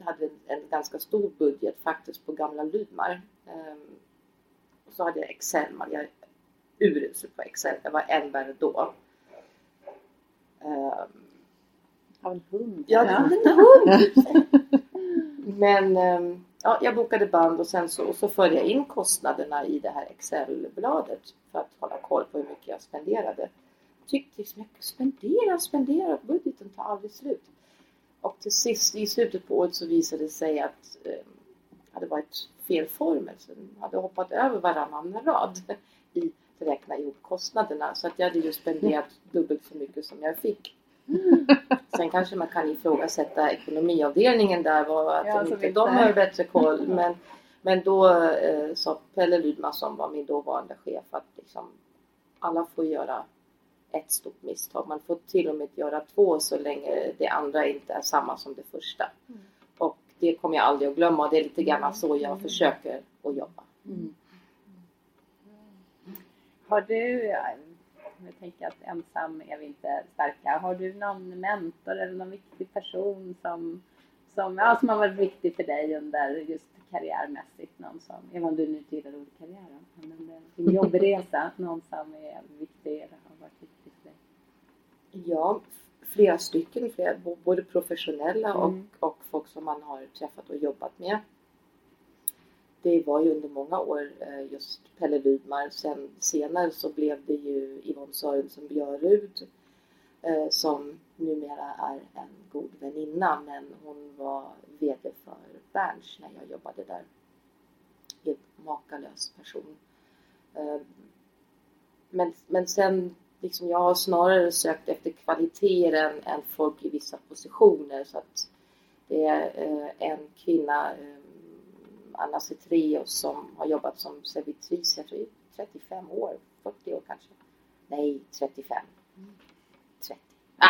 S7: hade en ganska stor budget faktiskt på gamla Lydmar. Ehm, och så hade jag Excel. Jag är urusel på Excel. Jag var än värre då.
S8: Av en hund?
S7: Ja, en hund! Men ehm, ja, jag bokade band och sen så, så förde jag in kostnaderna i det här Excel-bladet för att hålla koll på hur mycket jag spenderade. Jag tyckte liksom, jag spenderar, spenderar, budgeten tar aldrig slut. Och till sist i slutet på året så visade det sig att eh, det hade varit fel formel. Så den hade hoppat över varannan rad i räkna ihop kostnaderna så att jag hade ju spenderat dubbelt så mycket som jag fick. Sen kanske man kan ifrågasätta ekonomiavdelningen där var att ja, inte de har bättre koll. Men, men då eh, sa Pelle Lydman som var min dåvarande chef att liksom, alla får göra ett stort misstag. Man får till och med göra två så länge det andra inte är samma som det första. Mm. Och det kommer jag aldrig att glömma och det är lite grann så jag mm. försöker att jobba. Mm.
S8: Har du, jag tänker att ensam är vi inte starka, har du någon mentor eller någon viktig person som, som, ja, som har varit viktig för dig under just karriärmässigt? Någon som, även om du nu inte gillar ordet karriär, men din jobbresa, någon som är viktig eller har varit viktig för dig?
S7: Ja, flera stycken, flera, både professionella mm. och, och folk som man har träffat och jobbat med det var ju under många år eh, just Pelle Lydmar. Sen senare så blev det ju Yvonne Sörensen Björud eh, som numera är en god väninna men hon var VD för Berns när jag jobbade där. En makalös person. Eh, men, men sen liksom jag har snarare sökt efter kvaliteter än, än folk i vissa positioner så att det är en kvinna Anna Cetreus som har jobbat som servitris, jag tror i 35 år, 40 år kanske. Nej, 35. 30. Ah,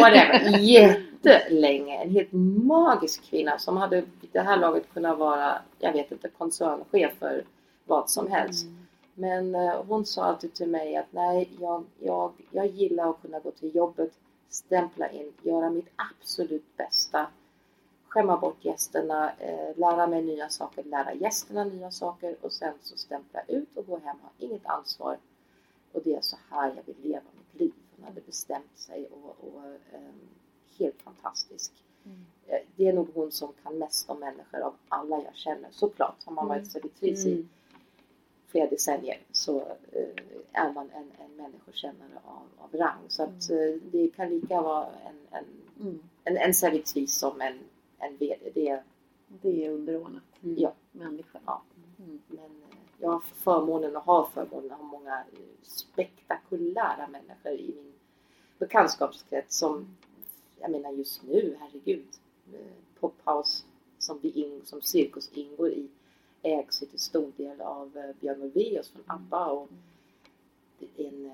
S7: whatever. Jättelänge. En helt magisk kvinna som hade vid det här laget kunnat vara, jag vet inte, koncernchef för vad som helst. Mm. Men eh, hon sa alltid till mig att nej, jag, jag, jag gillar att kunna gå till jobbet, stämpla in, göra mitt absolut bästa skämma bort gästerna, eh, lära mig nya saker, lära gästerna nya saker och sen så stämpla ut och gå hem, ha inget ansvar. Och det är så här jag vill leva mitt liv. Hon hade bestämt sig och, och eh, helt fantastisk. Mm. Eh, det är nog hon som kan mest om människor av alla jag känner. Såklart, har man varit mm. servitris mm. i flera decennier så eh, är man en, en människokännare av, av rang. Så att mm. det kan lika vara en, en, mm. en, en servitris som en en VD. Det,
S8: det är underordnat
S7: mm. ja.
S8: människan.
S7: Ja. Mm. Men eh, jag har förmånen och har förmånen att ha många spektakulära människor i min bekantskapskrets som, jag menar just nu, herregud, eh, Pophouse som, vi in, som Cirkus ingår i ägs till stor del av eh, Björn Ulvaeus från ABBA och är en,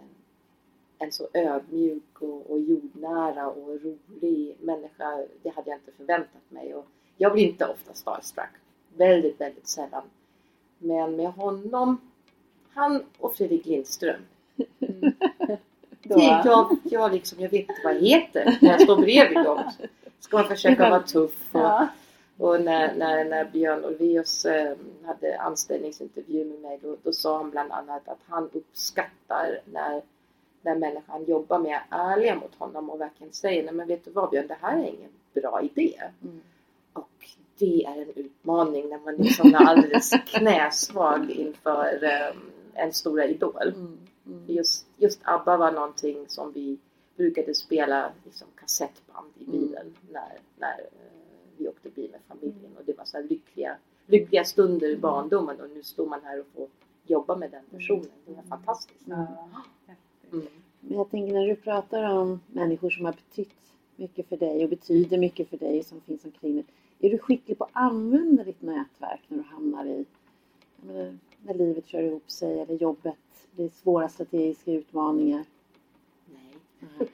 S7: en så ödmjuk och, och jordnära och rolig människa, det hade jag inte förväntat mig. Och jag blir inte ofta starstruck. Väldigt, väldigt sällan. Men med honom, han och Fredrik Lindström. Mm. jag, jag, liksom, jag vet inte vad jag heter när jag står bredvid dem. Ska man försöka vara tuff. Och, ja. och när, när, när Björn Ulvaeus eh, hade anställningsintervju med mig då, då sa han bland annat att han uppskattar när när människan jobbar med är ärliga mot honom och verkligen säger nej men vet du vad Björn, det här är ingen bra idé. Mm. Och det är en utmaning när man liksom är alldeles knäsvag inför um, en stora idol. Mm. Mm. Just, just ABBA var någonting som vi brukade spela liksom, kassettband i mm. bilen när, när uh, vi åkte bil med familjen och det var så lyckliga, lyckliga stunder i mm. barndomen och nu står man här och får jobba med den personen. Det är fantastiskt.
S3: Mm. Jag tänker när du pratar om människor som har betytt mycket för dig och betyder mycket för dig som finns omkring dig. Är du skicklig på att använda ditt nätverk när du hamnar i menar, när livet kör ihop sig eller jobbet blir svåra strategiska utmaningar?
S7: Nej.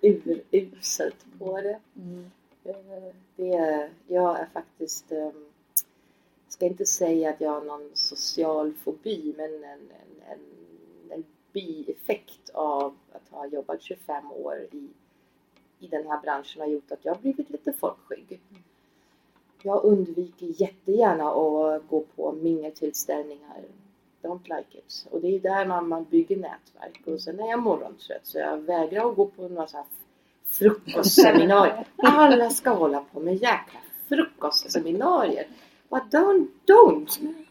S7: Uruselt på det. Mm. Eh, det. Jag är faktiskt jag ehm, ska inte säga att jag har någon social fobi men en, en, en bieffekt av att ha jobbat 25 år i, i den här branschen har gjort att jag har blivit lite folkskygg. Jag undviker jättegärna att gå på mingeltillställningar. Don't like it. Och det är där man, man bygger nätverk. Och sen är jag morgontrött så jag vägrar att gå på några så här frukostseminarier. Alla ska hålla på med jäkla frukostseminarier. But don't, don't!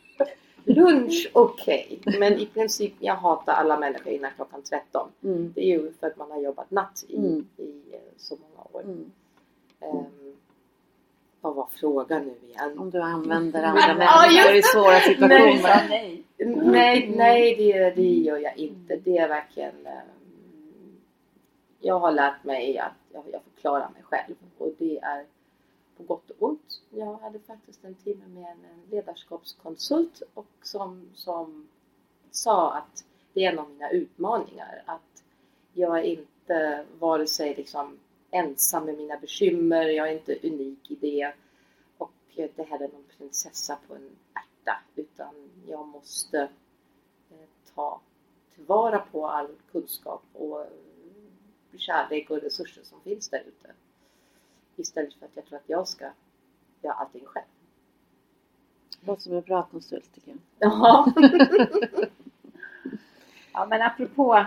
S7: Lunch okej, okay. men i princip jag hatar alla människor innan klockan 13. Mm. Det är ju för att man har jobbat natt i, mm. i eh, så många år. Mm. Um, vad var frågan nu igen?
S3: Om du använder andra människor i svåra situationer?
S7: Nej, nej, nej det, det gör jag inte. Det är verkligen um, Jag har lärt mig att jag, jag får klara mig själv och det är på gott och ont. Jag hade faktiskt en timme med en ledarskapskonsult och som, som sa att det är en av mina utmaningar att jag är inte vare sig liksom ensam med mina bekymmer, jag är inte unik i det och jag är inte heller någon prinsessa på en ärta utan jag måste eh, ta tillvara på all kunskap och kärlek och resurser som finns där ute. Istället för att jag tror att jag ska göra allting själv.
S3: Låter som en bra konsult tycker jag.
S7: Ja.
S8: ja men apropå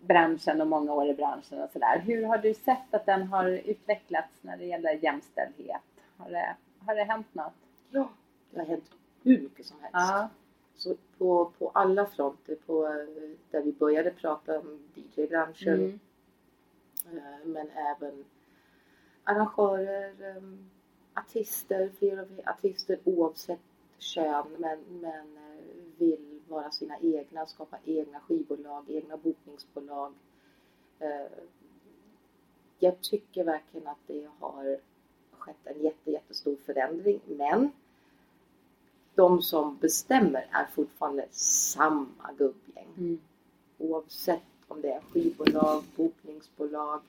S8: branschen och många år i branschen och sådär. Hur har du sett att den har utvecklats när det gäller jämställdhet? Har det, har det hänt något?
S7: Ja, det har hänt hur mycket som helst. Ja. Så på, på alla fronter, på, där vi började prata om DJ-branschen mm. Eh, men även arrangörer, um, artister, fler och fler artister oavsett kön men, men uh, vill vara sina egna, skapa egna skivbolag, egna bokningsbolag. Uh, jag tycker verkligen att det har skett en jätte, jättestor förändring men de som bestämmer är fortfarande samma gubbgäng. Mm. Oavsett om det är skivbolag, bokningsbolag,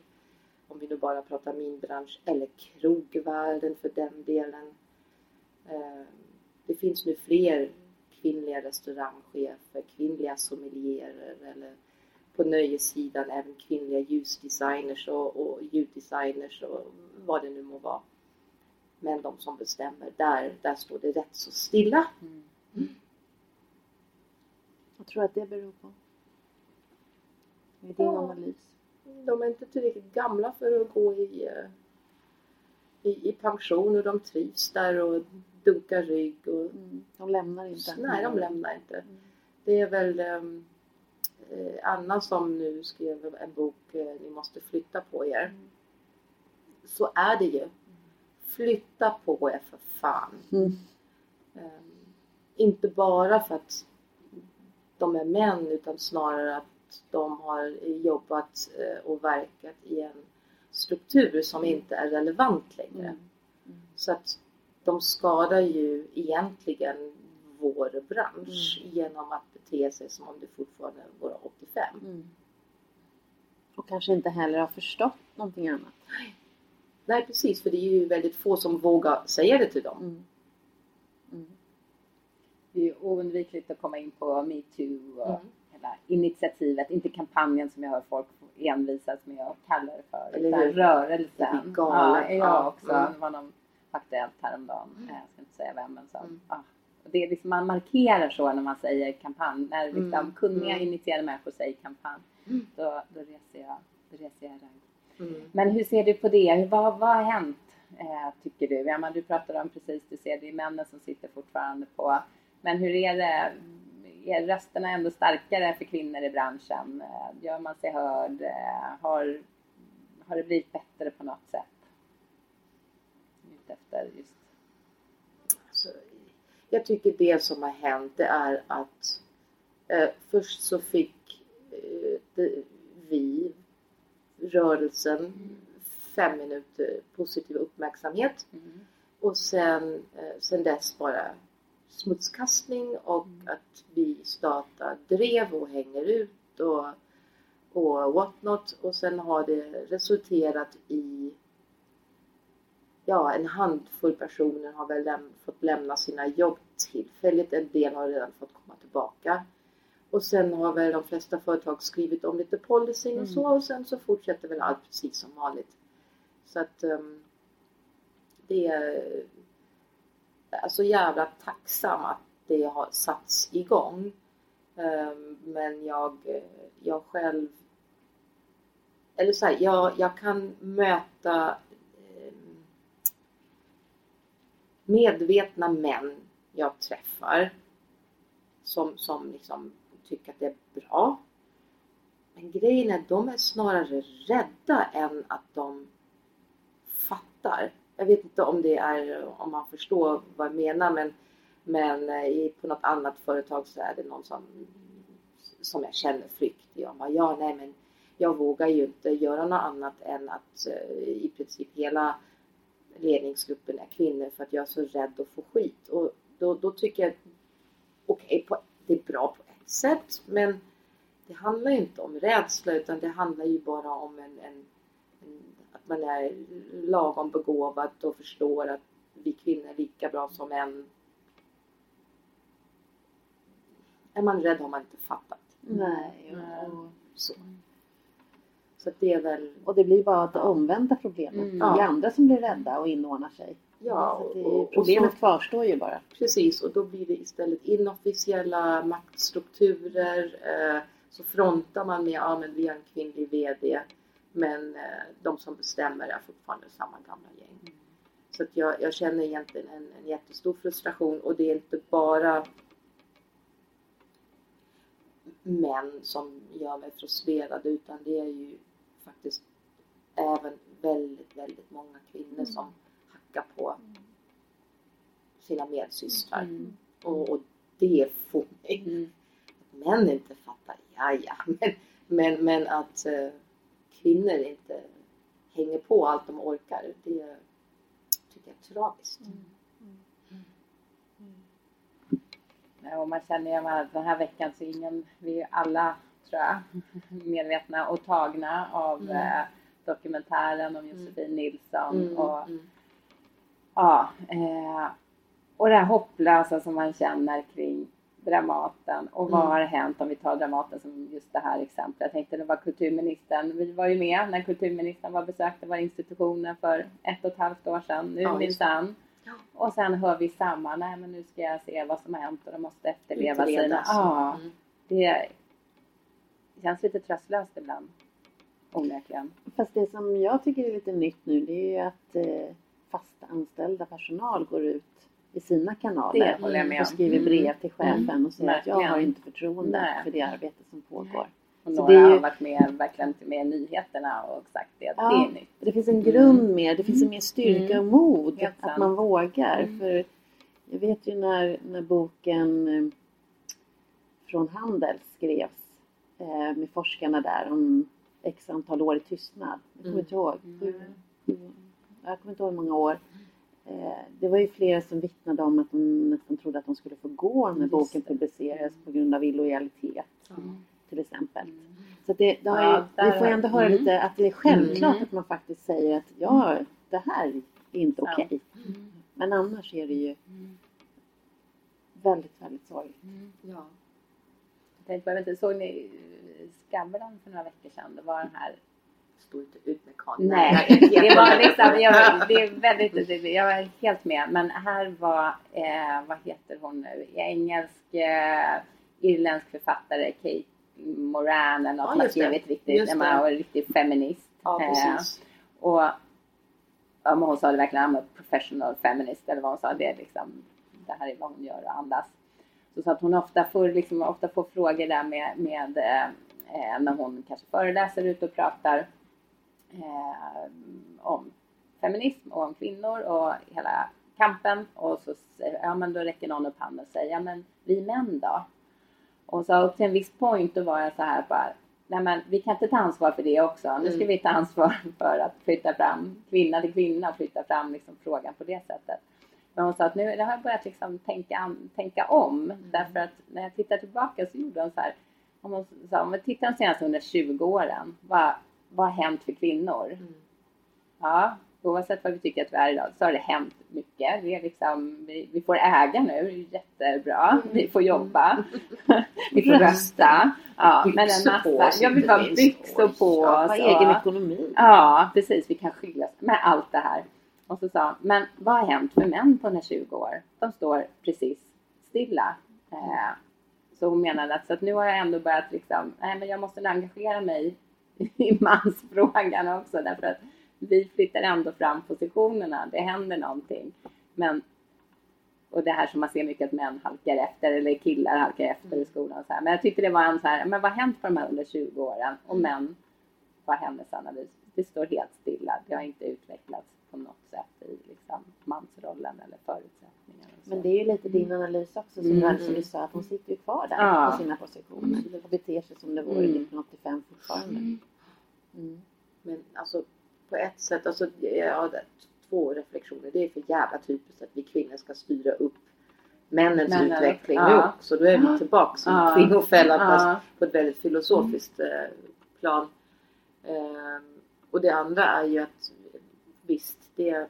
S7: om vi nu bara pratar min bransch, eller krogvärlden för den delen. Eh, det finns nu fler kvinnliga restaurangchefer, kvinnliga sommelierer eller på nöjessidan även kvinnliga ljusdesigners och, och ljuddesigners och vad det nu må vara. Men de som bestämmer, där, där står det rätt så stilla. Mm.
S3: Mm. Vad tror du att det beror på? Med din ja. analys?
S7: De är inte tillräckligt gamla för att gå i, eh, i, i pension och de trivs där och dunkar rygg. Och, mm,
S3: de lämnar inte?
S7: Nej, de lämnar inte. Mm. Det är väl ehm, eh, Anna som nu skrev en bok eh, Ni måste flytta på er. Mm. Så är det ju. Flytta på er för fan. Um, inte bara för att de är män utan snarare att de har jobbat eh, och verkat i en struktur som inte är relevant längre. Mm. Mm. Så att de skadar ju egentligen vår bransch mm. genom att bete sig som om det fortfarande vore 85. Mm.
S3: Och kanske inte heller har förstått någonting annat.
S7: Nej precis, för det är ju väldigt få som vågar säga det till dem.
S3: Mm. Mm.
S8: Det är ju oundvikligt att komma in på metoo och
S7: Mm.
S8: Hela initiativet, inte kampanjen som jag hör folk envisas med att kalla det för,
S7: Eller
S8: utan rörelsen. Ja, jag
S7: Ja.
S8: också.
S7: Mm.
S8: Det var någon aktuellt häromdagen, Eh, jag ska inte säga vem, men som,
S7: Mm.
S8: Och det är liksom, man markerar så när man säger kampanj, när liksom
S7: Mm.
S8: kunniga
S7: Mm.
S8: initierade människor säger kampanj,
S7: Mm.
S8: då, då reser jag, då reser jag ragg.
S7: Mm.
S8: Men hur ser du på det? Hur- Vad, vad har hänt, eh, tycker du? Ja, men du pratade om precis, du ser det är männen som sitter fortfarande på. Men hur är det? Är rösterna ändå starkare för kvinnor i branschen? Eh, Gör man sig hörd? Eh, Har, har det blivit bättre på något sätt? Efter just...
S7: Så, jag tycker det som har hänt det är att eh, först så fick eh, det, vi, rörelsen, fem minuter positiv uppmärksamhet
S8: Mm.
S7: och sen, eh, sen dess bara smutskastning och att vi startar drev och hänger ut och, och what not och sen har det resulterat i ja, en handfull personer har väl läm- fått lämna sina jobb tillfälligt. En del har redan fått komma tillbaka. Och sen har väl de flesta företag skrivit om lite policy och så och sen så fortsätter väl allt precis som vanligt. Så att um, det är är så jävla tacksam att det har satts igång. Ehm, men jag, jag själv eller så här, jag, jag kan möta ehm, medvetna män jag träffar som, som liksom tycker att det är bra. Men grejen är att de är snarare rädda än att de fattar. Jag vet inte om det är, om man förstår vad jag menar men, men eh, i- på något annat företag så är det någon som, som jag känner flykt. Jag bara, ja nej men jag vågar ju inte göra något annat än att eh, i princip hela ledningsgruppen är kvinnor för att jag är så rädd att få skit. Och då, då tycker jag, okej, okay, det är bra på ett sätt men det handlar ju inte om rädsla utan det handlar ju bara om en, en, man är lagom begåvad och förstår att vi kvinnor är lika bra som män. Är man rädd har man inte fattat.
S3: Nej. Och,
S7: Så, så det är väl,
S3: och det blir bara det omvända problemet.
S8: Mm.
S3: Det är andra som blir rädda och inordnar sig.
S7: ja.
S3: Så det,
S7: och- och
S3: problemet
S7: så-
S3: kvarstår ju bara.
S7: Precis, och då blir det istället inofficiella maktstrukturer. Eh, så frontar man med ja men vi har en kvinnlig VD. Men eh, de som bestämmer är fortfarande samma gamla gäng. Så att jag, jag känner egentligen en, en jättestor frustration och det är inte bara män som gör mig frustrerad utan det är ju faktiskt även väldigt, väldigt många kvinnor som hackar på sina medsystrar.
S8: Mm.
S7: Och, och det får mig
S8: Mm.
S7: att män inte fattar, ja ja, men, men, men att eh, kvinnor inte hänger på allt de orkar, det tycker jag är tragiskt.
S8: Ja, och man känner ju att den här veckan så är ingen, vi är alla tror jag medvetna och tagna av
S7: Mm.
S8: eh, dokumentären om Josefin Nilsson
S7: Mm,
S8: och
S7: mm.
S8: ja, eh, och det här hopplösa som man känner kring Dramaten och vad
S7: Mm.
S8: har hänt om vi tar Dramaten som just det här exemplet. Jag tänkte det var kulturministern, vi var ju med när kulturministern var besökte våra institutioner för ett och ett halvt år sedan, nu
S7: Ja,
S8: minsann.
S7: Ja.
S8: Och sen hör vi samma, nej men nu ska jag se vad som har hänt och de måste efterleva sina.
S7: Utredas.
S8: Ja,
S7: Mm.
S8: det känns lite tröstlöst ibland. Onekligen.
S3: Fast det som jag tycker är lite nytt nu det är ju att eh, fast anställda personal går ut i sina kanaler och skriver brev till chefen
S8: Mm.
S3: och säger att jag
S8: Verkligen.
S3: har inte förtroende
S8: Nej.
S3: för det arbete som pågår.
S8: Och några
S3: det är ju-
S8: har varit med, verkligen med nyheterna och sagt det.
S3: Ja.
S8: Det är nytt.
S3: Det finns en grund med, det finns en mer styrka
S8: Mm.
S3: och mod
S8: Helt
S3: att
S8: sant.
S3: man vågar.
S8: Mm.
S3: För jag vet ju när, när boken eh, från Handel skrevs eh, med forskarna där om x antal år i tystnad. Jag kommer
S7: Mm.
S3: inte ihåg.
S8: Mm.
S3: Sju, jag kommer inte ihåg hur många år. Eh, det var ju flera som vittnade om att de nästan trodde att de skulle få gå när boken publicerades på grund av illojalitet
S8: Mm.
S3: till exempel. Så det, det har
S8: Ja,
S3: ju, vi får ändå höra
S8: mm.
S3: lite att det är självklart
S1: Mm.
S3: att man faktiskt säger att ja, det här är inte okej. Men annars är det ju väldigt, väldigt sorgligt.
S7: Ja.
S8: Jag tänkte på, jag vet inte, såg ni Skavlan för några veckor sedan? Det var den här
S7: Stå inte ut med Karin.
S8: Nej, det var liksom, jag, det är väldigt, det- jag är helt med. Men här var, eh, vad heter hon nu, engelsk, eh, irländsk författare Kate Moran eller något
S7: Ja,
S8: som skrivit riktigt,
S7: det.
S8: var riktigt feminist.
S7: Ja,
S8: Eh,
S7: precis.
S8: och ja, hon sa det verkligen, I'm a professional feminist eller vad hon sa, det liksom, det här är vad hon gör och andas. Så, att hon ofta får, liksom, ofta får frågor där med, med eh, eh, när hon kanske föreläser ute och pratar eh, om feminism och om kvinnor och hela kampen och så ja men då räcker någon upp handen och säger, ja men vi män då? Och så upp till en viss point då var jag så här bara, nej men vi kan inte ta ansvar för det också. Nu ska
S7: Mm.
S8: vi ta ansvar för att flytta fram kvinna till kvinna och flytta fram liksom frågan på det sättet. Men hon sa att nu det har jag börjat liksom tänka, tänka om. Därför att när jag tittar tillbaka så gjorde hon så här. Om, hon sa, om vi tittar de senaste 120 åren. Vad, vad har hänt för kvinnor? Ja, oavsett vad vi tycker att vi är idag så har det hänt mycket. Vi, är liksom, vi, vi får äga nu, jättebra. Vi får jobba. vi får rösta. Ja, men en massa.
S7: oss,
S8: Jag vill
S7: inte
S8: bara byxor på
S3: Skapa
S8: oss.
S3: egen
S8: och-
S3: ekonomi.
S8: Ja, precis. Vi kan skilja oss med allt det här. Och så sa men vad har hänt för män på de 20 år? De står precis stilla. Eh, så hon menade att, så att nu har jag ändå börjat liksom, nej men jag måste engagera mig i mansfrågan också därför att vi flyttar ändå fram positionerna. Det händer någonting. Men och det här som man ser mycket att män halkar efter eller killar halkar efter i skolan. Så här. Men jag tyckte det var en så här, men vad har hänt på de här under 20 åren? Och män, vad händer sen? när vi- Det står helt stilla. Det har inte utvecklats på något sätt i liksom, mansrollen eller förutsättningarna.
S3: Men det är ju lite din analys också som,
S8: Mm.
S3: som du sa att hon sitter ju kvar där
S8: Ja.
S3: på sina positioner och beter sig som det vore
S8: Mm.
S3: 1985 fortfarande. Mm.
S7: Men alltså på ett sätt, alltså ja, två reflektioner. Det är för jävla typiskt att vi kvinnor ska styra upp männens
S8: Männen,
S7: utveckling
S8: ja.
S7: nu också. Då är vi tillbaks i
S8: Ja.
S7: kvinnofällan
S8: Ja.
S7: fast på ett väldigt filosofiskt eh, plan. Ehm, och det andra är ju att visst, det,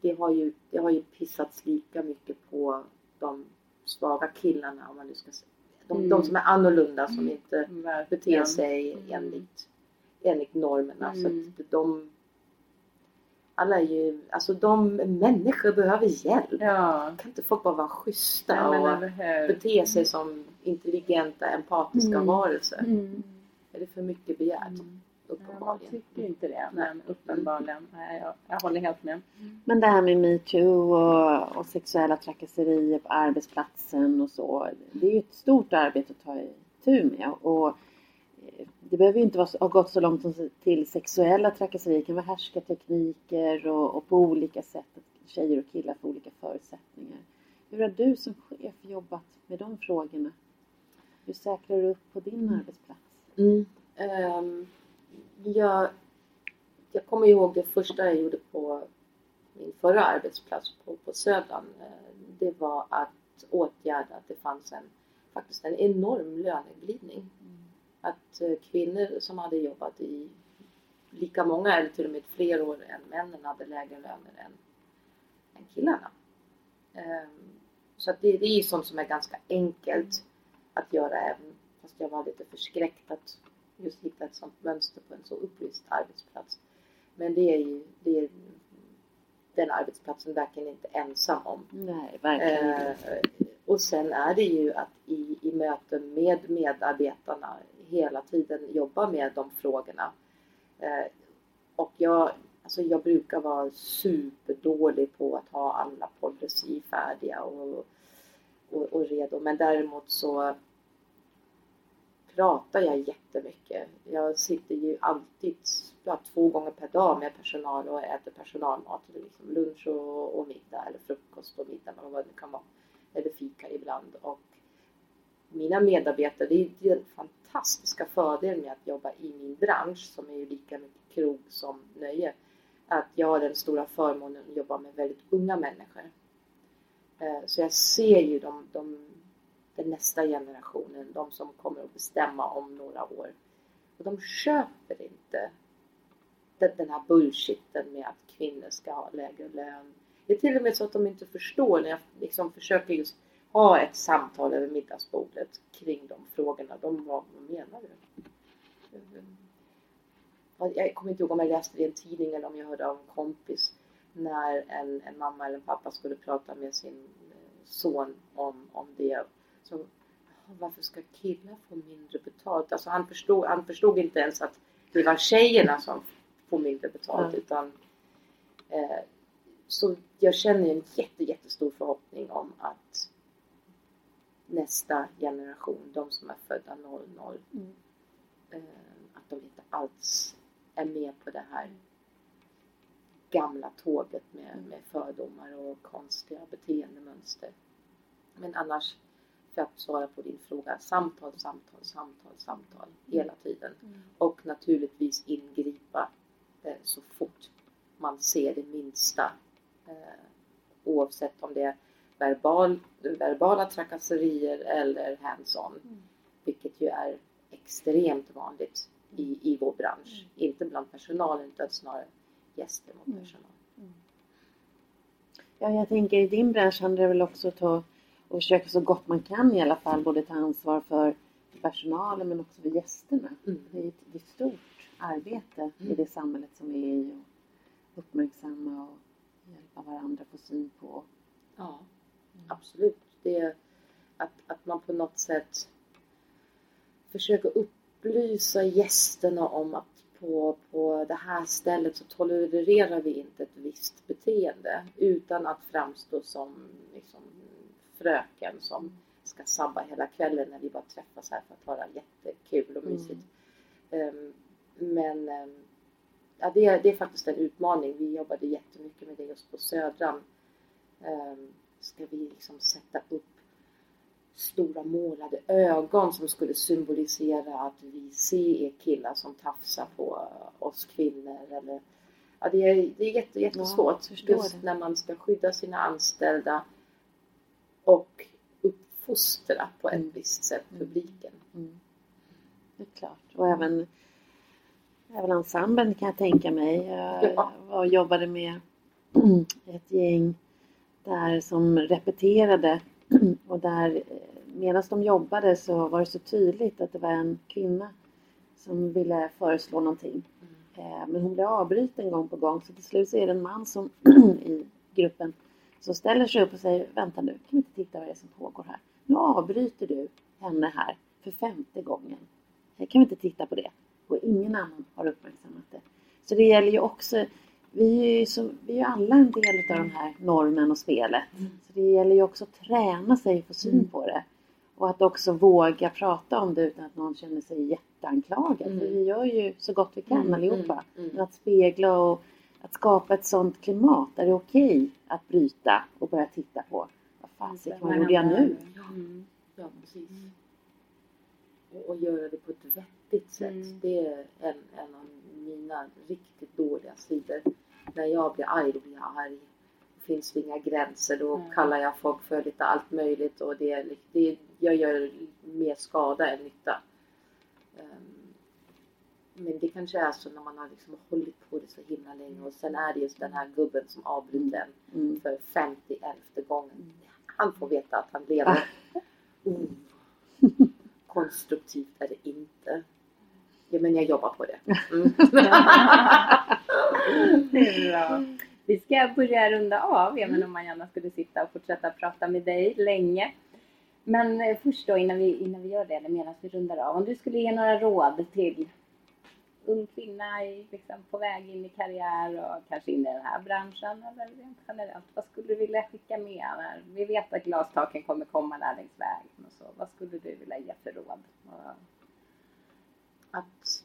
S7: det, har ju, det har ju pissats lika mycket på de svaga killarna om man nu ska säga. De,
S8: Mm.
S7: de som är annorlunda som inte
S8: Verkligen.
S7: beter sig
S8: Mm.
S7: enligt, enligt normerna. Så
S8: Mm.
S7: att de alla är ju, alltså de människor behöver hjälp.
S8: Ja,
S7: Kan inte folk bara vara schyssta
S8: ja
S7: och bete sig som intelligenta, empatiska
S8: Mm.
S7: varelser?
S8: Mm.
S7: Är det för mycket begärt?
S8: Ja, man
S7: Uppenbarligen.
S8: tycker inte det, men uppenbarligen. Nej, jag, jag håller helt med.
S3: Men det här med metoo och, och sexuella trakasserier på arbetsplatsen och så. Det är ju ett stort arbete att ta itu med. Och eh, det behöver ju inte vara, ha gått så långt som till sexuella trakasserier. Det kan vara härskartekniker och, och på olika sätt att tjejer och killar får olika förutsättningar. Hur har du som chef jobbat med de frågorna? Hur säkrar du upp på din arbetsplats?
S7: Mm. Ehm, jag, jag kommer ihåg det första jag gjorde på min förra arbetsplats på, på Södern. Eh, Det var att åtgärda att det fanns en, faktiskt en enorm löneglidning. Att eh, kvinnor som hade jobbat i lika många eller till och med fler år än männen hade lägre löner än, än killarna. Ehm, Så det, det är ju sånt som är ganska enkelt att göra även fast jag var lite förskräckt att just hitta ett sånt mönster på en så upplyst arbetsplats. Men det är ju det är den arbetsplatsen verkligen inte ensam om.
S3: Nej, verkligen.
S7: Eh, och sen är det ju att i, i möten med medarbetarna hela tiden jobba med de frågorna. Eh, och jag, alltså jag brukar vara superdålig på att ha alla policy färdiga och, och, och redo. Men däremot så pratar jag jättemycket. Jag sitter ju alltid ja, två gånger per dag med personal och äter personalmat. Liksom lunch och, och middag eller frukost och middag eller vad det kan vara. Eller fika ibland. Och mina medarbetare, det är den fantastiska fördelen med att jobba i min bransch som är ju lika mycket krog som nöje. Att jag har den stora förmånen att jobba med väldigt unga människor. Eh, så jag ser ju de, de, den nästa generationen, de som kommer att bestämma om några år. Och de köper inte den här bullshitten med att kvinnor ska ha lägre lön. Det är till och med så att de inte förstår när jag liksom försöker just ha ett samtal över middagsbordet kring de frågorna. De, vad menar du? Jag kommer inte ihåg om jag läste det i en tidning eller om jag hörde av en kompis när en, en mamma eller en pappa skulle prata med sin son om, om det. Så, varför ska killar få mindre betalt? Alltså han förstod, han förstod inte ens att det var tjejerna som får mindre betalt. Mm. Utan, eh, så jag känner en jätte, jättestor förhoppning om att nästa generation, de som är födda 00, mm. eh, att de inte alls är med på det här gamla tåget med, med fördomar och konstiga beteendemönster. Men annars, för att svara på din fråga, samtal, samtal, samtal, samtal hela tiden. Mm. Och naturligtvis ingripa eh, så fort man ser det minsta. Eh, oavsett om det är verbal, verbala trakasserier eller hands-on. Mm. Vilket ju är extremt vanligt i, i vår bransch. Mm. Inte bland personalen utan snarare gäster mot mm. personal. Mm.
S3: Ja, jag tänker i din bransch handlar det väl också att ta och försöka så gott man kan i alla fall både ta ansvar för personalen men också för gästerna. Mm. Det, är ett, det är ett stort arbete i det samhället som vi är i och uppmärksamma och hjälpa varandra få syn på.
S7: Ja, absolut. Det är att, att man på något sätt försöker upplysa gästerna om att på, på det här stället så tolererar vi inte ett visst beteende utan att framstå som liksom, fröken som ska sabba hela kvällen när vi bara träffas här för att ha jättekul och mysigt. Mm. Um, men um, ja, det, är, det är faktiskt en utmaning. Vi jobbade jättemycket med det just på Södran. Um, ska vi liksom sätta upp stora målade ögon som skulle symbolisera att vi ser killar som tafsar på oss kvinnor. Eller, ja, det, är, det är jätte, jättesvårt ja, just det. när man ska skydda sina anställda och uppfostra på ett mm. visst sätt mm. publiken. Mm.
S3: Det är klart. Och även, även ensemblen kan jag tänka mig. Jag ja. var jobbade med ett gäng där som repeterade och där eh, medan de jobbade så var det så tydligt att det var en kvinna som ville föreslå någonting. Mm. Men hon blev avbruten gång på gång så till slut så är det en man som i gruppen som ställer sig upp och säger Vänta nu, kan vi inte titta vad det är som pågår här? Nu avbryter du henne här för femte gången. Kan vi inte titta på det? Och ingen annan har uppmärksammat det. Så det gäller ju också vi är ju, så, vi är alla en del av den här normen och spelet. Mm. Så det gäller ju också att träna sig få syn mm. på det. Och att också våga prata om det utan att någon känner sig jätteanklagad. Mm. För vi gör ju så gott vi kan mm. allihopa. Mm. mm. Men att spegla och att skapa ett sånt klimat där det är okej okay att bryta och börja titta på vad fasiken, vad gjorde jag nu?
S7: Mm. Ja, precis. Och, och, göra det på ett vettigt sätt. Det är en, en av mina riktigt dåliga sidor. När jag blir arg, då blir jag arg. Det finns inga gränser. Då mm. kallar jag folk för lite allt möjligt och det, det, jag gör mer skada än nytta. Um, men det kanske är så när man har liksom hållit på det så himla länge och sen är det just den här gubben som avbryter en mm. för 51 gången. Han får veta att han lever. Oh. Konstruktivt är det inte. Ja, men jag jobbar på det. Mm.
S8: det. Vi ska börja runda av, även mm. om man gärna skulle sitta och fortsätta prata med dig länge. Men eh, först då innan vi, innan vi gör det, eller medan vi rundar av. Om du skulle ge några råd till ung kvinna i, liksom, på väg in i karriär och kanske in i den här branschen eller rent generellt. Vad skulle du vilja skicka med? Där? vi vet att glastaken kommer komma där längs vägen och så. Vad skulle du vilja ge för råd?
S7: att,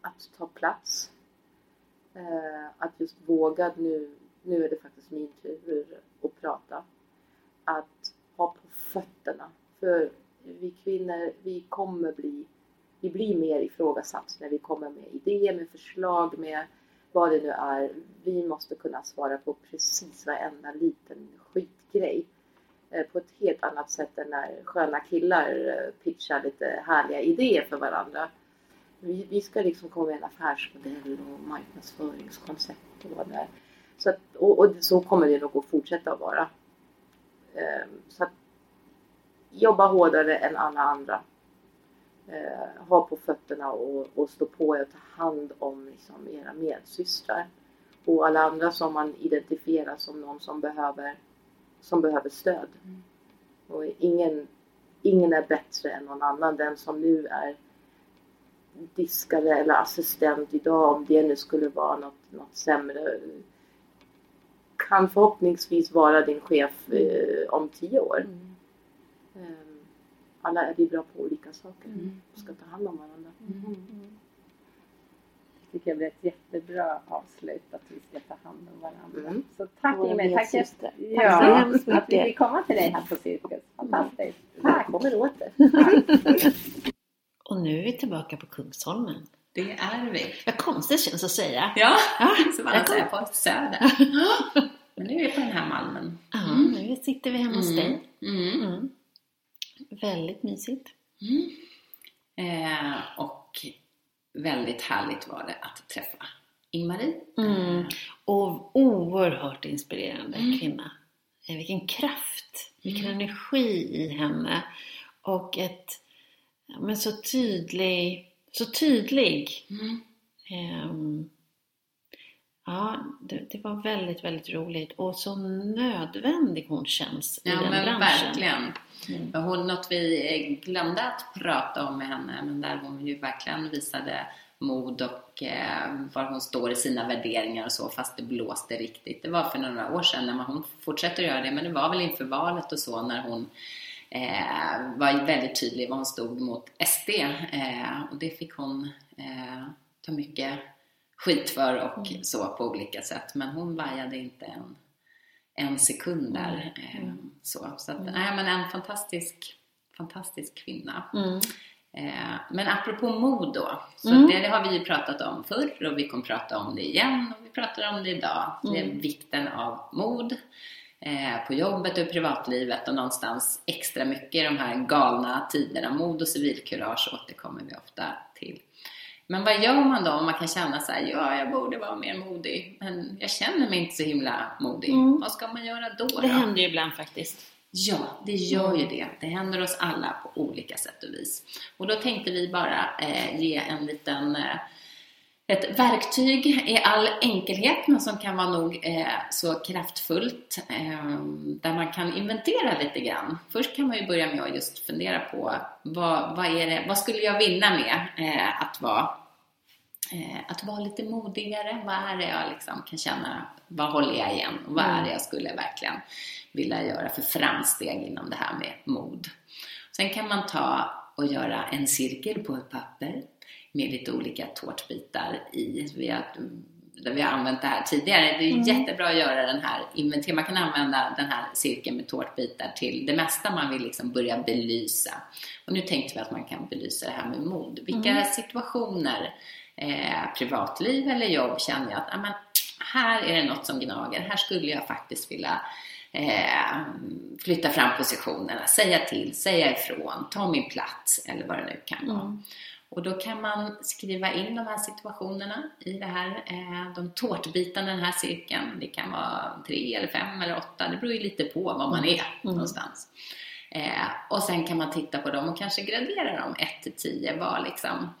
S7: att ta plats. Eh, att just våga nu, nu är det faktiskt min tur att prata. Att ha på fötterna. För vi kvinnor, vi kommer bli, vi blir mer ifrågasatt när vi kommer med idéer, med förslag, med vad det nu är. Vi måste kunna svara på precis varenda liten skitgrej. Eh, på ett helt annat sätt än när sköna killar eh, pitchar lite härliga idéer för varandra. Vi, vi ska liksom komma med en affärsmodell och marknadsföringskoncept och vad det är. Så att, och, och så kommer det nog att fortsätta att vara. Ehm, så att jobba hårdare än alla andra. Eh, ha på fötterna och, och stå på er och ta hand om liksom, era medsystrar. Och alla andra som man identifierar som någon som behöver, som behöver stöd. Mm. Och ingen, ingen är bättre än någon annan. Den som nu är diskare eller assistent idag, om det nu skulle vara något, något sämre, kan förhoppningsvis vara din chef eh, om tio år. Mm. Alla är vi bra på olika saker mm. och ska ta hand om varandra. Mm.
S8: mm. Det tycker jag blir ett jättebra avslut att vi ska ta hand om varandra. Mm. Så tack Jimmy, tack, tack, ja, så hemskt mycket. att vi fick komma till dig här på Cirkus. Fantastiskt. Tack!
S7: Kommer åter.
S3: och nu är vi tillbaka på Kungsholmen.
S1: Det är vi.
S3: Vad konstigt känns att säga.
S1: Ja, som alla säger på Söder. Men nu är vi på den här malmen.
S3: Ja, mm. nu sitter vi hemma hos mm. dig. Mm. Mm. Väldigt mysigt.
S1: Mm. Eh, och väldigt härligt var det att träffa Ingmarie.
S3: Mm. Och oerhört inspirerande mm. kvinna. Eh, vilken kraft, vilken energi i henne. Och ett, men så tydlig, så tydlig. Um, Ja, det, det, var väldigt, väldigt roligt och så nödvändig hon känns i
S1: ja,
S3: den
S1: men
S3: branschen.
S1: Verkligen. Mm. Hon, något vi glömde att prata om med henne, men där hon ju verkligen visade mod och eh, var hon står i sina värderingar och så, fast det blåste riktigt. Det var för några år sedan, när hon fortsätter göra det, men det var väl inför valet och så, när hon eh, var väldigt tydlig vad hon stod mot SD. Eh, och det fick hon eh, ta mycket skit för och mm. så på olika sätt. Men hon vajade inte en, en sekund där. Mm. Eh, så så att, mm. nej, men en fantastisk, fantastisk kvinna. Mm. Eh, men apropå mod då, så mm. det, det, har vi ju pratat om förr och vi kommer prata om det igen och vi pratar om det idag. Det är mm. vikten av mod eh, på jobbet och privatlivet och någonstans extra mycket i de här galna tiderna. Mod och civilkurage återkommer vi ofta till. Men vad gör man då om man kan känna så här, ja jag borde vara mer modig men jag känner mig inte så himla modig. Mm. Vad ska man göra då?
S3: Det då? händer ju ibland faktiskt.
S1: Ja, det gör ju det. Det händer oss alla på olika sätt och vis. Och då tänkte vi bara eh, ge en liten eh, ett verktyg i all enkelhet men som kan vara nog eh, så kraftfullt eh, där man kan inventera lite grann. Först kan man ju börja med att just fundera på vad, vad, det, vad skulle jag vinna med eh, att vara eh, att vara lite modigare. Vad är det jag liksom kan känna, vad håller jag igen och vad är det jag skulle verkligen vilja göra för framsteg inom det här med mod. Sen kan man ta och göra en cirkel på ett papper med lite olika tårtbitar i. Vi har, vi har använt det här tidigare. Det är mm. jättebra att göra den här inventeringen. Man kan använda den här cirkeln med tårtbitar till det mesta man vill liksom börja belysa. Och nu tänkte vi att man kan belysa det här med mod. Vilka mm. situationer, eh, privatliv eller jobb, känner jag att amen, här är det något som gnager. Här skulle jag faktiskt vilja eh, flytta fram positionerna, säga till, säga ifrån, ta min plats eller vad det nu kan vara. Mm. Och då kan man skriva in de här situationerna i det här, eh, de tårtbitarna i den här cirkeln. Det kan vara tre eller fem eller åtta, det beror ju lite på var man är mm. någonstans. Eh, och sen kan man titta på dem och kanske gradera dem 1 till 10. Var, liksom,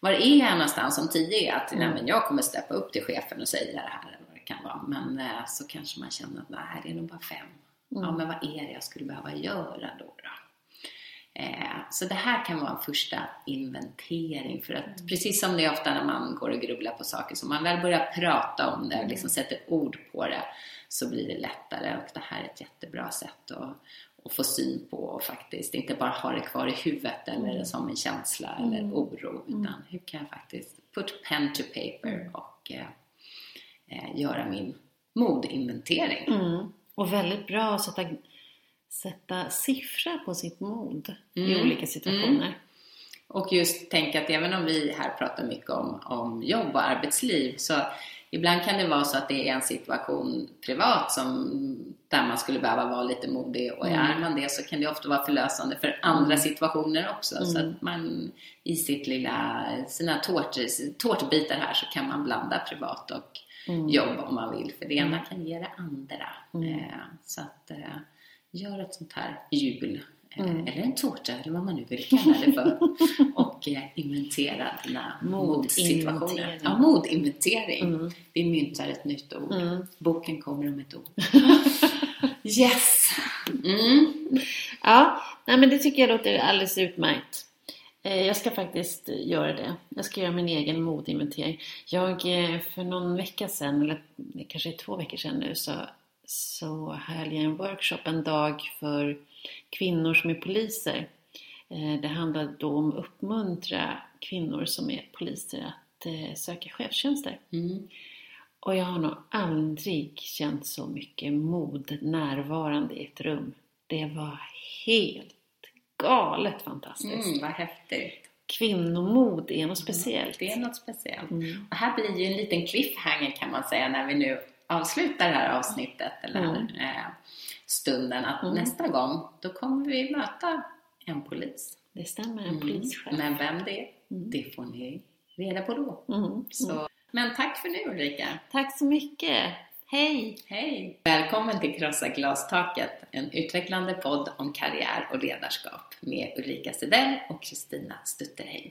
S1: var är jag någonstans om 10 är att mm. nej, jag kommer steppa upp till chefen och säga det här eller vad det kan vara. Men eh, så kanske man känner att nej, det är nog bara 5. Mm. Ja, men vad är det jag skulle behöva göra då? då? Eh, så det här kan vara en första inventering för att mm. precis som det är ofta när man går och grubblar på saker, så man väl börjar prata om det och liksom sätter ord på det så blir det lättare och det här är ett jättebra sätt att, att få syn på och faktiskt inte bara ha det kvar i huvudet eller mm. som en känsla eller mm. oro utan mm. hur kan jag faktiskt put pen to paper mm. och eh, eh, göra min modinventering.
S3: Mm. Och väldigt bra att sätta sätta siffra på sitt mod mm. i olika situationer. Mm.
S1: Och just tänka att även om vi här pratar mycket om, om jobb och arbetsliv så ibland kan det vara så att det är en situation privat som där man skulle behöva vara lite modig och
S3: Mm.
S1: är man det så kan det ofta vara förlösande för andra situationer också. Så
S3: Mm.
S1: att man i sitt lilla, sina tårtor, tårtbitar här så kan man blanda privat och
S3: Mm.
S1: jobb om man vill. För det ena kan ge det andra.
S3: Mm.
S1: Eh, så att eh, gör ett sånt här jul. eh,
S3: Mm.
S1: Eller en tårta eller vad man nu vill kalla det för. och eh, inventera dina modsituationer. Ja, modinventering.
S3: Mm.
S1: Vi myntar ett nytt ord.
S3: Mm.
S1: Boken kommer om ett år. yes! Mm.
S3: Ja, nej, men det tycker jag låter alldeles utmärkt. Eh, Jag ska faktiskt göra det. Jag ska göra min egen modinventering. Jag, för någon vecka sedan, eller kanske två veckor sedan nu, så, så höll jag en workshop en dag för kvinnor som är poliser. Eh, Det handlade då om att uppmuntra kvinnor som är poliser att eh, söka chefstjänster.
S1: Mm.
S3: Och jag har nog aldrig känt så mycket mod närvarande i ett rum. Det var helt galet fantastiskt.
S1: Mm, vad häftigt.
S3: Kvinnomod är något speciellt.
S1: Det är något speciellt.
S3: Mm.
S1: Och här blir ju en liten cliffhanger kan man säga när vi nu avslutar det här avsnittet eller
S3: Mm.
S1: eh, stunden att
S3: Mm.
S1: nästa gång då kommer vi möta en polis.
S3: Det stämmer, en
S1: Mm.
S3: polischef.
S1: Men vem det är,
S3: Mm.
S1: det får ni reda på då.
S3: Mm.
S1: Så, Men tack för nu Ulrika.
S3: Tack så mycket! Hej!
S1: Hej! Välkommen till Krossa glastaket, en utvecklande podd om karriär och ledarskap med Ulrika Sedell och Kristina Stutterheim.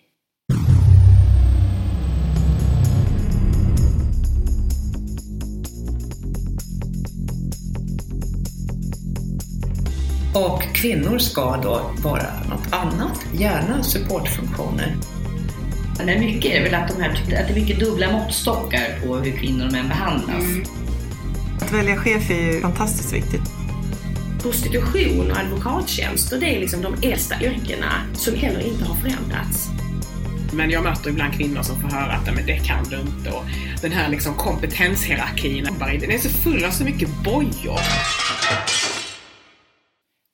S2: Och kvinnor ska då vara något annat, gärna supportfunktioner.
S9: Men mycket är väl att, de här, att det är mycket dubbla måttstockar på hur kvinnor och män behandlas.
S4: Att välja chef är ju fantastiskt viktigt.
S5: Prostitution och advokattjänster, det är liksom de äldsta yrkena som heller inte har förändrats.
S6: Men jag möter ibland kvinnor som får höra att "Nej, men det kan du inte. Och den här liksom kompetenshierarkin, den är så full av så mycket bojor.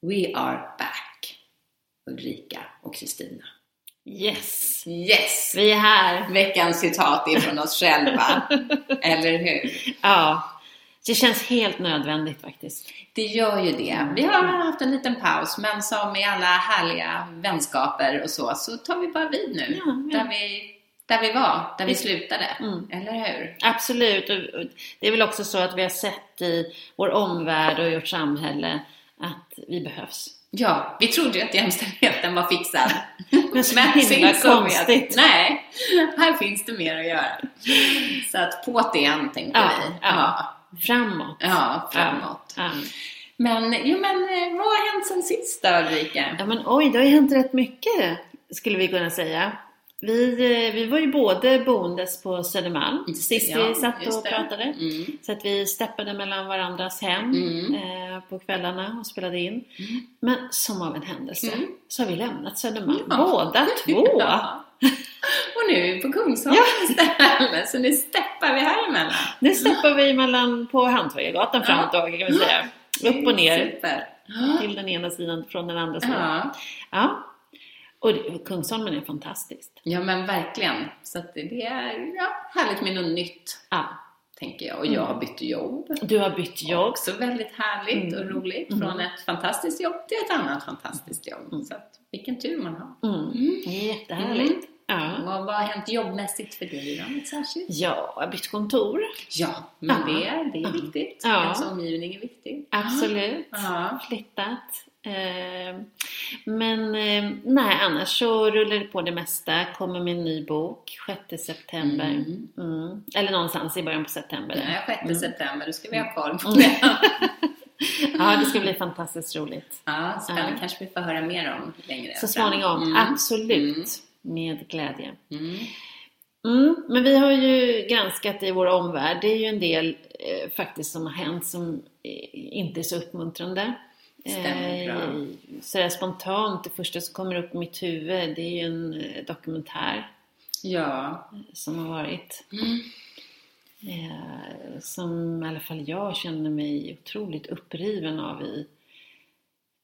S1: We are back! Ulrika och Kristina.
S3: Yes!
S1: Yes!
S3: Vi är här!
S1: Veckans citat är från oss själva. Eller hur?
S3: Ja, det känns helt nödvändigt faktiskt.
S1: Det gör ju det. Vi har haft en liten paus, men som i alla härliga vänskaper och så, så tar vi bara vid nu.
S3: Ja, ja.
S1: Där, vi, där vi var, där vi slutade.
S3: Mm.
S1: Eller hur?
S3: Absolut. Det är väl också så att vi har sett i vår omvärld och i vårt samhälle att vi behövs.
S1: Ja, vi trodde ju att jämställdheten var fixad.
S3: Men så himla
S1: att-
S3: konstigt.
S1: nej, här finns det mer att göra. Så att på det igen, tänkte
S3: Ja,
S1: vi.
S3: ja. Framåt.
S1: ja, framåt.
S3: Ja.
S1: Men, jo men eh, vad har hänt sen sist då Ulrika?
S3: Ja men oj, det har ju hänt rätt mycket skulle vi kunna säga. Vi, eh, vi var ju både boendes på Södermalm sist
S1: Ja,
S3: vi satt och pratade.
S1: Mm.
S3: Så att vi steppade mellan varandras hem
S1: Mm.
S3: eh, på kvällarna och spelade in.
S1: Mm.
S3: Men som av en händelse
S1: Mm.
S3: så har vi lämnat Södermalm
S1: Ja.
S3: båda två.
S1: Ja. Och nu är vi på Kungsholmen istället, så nu steppar vi här emellan.
S3: Nu steppar vi mellan på Hantverkargatan fram och tillbaka kan vi säga. Upp och ner
S1: Super.
S3: till den ena sidan från den andra sidan.
S1: Ja.
S3: Och Kungsholmen är fantastiskt.
S1: ja, men verkligen. Så det är ja, härligt med något nytt,
S3: Ja.
S1: tänker jag. Och jag har bytt jobb.
S3: Du har bytt jobb.
S1: Också väldigt härligt och
S3: Mm.
S1: roligt.
S3: Mm.
S1: Från ett fantastiskt jobb till ett annat fantastiskt jobb.
S3: Mm.
S1: Så att, vilken tur man har.
S3: Mm. Jättehärligt.
S1: Mm.
S3: Ja.
S1: Och vad har hänt jobbmässigt för dig då? Särskilt?
S3: ja, jag har bytt kontor.
S1: Ja, men
S3: Ja.
S1: det, är, det är viktigt.
S3: Ja.
S1: Ens omgivning är viktig.
S3: Absolut.
S1: Ja.
S3: Flyttat. Eh, Men eh, nej, annars så rullar det på det mesta. Kommer en ny bok 6 september.
S1: Mm.
S3: Mm. Eller någonstans i början på september.
S1: Nej, 6
S3: Mm.
S1: september, då ska vi ha koll på
S3: Mm.
S1: det.
S3: Ja, det ska bli fantastiskt roligt.
S1: Ja, spännande.
S3: Ja.
S1: kanske vi får höra mer om längre
S3: Så småningom,
S1: Mm.
S3: absolut. Med glädje.
S1: Mm.
S3: Mm, men vi har ju granskat i vår omvärld. Det är ju en del eh, faktiskt som har hänt som eh, inte är så uppmuntrande.
S1: Stämmer.
S3: Eh, sådär spontant, det första som kommer upp i mitt huvud det är ju en eh, dokumentär
S1: Ja.
S3: som har varit.
S1: Mm.
S3: Eh, som i alla fall jag känner mig otroligt uppriven av i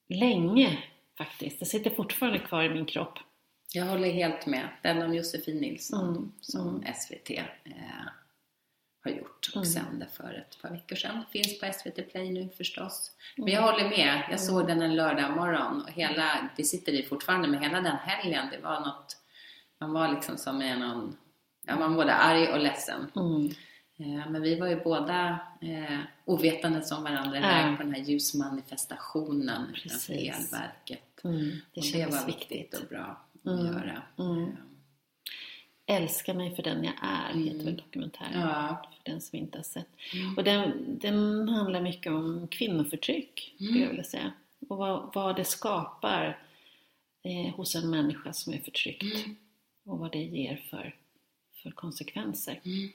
S3: länge faktiskt. Det sitter fortfarande kvar i min kropp.
S1: Jag håller helt med. Den om Josefin Nilsson
S3: Mm,
S1: som
S3: mm.
S1: SVT eh, har gjort och mm. sände för ett par veckor sedan. Finns på SVT Play nu förstås. Men jag håller med. Jag såg den en lördag morgon och hela, det sitter i fortfarande, men hela den helgen, det var något, man var liksom som i någon, ja man var både arg och ledsen. Mm. Eh, men vi var ju båda eh, ovetande som varandra iväg ja. på den här ljusmanifestationen utanför elverket. Mm, det, och det var viktigt och bra att mm. göra. Mm.
S3: Älska mig för den jag är, mm. heter väl dokumentären. Ja. För den som inte har sett. Mm. Och den, den handlar mycket om kvinnoförtryck, skulle jag vilja säga. Och vad, vad det skapar eh, hos en människa som är förtryckt. Och vad det ger för för konsekvenser. Mm.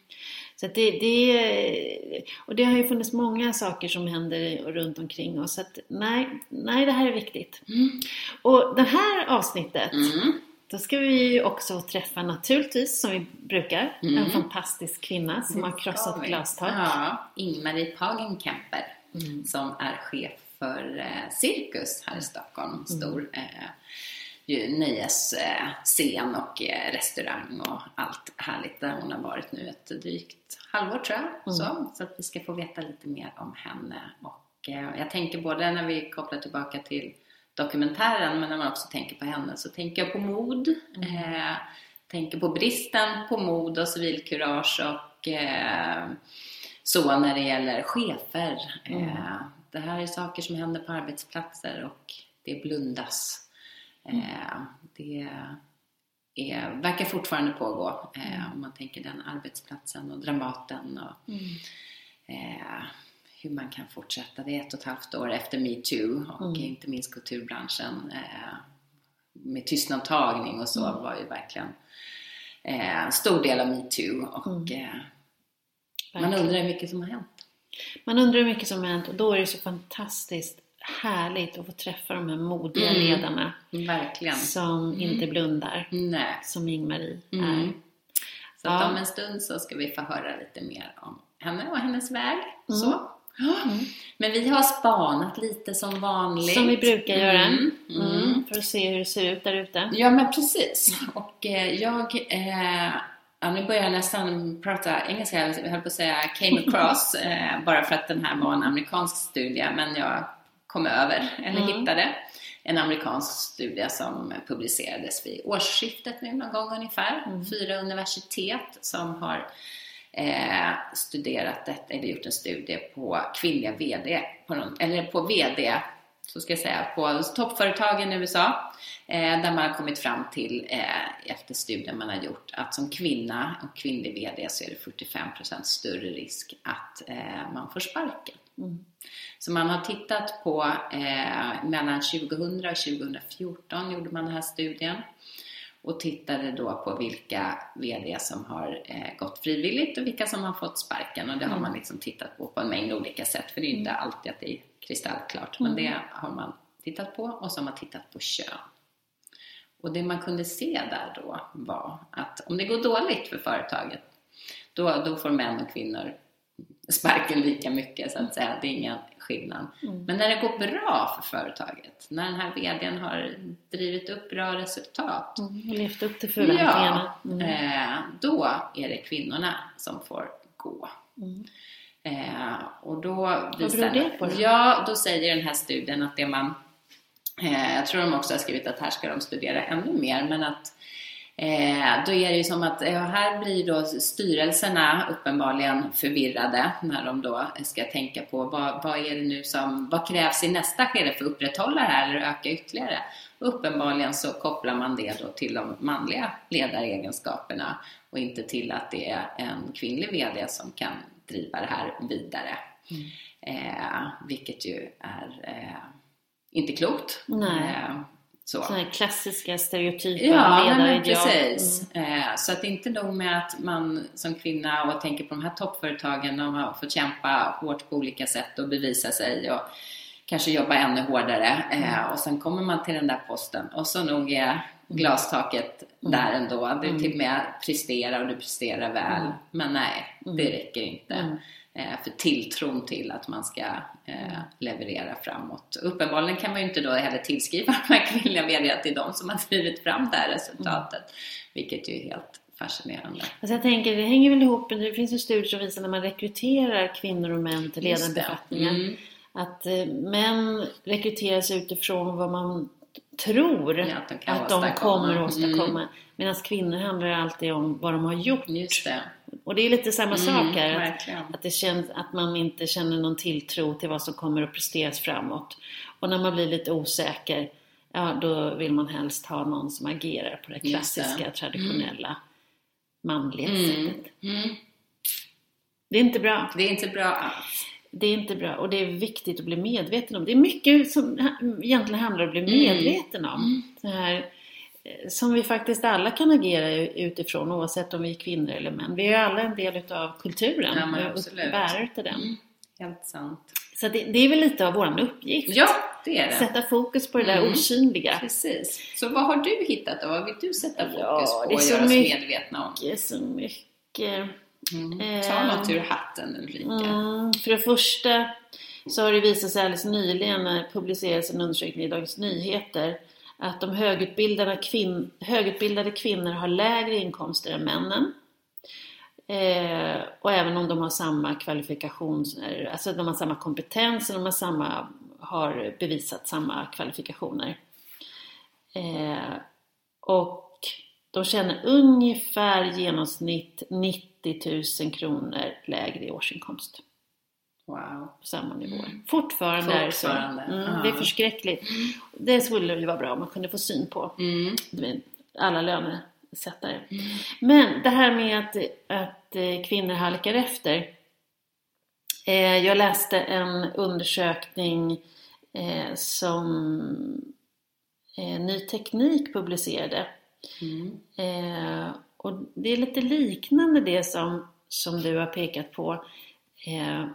S3: Så det, det, och det har ju funnits många saker som händer runt omkring oss. Så att, nej, nej, det här är viktigt. Mm. Och det här avsnittet, mm. Då ska vi också träffa naturligtvis, som vi brukar, en mm. fantastisk kvinna som har krossat glastak.
S1: Ja, Ingmarie Pagenkemper mm. som är chef för eh, Cirkus här i Stockholm. Mm. Stor eh, nöjesscen och eh, restaurang och allt härligt där hon har varit nu ett drygt halvår tror jag. Mm. Så, så att vi ska få veta lite mer om henne. Och eh, jag tänker både när vi kopplar tillbaka till dokumentären men när man också tänker på henne så tänker jag på mod. Mm. Eh, tänker på bristen på mod och civilkurage och eh, så när det gäller chefer. Mm. Eh, det här är saker som händer på arbetsplatser och det blundas Eh, det är, verkar fortfarande pågå eh, om man tänker den arbetsplatsen och Dramaten och mm. eh, hur man kan fortsätta. Det är ett och ett halvt år efter metoo och mm. inte minst kulturbranschen eh, med tystnadtagning och så mm. var ju verkligen eh, en stor del av metoo och mm. eh, man undrar hur mycket som har hänt.
S3: Man undrar hur mycket som har hänt och då är det så fantastiskt härligt att få träffa de här modiga mm. ledarna.
S1: Verkligen.
S3: Som mm. inte blundar.
S1: Nej.
S3: Som Ingmarie
S1: mm. är. Så ja. om en stund så ska vi få höra lite mer om henne och hennes väg. Mm. Så. Mm. Men vi har spanat lite som vanligt.
S3: Som vi brukar göra. Mm. Mm. För att se hur det ser ut där ute.
S1: Ja men precis. Och eh, jag eh, Ja, nu börjar jag nästan prata engelska, jag höll på att säga came across, eh, bara för att den här var en amerikansk studie, men jag kom över, eller mm. hittade, en amerikansk studie som publicerades vid årsskiftet nu någon gång ungefär. Mm. Fyra universitet som har eh, studerat detta, eller gjort en studie på kvinnliga VD, på någon, eller på VD så ska jag säga, på toppföretagen i USA eh, där man har kommit fram till eh, efter studien man har gjort att som kvinna och kvinnlig VD så är det 45% större risk att eh, man får sparken. Mm. Så man har tittat på eh, mellan 2000 och 2014 gjorde man den här studien och tittade då på vilka VD som har eh, gått frivilligt och vilka som har fått sparken och det mm. har man liksom tittat på på en mängd olika sätt för det är ju inte mm. alltid att det är kristallklart men mm. det har man tittat på och så har man tittat på kön. Och det man kunde se där då var att om det går dåligt för företaget då, då får män och kvinnor sparken lika mycket så att säga. Det är ingen skillnad. Mm. Men när det går bra för företaget, när den här VDn har drivit upp bra resultat.
S3: Mm, och levt upp till förväntningarna.
S1: Ja, mm. eh, då är det kvinnorna som får gå. Mm. Eh, och då
S3: Vad beror det på? Då?
S1: Ja, då säger den här studien att det man eh, jag tror de också har skrivit att här ska de studera ännu mer, men att Eh, då är det ju som att ja, här blir då styrelserna uppenbarligen förvirrade när de då ska tänka på vad, vad är det nu som, vad krävs i nästa skede för att upprätthålla det här eller öka ytterligare? uppenbarligen så kopplar man det då till de manliga ledaregenskaperna och inte till att det är en kvinnlig VD som kan driva det här vidare. Mm. Eh, vilket ju är eh, inte klokt.
S3: Nej. Eh, så. Sådana klassiska stereotypa
S1: ja, ledarideal. precis. Mm. Eh, så att det är inte nog med att man som kvinna och tänker på de här toppföretagen, de har fått kämpa hårt på olika sätt och bevisa sig och kanske jobba ännu hårdare. Eh, mm. och sen kommer man till den där posten och så nog är mm. glastaket mm. där ändå. Du till och med presterar och du presterar väl. Mm. Men nej, det mm. räcker inte. Eh, för tilltron till att man ska eh, leverera framåt. Uppenbarligen kan man ju inte då heller tillskriva de här kvinnliga VD att det är de som har drivit fram det här resultatet. Mm. Vilket ju är helt fascinerande.
S3: Alltså jag tänker, det hänger väl ihop, det finns ju studier som visar när man rekryterar kvinnor och män till ledande befattningar.
S1: Mm.
S3: Att eh, män rekryteras utifrån vad man tror
S1: Ja, att de
S3: att de kommer att åstadkomma.
S1: Mm.
S3: Medan kvinnor handlar alltid om vad de har gjort.
S1: Just det.
S3: Och det är lite samma sak här. Att, att, det känns, att man inte känner någon tilltro till vad som kommer att presteras framåt. Och när man blir lite osäker, ja då vill man helst ha någon som agerar på det
S1: Just det.
S3: klassiska, traditionella manliga
S1: Mm.
S3: sättet.
S1: Mm.
S3: Det är inte bra.
S1: Det är inte bra alls.
S3: Det är inte bra och det är viktigt att bli medveten om. Det är mycket som egentligen handlar om att bli
S1: Mm.
S3: medveten om. Så här, eh, som vi faktiskt alla kan agera utifrån oavsett om vi är kvinnor eller män. Vi är ju alla en del utav kulturen
S1: Ja,
S3: och bärare utav den.
S1: Mm. Helt sant.
S3: Så det, det är väl lite av vår uppgift.
S1: Ja, det är det.
S3: Sätta fokus på det där
S1: Mm.
S3: osynliga.
S1: Precis. Så vad har du hittat då? Vad vill du sätta fokus
S3: Ja,
S1: på och göra oss medvetna om?
S3: Det är så mycket.
S1: Mm. Ta
S3: Eh,
S1: något ur hatten Ulrika.
S3: Mm, för det första så har det visat sig alldeles nyligen när det publicerades en undersökning i Dagens Nyheter att de högutbildade, kvinn, högutbildade kvinnor har lägre inkomster än männen. Eh, och även om de har samma kvalifikations, alltså de har samma kompetens och de har, samma, har bevisat samma kvalifikationer. Eh, och de tjänar ungefär genomsnitt 90 000 kronor lägre i årsinkomst
S1: Wow.
S3: på samma nivåer. Fortfarande, är det så.
S1: Fortfarande,
S3: Mm,
S1: ja.
S3: Det är förskräckligt. Det skulle ju vara bra om man kunde få syn på
S1: Mm.
S3: alla lönesättare. Men det här med att, att eh, kvinnor halkar efter. Eh, jag läste en undersökning eh, som eh, Ny Teknik publicerade.
S1: Mm.
S3: Och det är lite liknande det som, som du har pekat på. Eh,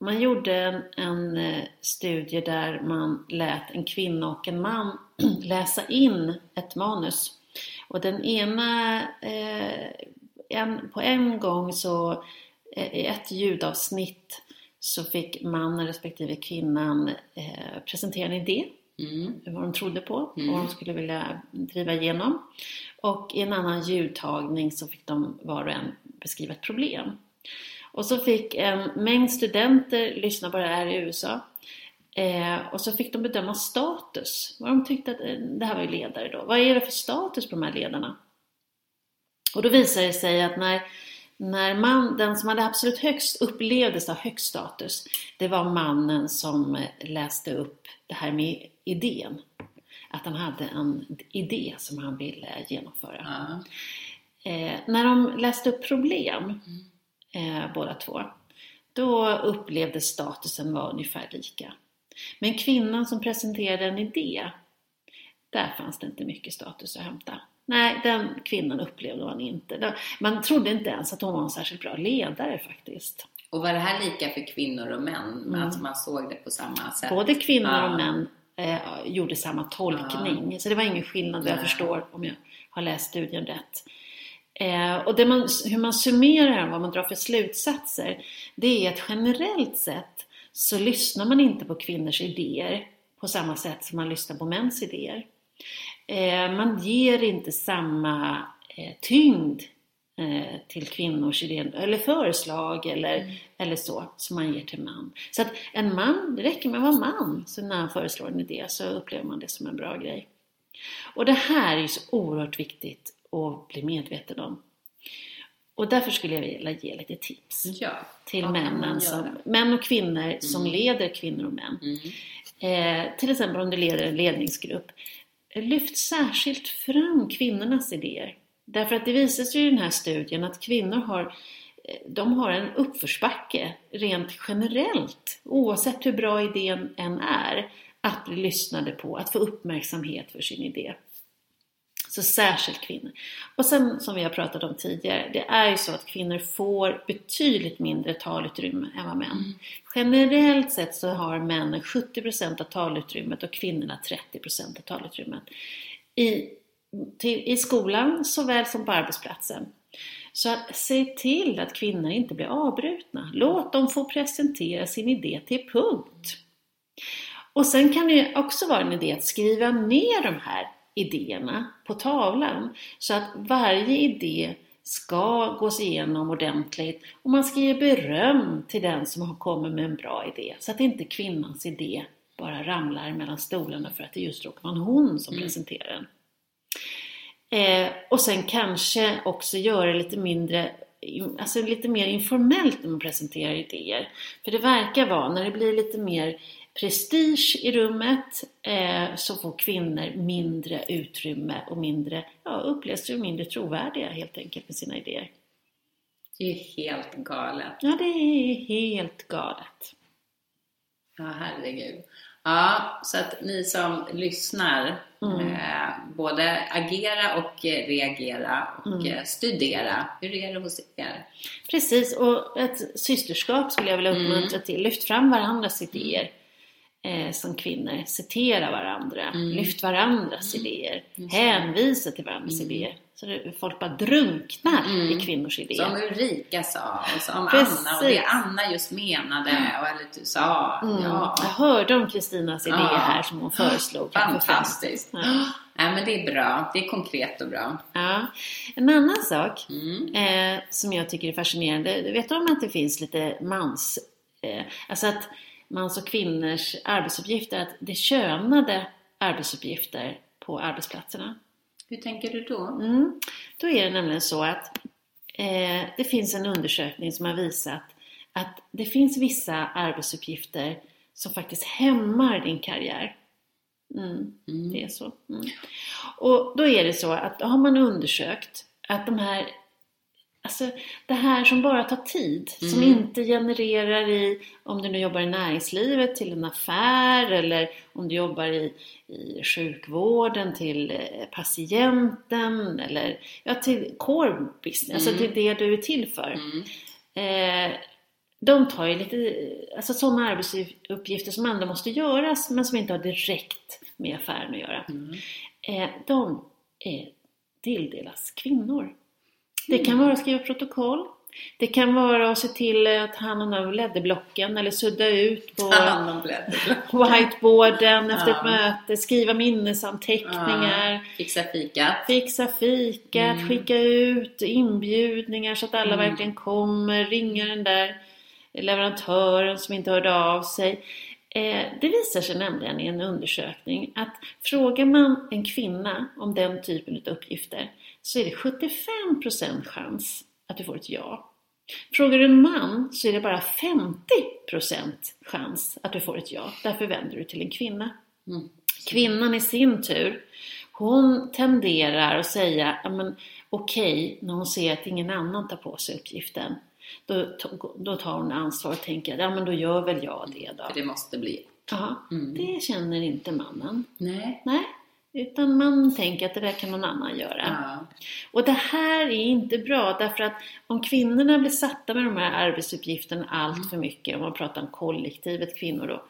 S3: man gjorde en, en eh, studie där man lät en kvinna och en man läsa in ett manus. Och den ena, eh, en, på en gång så eh, i ett ljudavsnitt så fick mannen respektive kvinnan eh, presentera en idé
S1: Mm.
S3: vad de trodde på
S1: Mm.
S3: och vad de skulle vilja driva igenom. Och i en annan ljudtagning så fick de var och en beskriva ett problem. Och så fick en mängd studenter lyssna på det här i USA. Eh, och så fick de bedöma status. Vad de tyckte att, eh, det här var ju ledare då. Vad är det för status på de här ledarna? Och då visade det sig att när, när man, den som hade absolut högst upplevdes ha högst status, det var mannen som eh, läste upp det här med idén. Att han hade en idé som han ville genomföra.
S1: Ja.
S3: Eh, när de läste upp problem, eh, båda två, då upplevdes statusen vara ungefär lika. Men kvinnan som presenterade en idé, där fanns det inte mycket status att hämta. Nej, den kvinnan upplevde man inte. Man trodde inte ens att hon var en särskilt bra ledare faktiskt.
S1: Och var det här lika för kvinnor och män?
S3: Mm.
S1: Alltså man såg det på samma sätt?
S3: Både kvinnor och män eh, gjorde samma tolkning. Så det var ingen skillnad vad jag förstår om jag har läst studien rätt. Eh, och man, hur man summerar vad man drar för slutsatser, det är att generellt sett så lyssnar man inte på kvinnors idéer på samma sätt som man lyssnar på mäns idéer. Eh, man ger inte samma eh, tyngd eh, till kvinnors idéer, eller förslag eller, eller så, som man ger till man. Så att en man, det räcker med att vara man, så när han föreslår en idé så upplever man det som en bra grej. Och det här är så oerhört viktigt att bli medveten om. Och därför skulle jag vilja ge lite tips
S1: Ja.
S3: till männen som, män och kvinnor som leder kvinnor och män.
S1: Mm.
S3: Eh, till exempel om du leder en ledningsgrupp. Lyft särskilt fram kvinnornas idéer. Därför att det visar sig i den här studien att kvinnor har, eh, de har en uppförsbacke rent generellt, oavsett hur bra idén än är, att bli lyssnade på, att få uppmärksamhet för sin idé. Så särskilt kvinnor. Och sen som vi har pratat om tidigare, det är ju så att kvinnor får betydligt mindre talutrymme än vad män. Generellt sett så har männen 70% av talutrymmet och kvinnorna 30% av talutrymmet. I, till, I skolan såväl som på arbetsplatsen. Så att se till att kvinnor inte blir avbrutna. Låt dem få presentera sin idé till punkt. Och sen kan det också vara en idé att skriva ner de här idéerna på tavlan så att varje idé ska gås igenom ordentligt och man ska ge beröm till den som har kommit med en bra idé så att inte kvinnans idé bara ramlar mellan stolarna för att det just råkar vara hon som mm. presenterar den. Eh, och sen kanske också göra lite mindre alltså lite mer informellt när man presenterar idéer. För det verkar vara, när det blir lite mer prestige i rummet eh, så får kvinnor mindre utrymme och mindre, ja, upplevs som mindre trovärdiga helt enkelt med sina idéer.
S1: Det är helt galet.
S3: Ja, det är helt galet.
S1: Ja, herregud. Ja, så att ni som lyssnar, mm. eh, både agera och reagera och mm. Eh, studera. Hur är det hos er?
S3: Precis, och ett systerskap skulle jag vilja uppmuntra mm. till. Lyft fram varandras idéer eh, som kvinnor. Citera varandra, mm. lyft varandras mm. idéer, hänvisa till varandras mm. idéer. Så det, folk bara drunknar mm. i kvinnors idéer.
S1: Som Ulrika sa och som. Anna och det Anna just menade och eller du sa. Mm. Ja.
S3: Jag hörde om Kristinas idé ja. här som hon föreslog.
S1: Fantastiskt. Ja. ja. men det är bra. Det är konkret och bra.
S3: Ja. En annan sak mm. eh, som jag tycker är fascinerande. Du vet om att det finns lite mans... Eh, alltså att mans och kvinnors arbetsuppgifter, att det könade arbetsuppgifter på arbetsplatserna.
S1: Hur tänker du då?
S3: Mm. Då är det nämligen så att eh, det finns en undersökning som har visat att det finns vissa arbetsuppgifter som faktiskt hämmar din karriär. Mm, mm. Det är så. Mm. Och då är det så att då har man undersökt att de här Alltså det här som bara tar tid, mm. som inte genererar i, om du nu jobbar i näringslivet, till en affär eller om du jobbar i, i sjukvården till eh, patienten eller ja, till core business, alltså mm. alltså till det du är till för. Mm. Eh, de tar ju lite, alltså sådana arbetsuppgifter som ändå måste göras men som inte har direkt med affären att göra. Mm. Eh, de är, tilldelas kvinnor. Det kan vara att skriva protokoll. Det kan vara att se till att han och blädderblocken eller sudda ut på whiteboarden efter ja. ett möte, skriva minnesanteckningar. Ja.
S1: Fixa fikat.
S3: Fixa fikat, mm. skicka ut inbjudningar så att alla mm. verkligen kommer, ringa den där leverantören som inte hörde av sig. Eh, det visar sig nämligen i en undersökning att frågar man en kvinna om den typen av uppgifter så är det 75% chans att du får ett ja. Frågar du en man så är det bara 50% chans att du får ett ja. Därför vänder du till en kvinna. Mm. Kvinnan i sin tur, hon tenderar att säga okej okay, när hon ser att ingen annan tar på sig uppgiften. Då, då tar hon ansvar och tänker ja men då gör väl jag det då.
S1: För det måste bli
S3: Ja, mm. det känner inte mannen.
S1: Nej.
S3: Nej. Utan man tänker att det där kan någon annan göra. Ja. Och det här är inte bra därför att om kvinnorna blir satta med de här arbetsuppgifterna allt för mycket, om man pratar om kollektivet kvinnor då,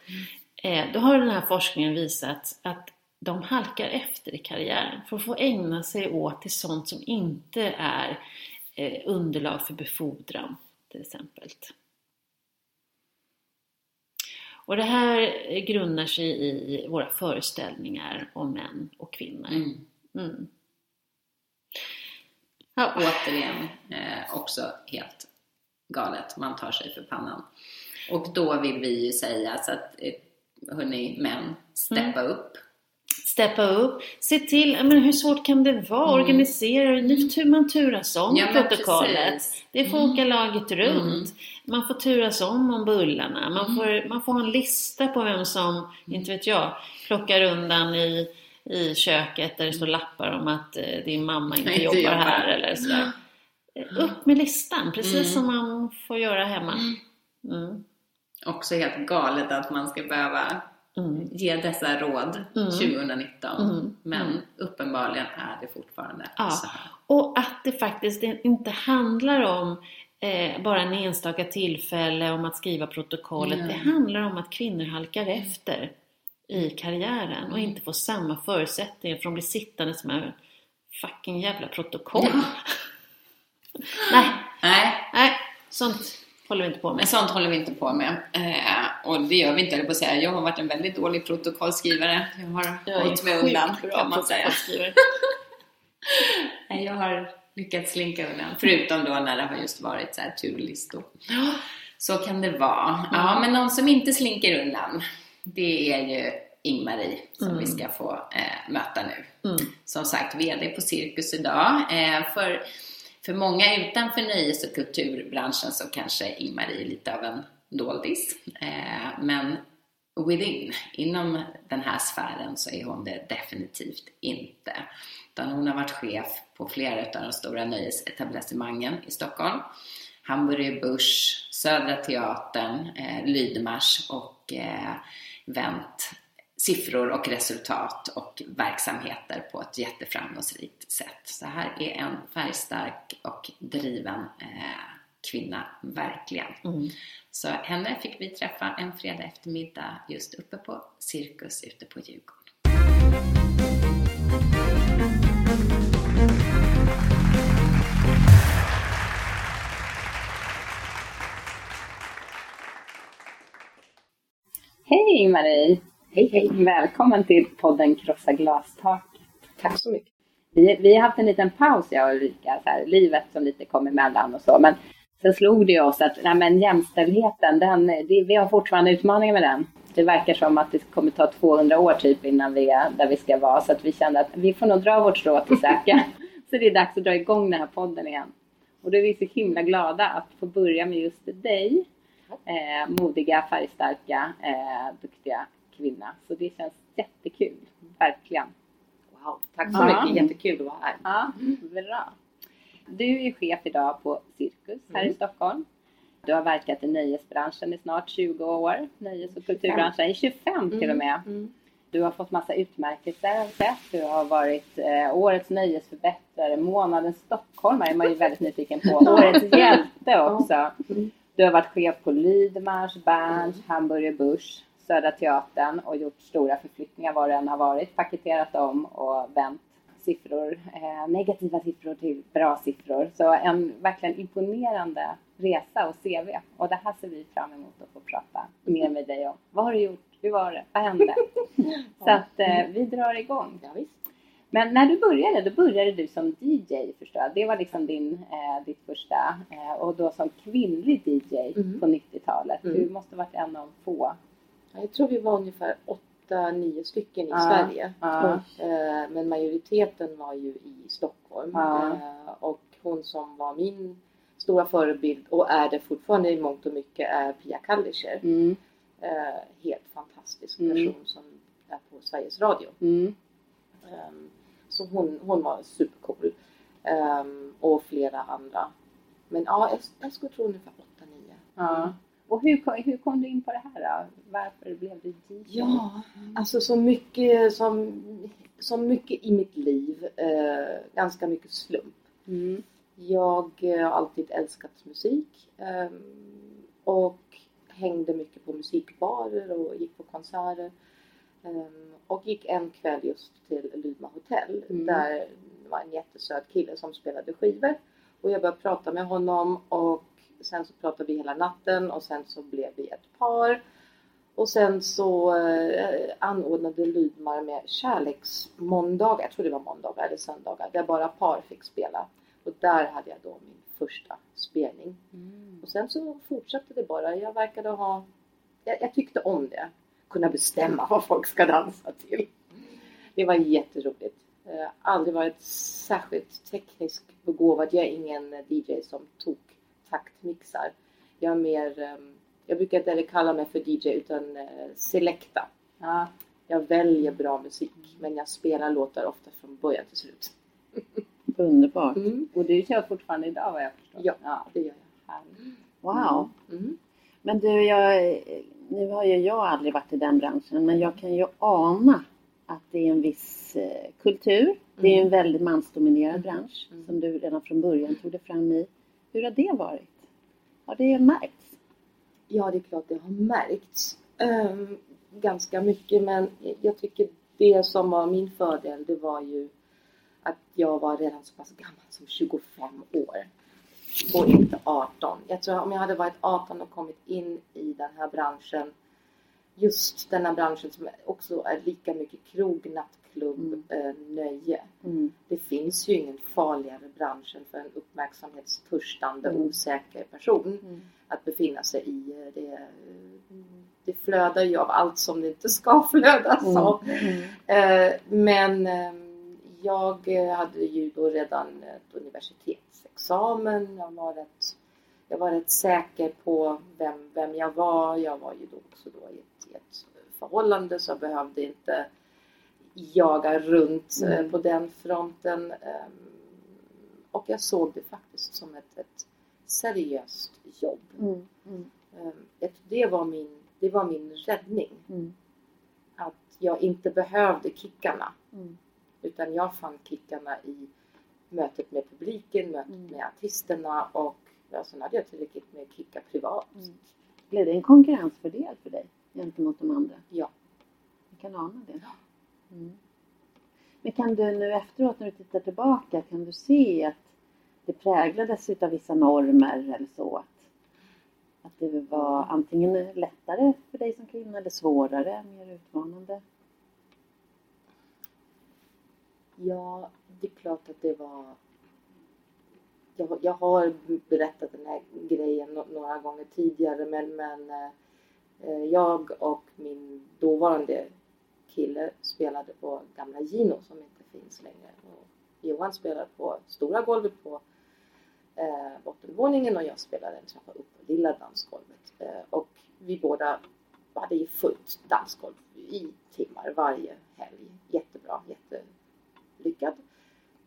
S3: mm. eh, då har den här forskningen visat att de halkar efter i karriären för att få ägna sig åt till sånt som inte är eh, underlag för befordran till exempel. Och det här grundar sig i våra föreställningar om män och kvinnor. Mm. Mm.
S1: Ja. Återigen, eh, också helt galet. Man tar sig för pannan. Och då vill vi ju säga så att, eh, hörni män, steppa mm. upp
S3: steppa upp. Se till, men hur svårt kan det vara? Mm. Organisera det. Nu tur man turas om ja, protokollet. Det får mm. åka laget runt. Mm. Man får turas om om bullarna. Man, mm. får, man får ha en lista på vem som, mm. inte vet jag, plockar undan i, i köket där det står lappar om att eh, din mamma inte, inte jobbar, jobbar, här eller sådär. Mm. Upp med listan, precis som man får göra hemma.
S1: Också helt galet att man ska behöva mm. ge dessa råd mm. 2019. Mm. Men mm. uppenbarligen är det fortfarande
S3: ja.
S1: så här.
S3: Och att det faktiskt inte handlar om eh, bara en enstaka tillfälle om att skriva protokollet. Det handlar om att kvinnor halkar efter i karriären och inte får samma förutsättningar för de blir sittande som en fucking jävla protokoll. Ja. Nej.
S1: Nej.
S3: Nej, sånt håller vi inte på med.
S1: Sånt håller vi inte på med. Eh, och det gör vi inte, eller på att säga. Jag har varit en väldigt dålig protokollskrivare. Jag har jag hållit mig undan, kan man säga. Nej, jag har lyckats slinka undan. Förutom då när det har just varit så här turlistor. Så kan det vara. Ja, men någon som inte slinker undan, det är ju Ingmarie som
S3: Mm.
S1: vi ska få eh, möta nu.
S3: Mm.
S1: Som sagt, VD på Cirkus idag. Eh, för, för många utanför nöjes och kulturbranschen så kanske Ingmarie är lite av en doldis. Eh, men within, inom den här sfären så är hon det definitivt inte. Utan hon har varit chef på flera av de stora nöjesetablissemangen i Stockholm. Hamburger Börs, Södra Teatern, eh, Lydmars och eh, vänt siffror och resultat och verksamheter på ett jätteframgångsrikt sätt. Så här är en färgstark och driven eh, kvinna, verkligen.
S3: Mm.
S1: Så henne fick vi träffa en fredag eftermiddag just uppe på Cirkus ute på Djurgården.
S8: Hej Marie!
S7: Hej hej!
S8: Välkommen till podden Krossa glastak.
S7: Tack så mycket.
S8: Vi, vi har haft en liten paus jag och Ulrika, så här, livet som lite kom emellan och så. Men sen slog det oss att nej, men jämställdheten, den, det, vi har fortfarande utmaningar med den. Det verkar som att det kommer ta 200 år typ innan vi är där vi ska vara. Så att vi kände att vi får nog dra vårt strå till säcken. så det är dags att dra igång den här podden igen. Och då är vi så himla glada att få börja med just dig. Eh, modiga, färgstarka, eh, duktiga kvinna. Så det känns jättekul. Verkligen.
S7: Wow, tack så
S8: Ja.
S7: mycket. Jättekul att vara här.
S8: Ja, bra. Du är chef idag på Cirkus här i Stockholm. Du har verkat i nöjesbranschen i snart 20 år. Nöjes och kulturbranschen i 25 till och med.
S7: Mm.
S8: Du har fått massa utmärkelser har sett. Du har varit eh, årets nöjesförbättrare, månadens stockholmare är man ju väldigt nyfiken på. Årets hjälte också. Du har varit chef på Lydmars, Berns, Hamburger Börs, Södra Teatern och gjort stora förflyttningar var det än har varit. Paketerat om och vänt siffror, eh, negativa siffror till bra siffror. Så en verkligen imponerande resa och CV. Och det här ser vi fram emot att få prata mer med dig om. Vad har du gjort? Hur var det? Vad hände? Så att eh, vi drar igång.
S7: Ja.
S8: Men när du började, då började du som DJ förstår jag. Det var liksom din, eh, ditt första. Eh, och då som kvinnlig DJ
S7: Mm.
S8: på 90-talet.
S7: Mm.
S8: Du måste varit en av få.
S7: Ja, Jag tror vi var ungefär åtta, nio stycken i Sverige. Eh, Men majoriteten var ju i Stockholm. Eh, Och hon som var min stora förebild och är det fortfarande i mångt och mycket är Pia Kaldischer.
S8: Mm.
S7: Eh, Helt fantastisk
S8: Mm.
S7: person som är på Sveriges Radio.
S8: Mm.
S7: Ehm, Så hon, hon var supercool. Ehm, Och flera andra. Men ja, jag, jag skulle tro ungefär åtta, nio.
S8: Ja. Och hur, kom- hur kom du in på det här då? Varför blev du DJ?
S7: Ja, alltså så mycket som, så mycket i mitt liv. Eh, ganska mycket slump.
S8: Mm.
S7: Jag eh, har alltid älskat musik. ehm, och hängde mycket på musikbarer och gick på konserter. Ehm, och gick en kväll just till Lydma hotell.
S8: Mm.
S7: Där det var en jättesöt kille som spelade skivor. Och jag började prata med honom och sen så pratade vi hela natten och sen så blev vi ett par. Och sen så eh, anordnade Lydmar med kärleksmåndagar, jag tror det var måndagar eller söndagar, där bara par fick spela. Och där hade jag då min första spelning.
S8: Mm.
S7: Och sen så fortsatte det bara. Jag verkade ha, jag, jag tyckte om det. Kunna bestämma vad folk ska dansa till. Det var jätteroligt. Eh, aldrig varit särskilt tekniskt begåvad. Jag är ingen DJ som tok taktmixar. Jag är mer, eh, jag brukar inte kalla mig för DJ utan eh, selecta.
S8: Ja.
S7: Jag väljer bra musik men jag spelar låtar ofta från början till slut.
S3: Underbart.
S7: Mm.
S8: Och du kör fortfarande idag vad jag förstår?
S7: Ja,
S8: ja.
S7: det gör jag.
S8: Härligt.
S3: Wow.
S7: Mm.
S3: Men du, jag, nu har ju jag aldrig varit i den branschen, men jag kan ju ana att det är en viss eh, kultur. Det är en väldigt mansdominerad bransch
S7: Mm.
S3: som du redan från början tog dig fram i. Hur har det varit? Har det märkts?
S7: Ja, det är klart det har märkts Um, ganska mycket men jag tycker det som var min fördel det var ju att jag var redan så pass gammal som 25 år och inte 18. Jag tror om jag hade varit 18 och kommit in i den här branschen just denna branschen som också är lika mycket krog, nattklubb,
S3: Mm.
S7: eh, nöje.
S3: Mm.
S7: Det finns ju ingen farligare bransch än för en uppmärksamhetstörstande,
S3: Mm.
S7: osäker person
S3: Mm.
S7: att befinna sig i. Det, det flödar ju av allt som det inte ska flödas
S3: Mm.
S7: av.
S3: Mm.
S7: Eh, Men eh, jag hade ju då redan ett universitetsexamen. Jag var rätt, jag var rätt säker på vem, vem jag var. Jag var ju då också då i ett, i ett förhållande så jag behövde inte jaga runt eh,
S3: Mm.
S7: på den fronten. Eh, Och jag såg det faktiskt som ett, ett seriöst jobb.
S3: Mm. Mm.
S7: Eh, ett- Det var min, det var min räddning.
S3: Mm.
S7: Att jag inte behövde kickarna.
S3: Mm.
S7: Utan jag fann kickarna i mötet med publiken, mötet
S3: Mm.
S7: med artisterna och ja, sen hade jag tillräckligt med kickar privat.
S3: Blev det en konkurrensfördel för dig gentemot de andra?
S7: Ja.
S3: Jag kan ana det. Mm. Men kan du nu efteråt när du tittar tillbaka, kan du se att det präglades utav vissa normer eller så? Att, att det var antingen lättare för dig som kvinna eller svårare, mer utmanande?
S7: Ja, det är klart att det var... Jag, jag har berättat den här grejen några gånger tidigare men, men eh, jag och min dåvarande kille spelade på gamla Gino som inte finns längre. Och Johan spelade på stora golvet på eh, bottenvåningen och jag spelade en trappa upp på lilla dansgolvet. Eh, och vi båda hade ju fullt dansgolv i timmar varje helg. Jättebra, jättelyckad.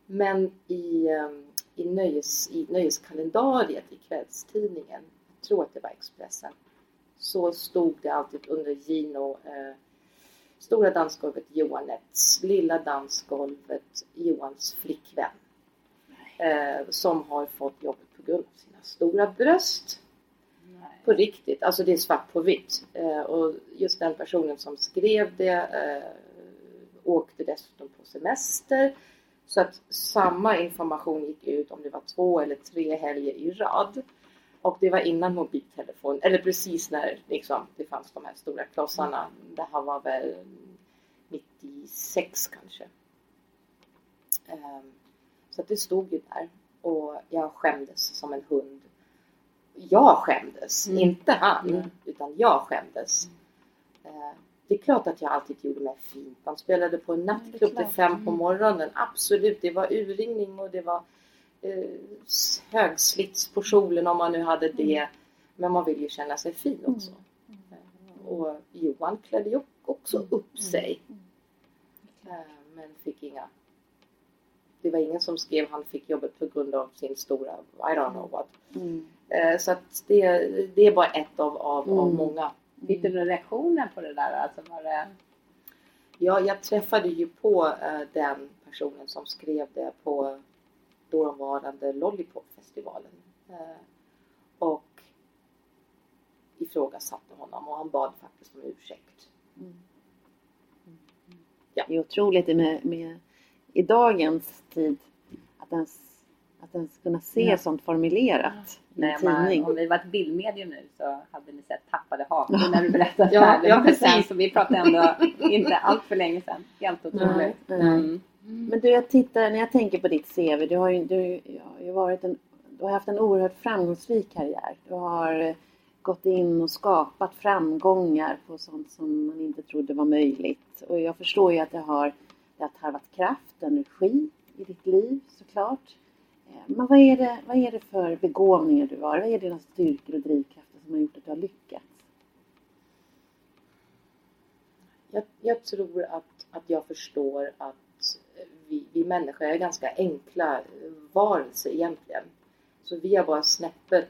S7: Men i, eh, i, nöjes, i nöjeskalendariet i kvällstidningen, jag tror att det var Expressen, så stod det alltid under Gino eh, Stora dansgolvet Johanets, lilla dansgolvet Johans flickvän. Eh, som har fått jobbet på grund av sina stora bröst. På riktigt, alltså det är svart på vitt. Eh, och just den personen som skrev det eh, åkte dessutom på semester. Så att samma information gick ut om det var två eller tre helger i rad. Och det var innan mobiltelefon, eller precis när liksom, det fanns de här stora klossarna. Det här var väl 96 kanske. Ehm, Så det stod ju där och jag skämdes som en hund. Jag skämdes,
S3: Mm.
S7: inte han,
S3: Mm.
S7: utan jag skämdes. Eh, Det är klart att jag alltid gjorde mig fin. Man spelade på en nattklubb till fem på
S3: Mm.
S7: morgonen. Absolut, det var urringning och det var högslits på kjolen om man nu hade det. Men man vill ju känna sig fin också. Eh, Och Johan klädde ju också upp sig. Eh, Men fick inga... Det var ingen som skrev han fick jobbet på grund av sin stora, I don't know what.
S3: Mm.
S7: Eh, Så att det, det är bara ett av, av, av
S3: Mm.
S7: många.
S3: Fick du några reaktioner på det där? Alltså var det...
S7: Ja, jag träffade ju på eh, den personen som skrev det på dåvarande Lollipop-festivalen. Eh, och ifrågasatte honom och han bad faktiskt om ursäkt. Ja.
S3: Det är otroligt med, med i dagens tid att ens, att ens kunna se
S7: Ja.
S3: sånt formulerat i en
S8: Nej, man,
S3: tidning.
S8: om vi var ett bildmedium nu så hade ni sett tappade hakor när du berättade
S7: Ja,
S8: det här.
S7: ja, precis.
S8: sen, Så vi pratade ändå inte allt för länge sedan. Helt otroligt.
S3: Nej, nej.
S8: Mm.
S3: Men du, jag tittar, när jag tänker på ditt CV, du har ju, du, ja, har ju varit en, du har haft en oerhört framgångsrik karriär. Du har eh, gått in och skapat framgångar på sånt som man inte trodde var möjligt. Och jag förstår ju att det har, det har tarvat kraft, energi i ditt liv såklart. Eh, Men vad är, det, vad är det för begåvningar du har? Vad är dina styrkor och drivkrafter som har gjort att du har lyckats?
S7: Jag, jag tror att, att jag förstår att vi, vi människor är ganska enkla varelser egentligen. Så vi är bara snäppet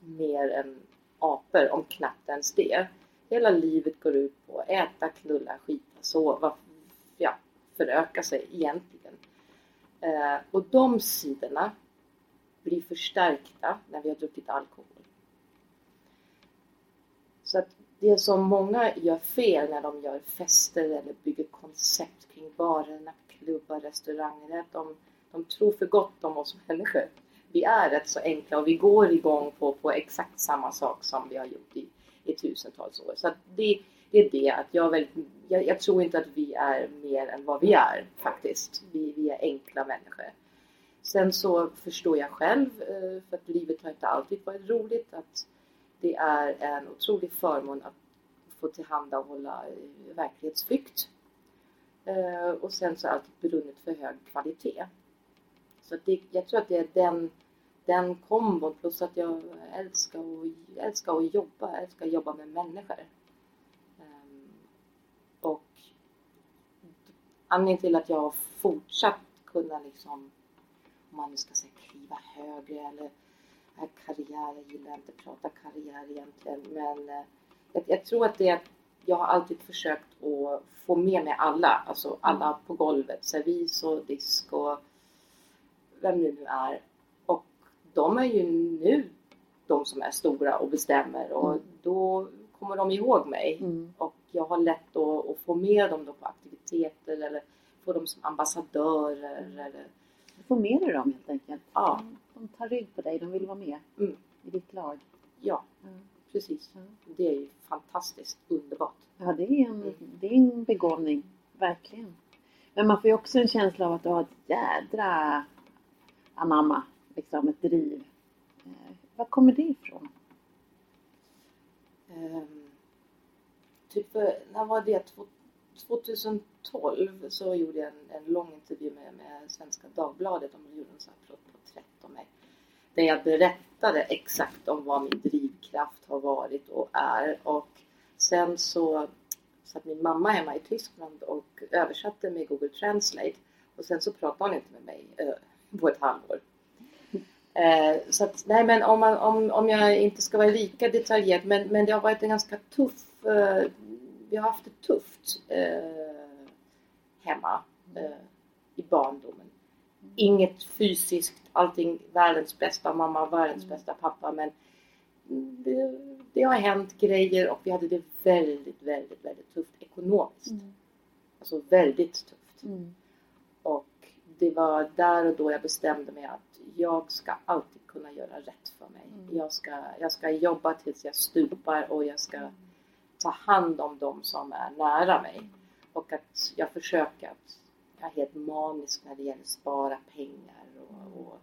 S7: mer än apor, om knappt ens det. Hela livet går ut på att äta, knulla, skita, sova, ja, föröka sig egentligen. Eh, och de sidorna blir förstärkta när vi har druckit alkohol. Så att det som många gör fel när de gör fester eller bygger koncept kring varorna klubbar, restauranger att de, de tror för gott om oss människor. Vi är rätt så enkla och vi går igång på, på exakt samma sak som vi har gjort i, i tusentals år. Så att det, det är det att jag väl, jag, jag, tror inte att vi är mer än vad vi är faktiskt. Vi, vi är enkla människor. Sen så förstår jag själv, eh, för att livet har inte alltid varit roligt, att det är en otrolig förmån att få tillhandahålla eh, verklighetsflykt. Eh, och sen så har jag alltid brunnit för hög kvalitet. Så det, jag tror att det är den, den kombon plus att jag älskar, att, älskar att jobba, jag älskar att jobba med människor. Ehm, och anledningen till att jag har fortsatt kunna liksom, om man nu ska säga kliva högre eller karriär, jag gillar inte att prata karriär egentligen men eh, jag, jag tror att det är jag har alltid försökt att få med mig alla, alltså alla på golvet, servis och disk och vem det nu är. Och de är ju nu de som är stora och bestämmer och mm. då kommer de ihåg mig. Mm. Och jag har lätt att, att, få med dem då på aktiviteter eller få dem som ambassadörer. Mm. Eller...
S3: Få med dig dem helt enkelt?
S7: Ja.
S3: De tar rygg på dig, de vill vara med mm. i ditt lag?
S7: Ja, precis. Det är ju fantastiskt underbart.
S3: Ja, det är en, det är en begåvning, verkligen. Men man får ju också en känsla av att du har ett jädra anamma, liksom ett driv. Eh, var kommer det ifrån?
S7: Um, typ, när var det? 2012 så gjorde jag en, en lång intervju med, med Svenska Dagbladet. De gjorde en sån här porträtt om mig. Där jag berättade exakt om vad min drivkraft har varit och är. Och sen så satt min mamma hemma i Tyskland och översatte med Google Translate. Och sen så pratade hon inte med mig eh, på ett halvår. Eh, så att, nej men om, man, om, om jag inte ska vara lika detaljerad men, men det har varit en ganska tuff, eh, vi har haft det tufft eh, hemma eh, i barndomen. Inget fysiskt, allting världens bästa mamma, världens mm. bästa pappa men det, det, har hänt grejer och vi hade det väldigt, väldigt, väldigt tufft ekonomiskt. Mm. Alltså väldigt tufft. Mm. Och det var där och då jag bestämde mig att jag ska alltid kunna göra rätt för mig. Mm. Jag, ska, jag ska jobba tills jag stupar och jag ska mm. ta hand om dem som är nära mig. Och att jag försöker att jag är helt manisk när det gäller att spara pengar. Och, och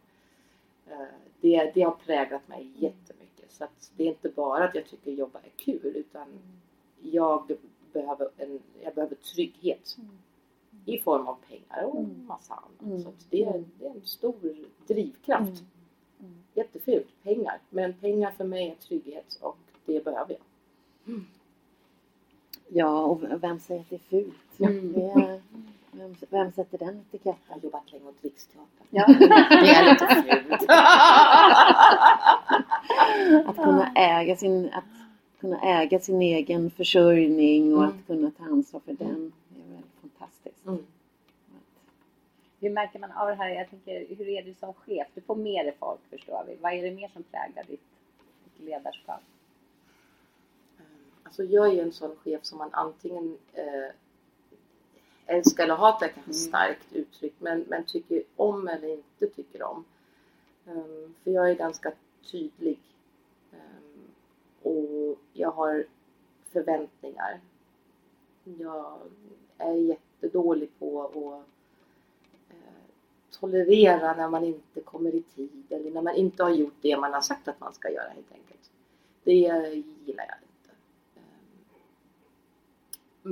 S7: uh, det, det har präglat mig jättemycket. Så att det är inte bara att jag tycker jobba är kul utan jag behöver, en, jag behöver trygghet. Mm i form av pengar och mm. massa annat. Mm. Så det är, det, är, en stor drivkraft. Jättefult, pengar. Men pengar för mig är trygghet och det behöver jag.
S3: Ja, och vem säger att det är fult? Mm. Det är, vem, vem, sätter den etiketten?
S7: Jag har jobbat länge åt Riksteatern.
S3: Ja.
S7: det är lite fult.
S3: att kunna äga sin, att kunna äga sin egen försörjning och att kunna ta ansvar för den fantastiskt. Mm.
S8: Hur märker man av det här? Jag tänker, hur är du som chef? Du får med dig folk förstår vi. Vad är det mer som präglar ditt, ditt ledarskap?
S7: Alltså jag är ju en sån chef som man antingen eh, älskar eller hatar kanske mm. starkt uttryckt men, men tycker om eller inte tycker om. Um, för jag är ganska tydlig. Um, och jag har förväntningar. Jag är jättedålig på att eh, tolerera när man inte kommer i tid eller när man inte har gjort det man har sagt att man ska göra helt enkelt. Det gillar jag inte. Ehm,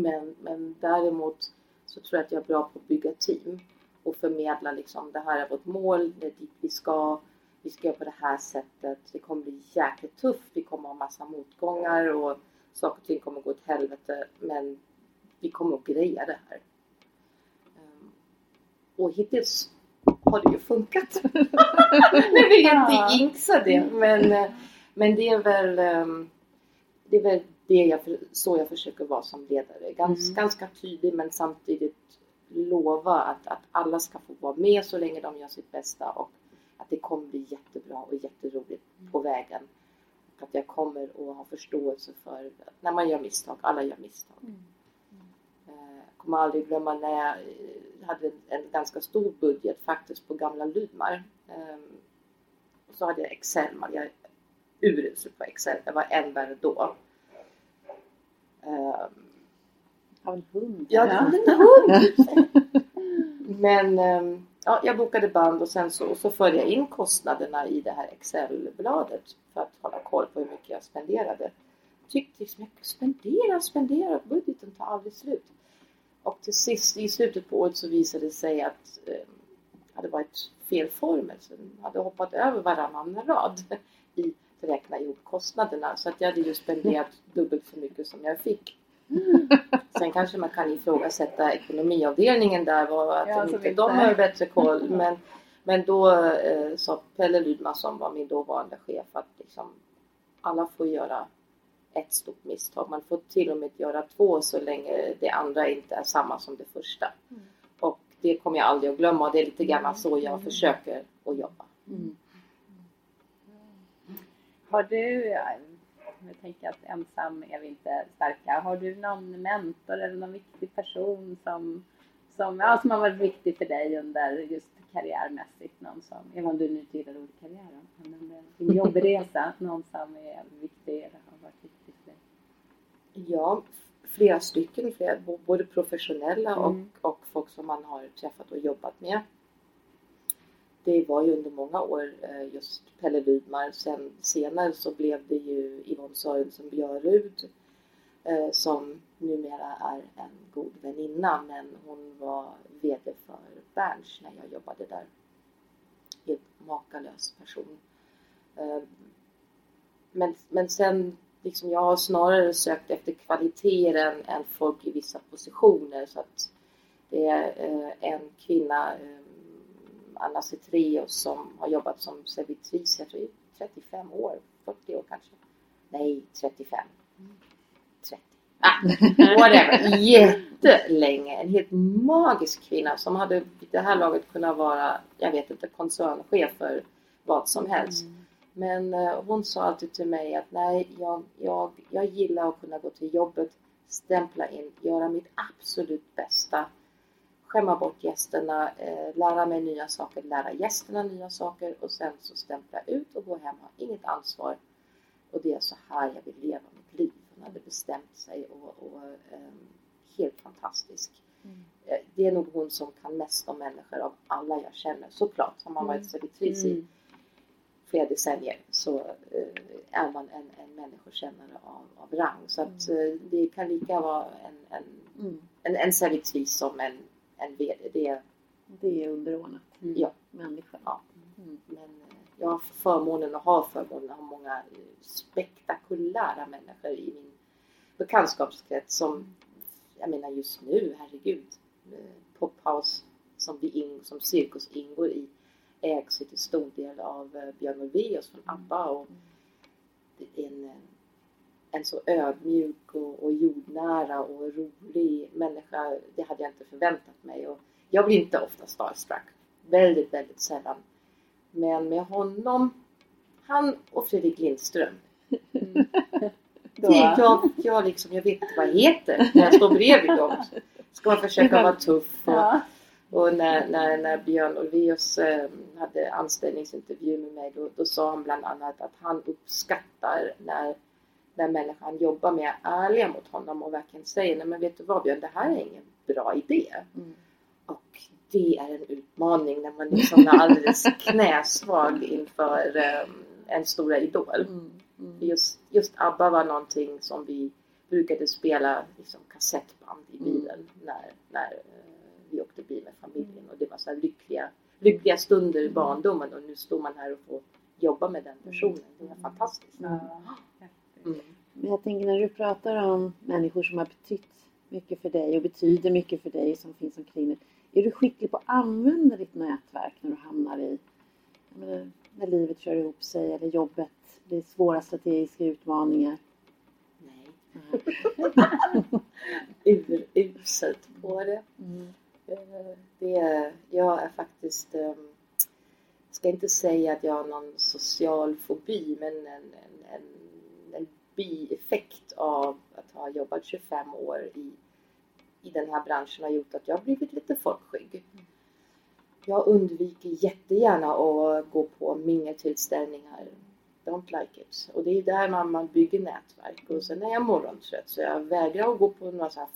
S7: men, men däremot så tror jag att jag är bra på att bygga team och förmedla liksom det här är vårt mål, det är dit vi ska, vi ska göra på det här sättet, det kommer bli jäkligt tufft, vi kommer ha massa motgångar och saker och ting kommer gå åt helvete men vi kommer att greja det här. Ehm, och hittills har det ju funkat. nu vill jag inte jinxa det men, eh, men det är väl ehm, det är väl det jag, så jag försöker vara som ledare. Gans, mm. Ganska tydlig men samtidigt lova att, att alla ska få vara med så länge de gör sitt bästa och att det kommer bli jättebra och jätteroligt på vägen. Och att jag kommer att ha förståelse för när man gör misstag, alla gör misstag. Mm kommer aldrig glömma när jag eh, hade en ganska stor budget faktiskt på gamla. Um, och så hade jag Excel, jag är urusel på Excel, jag var än värre då. Um,
S3: Har en hund.
S7: Ja, en hund! Men ehm, ja, jag bokade band och sen så, så förde jag in kostnaderna i det här Excel-bladet för att hålla koll på hur mycket jag spenderade. Tyckte liksom, jag spenderar, spenderar, budgeten tar aldrig slut. Och till sist i slutet på året så visade det sig att eh, det hade varit fel formel. Så den hade hoppat över varannan rad i räkna ihop kostnaderna. Så att jag hade ju spenderat dubbelt så mycket som jag fick. Sen kanske man kan ifrågasätta ekonomiavdelningen där och att
S8: Ja,
S7: inte, de har bättre koll. Men, men då eh, sa Pelle Rydman som var min dåvarande chef att liksom, alla får göra ett stort misstag. Man får till och med göra två så länge det andra inte är samma som det första. Och det kommer jag aldrig att glömma och det är lite grann så jag försöker att jobba.
S8: Har du, jag tänker att ensam är vi inte starka. Har du någon mentor eller någon viktig person som, som, ja, som har varit viktig för dig under just karriärmässigt? Någon som, även om du nu inte gillar ordet karriär, men din jobbresa, någon som är viktig eller har varit viktig för dig?
S7: Ja, flera stycken, flera, både professionella och,
S8: Mm.
S7: och folk som man har träffat och jobbat med. Det var ju under många år eh, just Pelle Widmar. Sen senare så blev det ju Yvonne Sörensen Björrud eh, som numera är en god väninna men hon var VD för Berns när jag jobbade där. Helt makalös person. Eh, men, men sen liksom jag har snarare sökt efter kvaliteter än, än folk i vissa positioner. Så att det är en kvinna, Anna Cetreus, som har jobbat som servitris, jag tror i 35 år, 40 år kanske. Nej, 35. 30. Ah, whatever. Jättelänge. En helt magisk kvinna som hade vid det här laget kunnat vara, jag vet inte, koncernchef för vad som helst. Men eh, hon sa alltid till mig att nej, jag, jag, jag gillar att kunna gå till jobbet, stämpla in, göra mitt absolut bästa, skämma bort gästerna, eh, lära mig nya saker, lära gästerna nya saker och sen så stämpla ut och gå hem, ha inget ansvar. Och det är så här jag vill leva mitt liv. Hon hade bestämt sig och, och ehm, helt fantastisk. Eh, Det är nog hon som kan mest om människor av alla jag känner. Såklart, har man varit servitris i flera decennier så eh, är man en, en människokännare av, av rang. Så att eh, det kan lika vara en, en, en, en servitris som en, en VD. Det är,
S3: Det är underordnat
S7: ja,
S3: människan.
S7: ja. Men eh, jag har förmånen och har förmånen att ha många eh, spektakulära människor i min bekantskapskrets som, jag menar just nu, herregud, eh, Pophouse som, vi in, som Cirkus ingår i ägs till stor del av Björn Ulvaeus från ABBA och är en, en så ödmjuk och, och jordnära och rolig människa. Det hade jag inte förväntat mig. Och jag blir inte ofta starstruck. Väldigt, väldigt sällan. Men med honom, han och Fredrik Lindström. Det, jag, jag, liksom, jag vet inte vad jag heter när jag står bredvid dem. Ska man försöka vara tuff och,
S8: Ja.
S7: och när, när, när Björn Ulvaeus eh, hade anställningsintervju med mig då, då sa han bland annat att han uppskattar när, när människan jobbar med är ärliga mot honom och verkligen säger nej men vet du vad Björn, det här är ingen bra idé. Och det är en utmaning när man liksom är alldeles knäsvag inför eh, en stora idol. Just, just ABBA var någonting som vi brukade spela liksom, kassettband i bilen när, när eh, vi åkte bil med familjen. Och det var så lyckliga, lyckliga stunder i barndomen och nu står man här och får jobba med den personen. Det är fantastiskt. Mm.
S3: Men jag tänker när du pratar om människor som har betytt mycket för dig och betyder mycket för dig som finns omkring dig. Är du skicklig på att använda ditt nätverk när du hamnar i, jag menar, när livet kör ihop sig eller jobbet blir svåra strategiska utmaningar?
S7: Nej. Uruselt på det. Eh, det är, jag är faktiskt, eh, ska inte säga att jag har någon social fobi, men en, en, en, en bieffekt av att ha jobbat 25 år i, i den här branschen har gjort att jag har blivit lite folkskygg. Jag undviker jättegärna att gå på mingeltillställningar. Don't like it. Och det är där man, man bygger nätverk. Och sen är jag morgontrött så jag vägrar att gå på några så här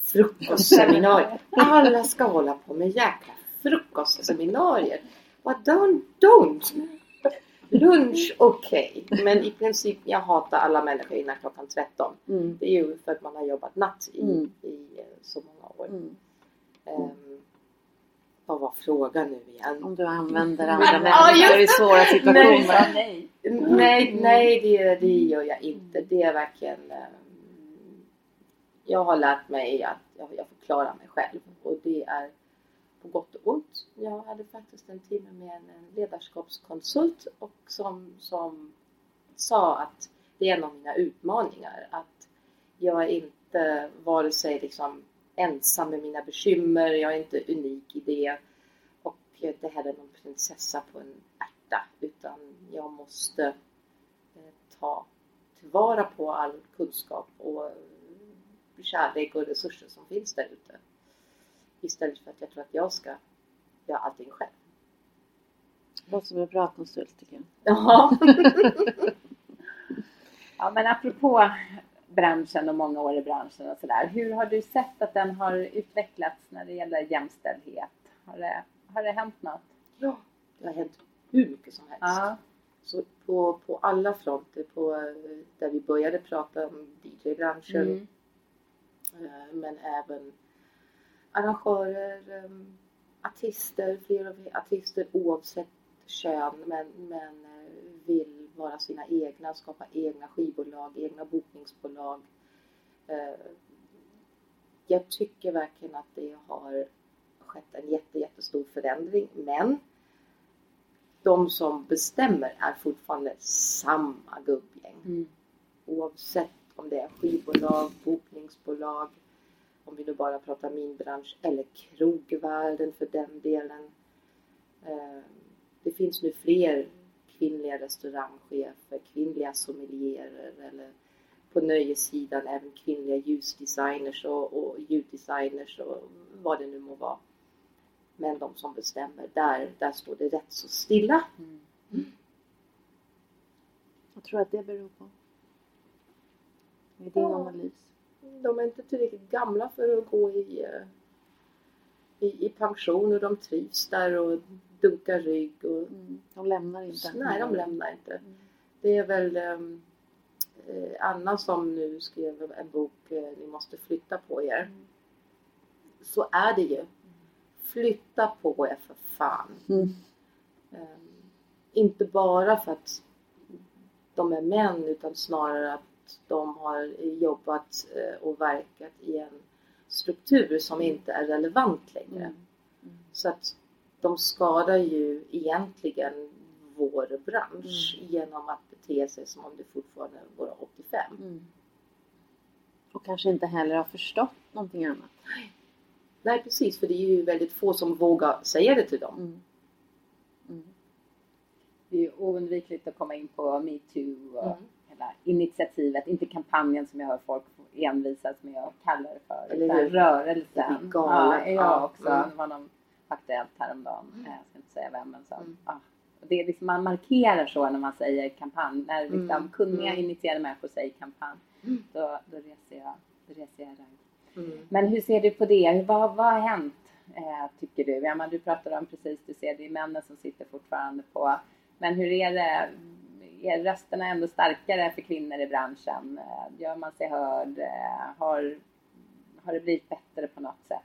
S7: frukostseminarier. Alla ska hålla på med jäkla frukostseminarier. What don't, don't! Lunch okej, okay. men i princip jag hatar alla människor innan klockan 13. Mm. Det är ju för att man har jobbat natt i, mm. i eh, så många år. Mm. Um, vad var frågan nu igen?
S3: Om du använder andra människor i svåra situationer?
S7: Nej, nej, nej det, det gör jag inte. Det är verkligen um, Jag har lärt mig att jag, jag får klara mig själv och det är på gott och ont. Jag hade faktiskt en timme med en, ledarskapskonsult och som, som sa att det är en av mina utmaningar att jag är inte vare sig liksom ensam med mina bekymmer, jag är inte unik i det och jag är inte heller någon prinsessa på en ärta utan jag måste eh, ta tillvara på all kunskap och kärlek och resurser som finns där ute. Istället för att jag tror att jag ska göra allting själv.
S3: Låter som en bra konsult tycker jag.
S7: Ja.
S8: ja men apropå branschen och många år i branschen och sådär. Hur har du sett att den har utvecklats när det gäller jämställdhet? Har det, har det hänt något?
S7: Ja, det har hänt hur mycket som helst. Ja. Så på, på alla fronter, på, där vi började prata om DJ-branschen mm. Eh, men även arrangörer, um, artister, fler och fler artister oavsett kön men, men uh, vill vara sina egna, skapa egna skivbolag, egna bokningsbolag. Uh, jag tycker verkligen att det har skett en jätte, jättestor förändring men de som bestämmer är fortfarande samma gubbgäng. Mm. Oavsett om det är skivbolag, bokningsbolag, om vi nu bara pratar min bransch, eller krogvärlden för den delen. Eh, det finns nu fler kvinnliga restaurangchefer, kvinnliga sommelierer eller på nöjessidan även kvinnliga ljusdesigners och, och ljuddesigners och vad det nu må vara. Men de som bestämmer, där, där står det rätt så stilla. Mm.
S3: Mm. Vad tror att det beror på? Med din ja. analys?
S7: De är inte tillräckligt gamla för att gå i, eh, i, i pension och de trivs där och dunkar rygg. Och, mm,
S3: de lämnar inte?
S7: Nej, de lämnar inte. Mm. Det är väl ehm, eh, Anna som nu skrev en bok eh, Ni måste flytta på er. Mm. Så är det ju. Flytta på er för fan. Um, inte bara för att de är män utan snarare att de har jobbat eh, och verkat i en struktur som inte är relevant längre. Mm. Mm. Så att de skadar ju egentligen vår bransch mm. genom att bete sig som om det fortfarande vore 85. Mm.
S3: Och kanske inte heller har förstått någonting annat.
S7: Nej precis, för det är ju väldigt få som vågar säga det till dem. Mm.
S8: mm. Det är ju oundvikligt att komma in på metoo och hela initiativet, inte kampanjen som jag hör folk envisas med att kalla det för, Eller utan rörelsen. Ja, jag också. Mm. Det var någon aktuellt häromdagen, mm. jag ska inte säga vem, men som, mm. ja. det är liksom, man markerar så när man säger kampanj, när liksom mm. kunniga mm. initierade människor säger kampanj, mm. då, då reser jag, då reser jag ragg. Mm. Men hur ser du på det? Vad, vad har hänt, eh, tycker du? Ja, men du pratade om precis, du ser det är männen som sitter fortfarande på men hur är det? Är rösterna ändå starkare för kvinnor i branschen? Eh, gör man sig hörd? Eh, har, har det blivit bättre på något sätt?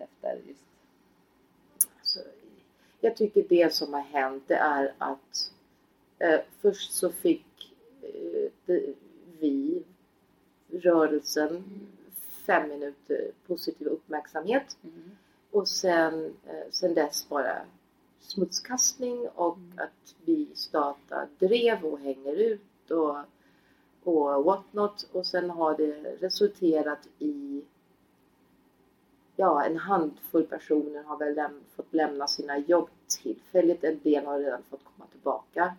S8: efter just...
S7: Alltså, jag tycker det som har hänt det är att eh, först så fick eh, det, vi, rörelsen, fem minuter positiv uppmärksamhet. Mm. Och sen, eh, sen dess bara smutskastning och mm. att vi startar drev och hänger ut och, och what not. Och sen har det resulterat i ja, en handfull personer har väl läm fått lämna sina jobb tillfälligt. En del har redan fått komma tillbaka.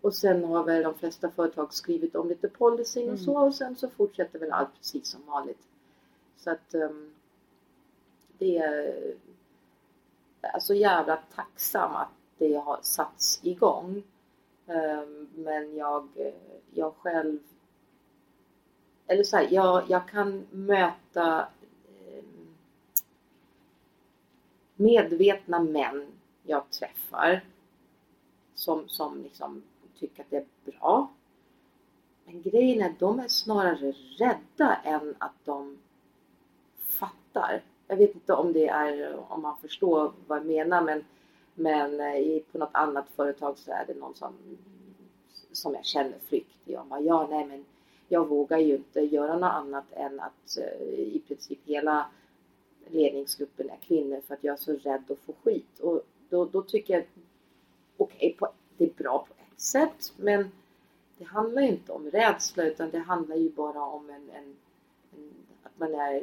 S7: Och sen har väl de flesta företag skrivit om lite policy mm. och så och sen så fortsätter väl allt precis som vanligt. Så att um, det är är så jävla tacksam att det har satts igång. Ehm, men jag, jag själv eller så här, jag, jag kan möta ehm, medvetna män jag träffar som, som liksom tycker att det är bra. Men grejen är att de är snarare rädda än att de fattar. Jag vet inte om det är, om man förstår vad jag menar men, men eh, på något annat företag så är det någon som, som jag känner flykt. Jag bara, ja nej men jag vågar ju inte göra något annat än att eh, i princip hela ledningsgruppen är kvinnor för att jag är så rädd att få skit. Och då, då tycker jag, okej, okay, det är bra på ett sätt men det handlar ju inte om rädsla utan det handlar ju bara om en, en, en, att man är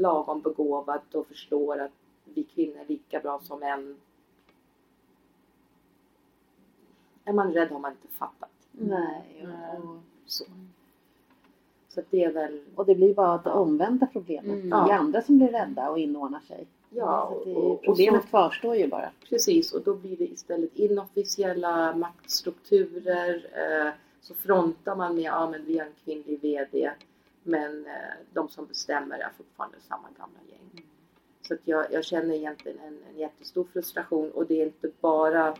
S7: lagom begåvad och förstår att vi kvinnor är lika bra som män. Är man rädd har man inte fattat.
S3: Nej.
S7: Och, så. Så det är väl...
S3: Och det blir bara det omvända problemet. Mm. Det är andra som blir rädda och inordnar sig.
S7: Ja,
S3: och, och, problemet och så, kvarstår ju bara.
S7: Precis, och då blir det istället inofficiella maktstrukturer. Eh, så frontar man med, ja men vi har en kvinnlig VD. Men eh, de som bestämmer är fortfarande samma gamla gäng. Mm. Så att jag, jag känner egentligen en, en jättestor frustration och det är inte bara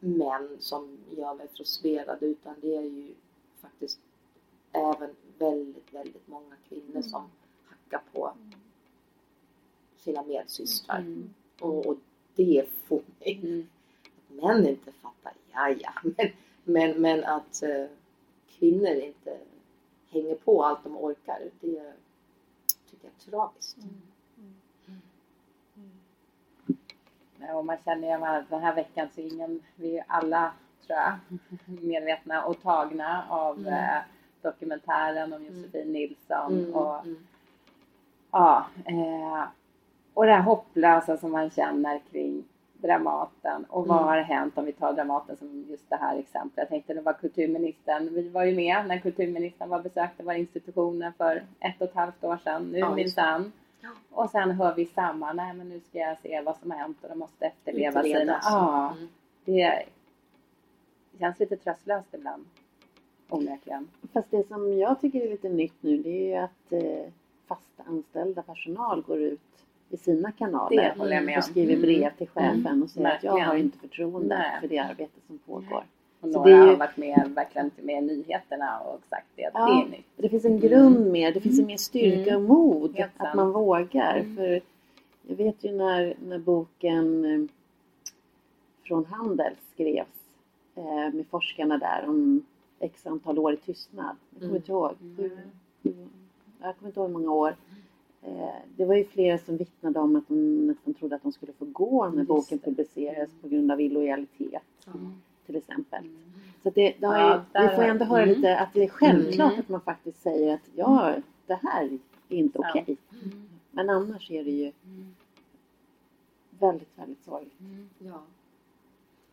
S7: män som gör mig frustrerad utan det är ju faktiskt även väldigt, väldigt många kvinnor mm. som hackar på sina medsystrar. Mm. Och, och, det får mig mm. att män inte fattar, ja ja, men, men, men att uh, kvinnor inte hänger på allt de orkar, det tycker jag är tragiskt. Mm.
S8: Och man känner ju att den här veckan så är ingen, vi är alla tror jag, medvetna och tagna av mm. eh, dokumentären om Josefin mm. Nilsson. Mm, och, mm. Ja, eh, och det här hopplösa som man känner kring Dramaten och vad mm. har hänt om vi tar Dramaten som just det här exemplet. Jag tänkte det var kulturministern, vi var ju med när kulturministern var besökte våra institutioner för ett och ett halvt år sedan, nu ja, minsann. Och sen hör vi samma, nej men nu ska jag se vad som har hänt och de måste efterleva sina... Ja, mm. det känns lite tröstlöst ibland. Onekligen.
S3: Fast det som jag tycker är lite nytt nu det är ju att eh, fast anställda personal går ut i sina kanaler och skriver brev mm. till chefen mm. och säger att jag har inte förtroende Nej. för det arbete som pågår.
S8: Och några det, har varit med, verkligen med nyheterna och sagt det, ja, det är nytt.
S3: Det finns en grund med, det finns en mer styrka och mod mm. att man vågar. Mm. För jag vet ju när, när boken eh, Från Handel skrevs eh, med forskarna där om x antal år i tystnad. Jag kommer mm. inte ihåg. Sju, jag kommer inte ihåg hur många år. Eh, det var ju flera som vittnade om att de nästan trodde att de skulle få gå när boken publicerades på grund av illojalitet. Mm till exempel. Mm. Så det, det har ju, ja, vi får ändå höra mm. lite att det är självklart mm. att man faktiskt säger att ja, det här är inte okej. Okay. Mm. Men annars är det ju väldigt, väldigt sorgligt.
S8: Ja.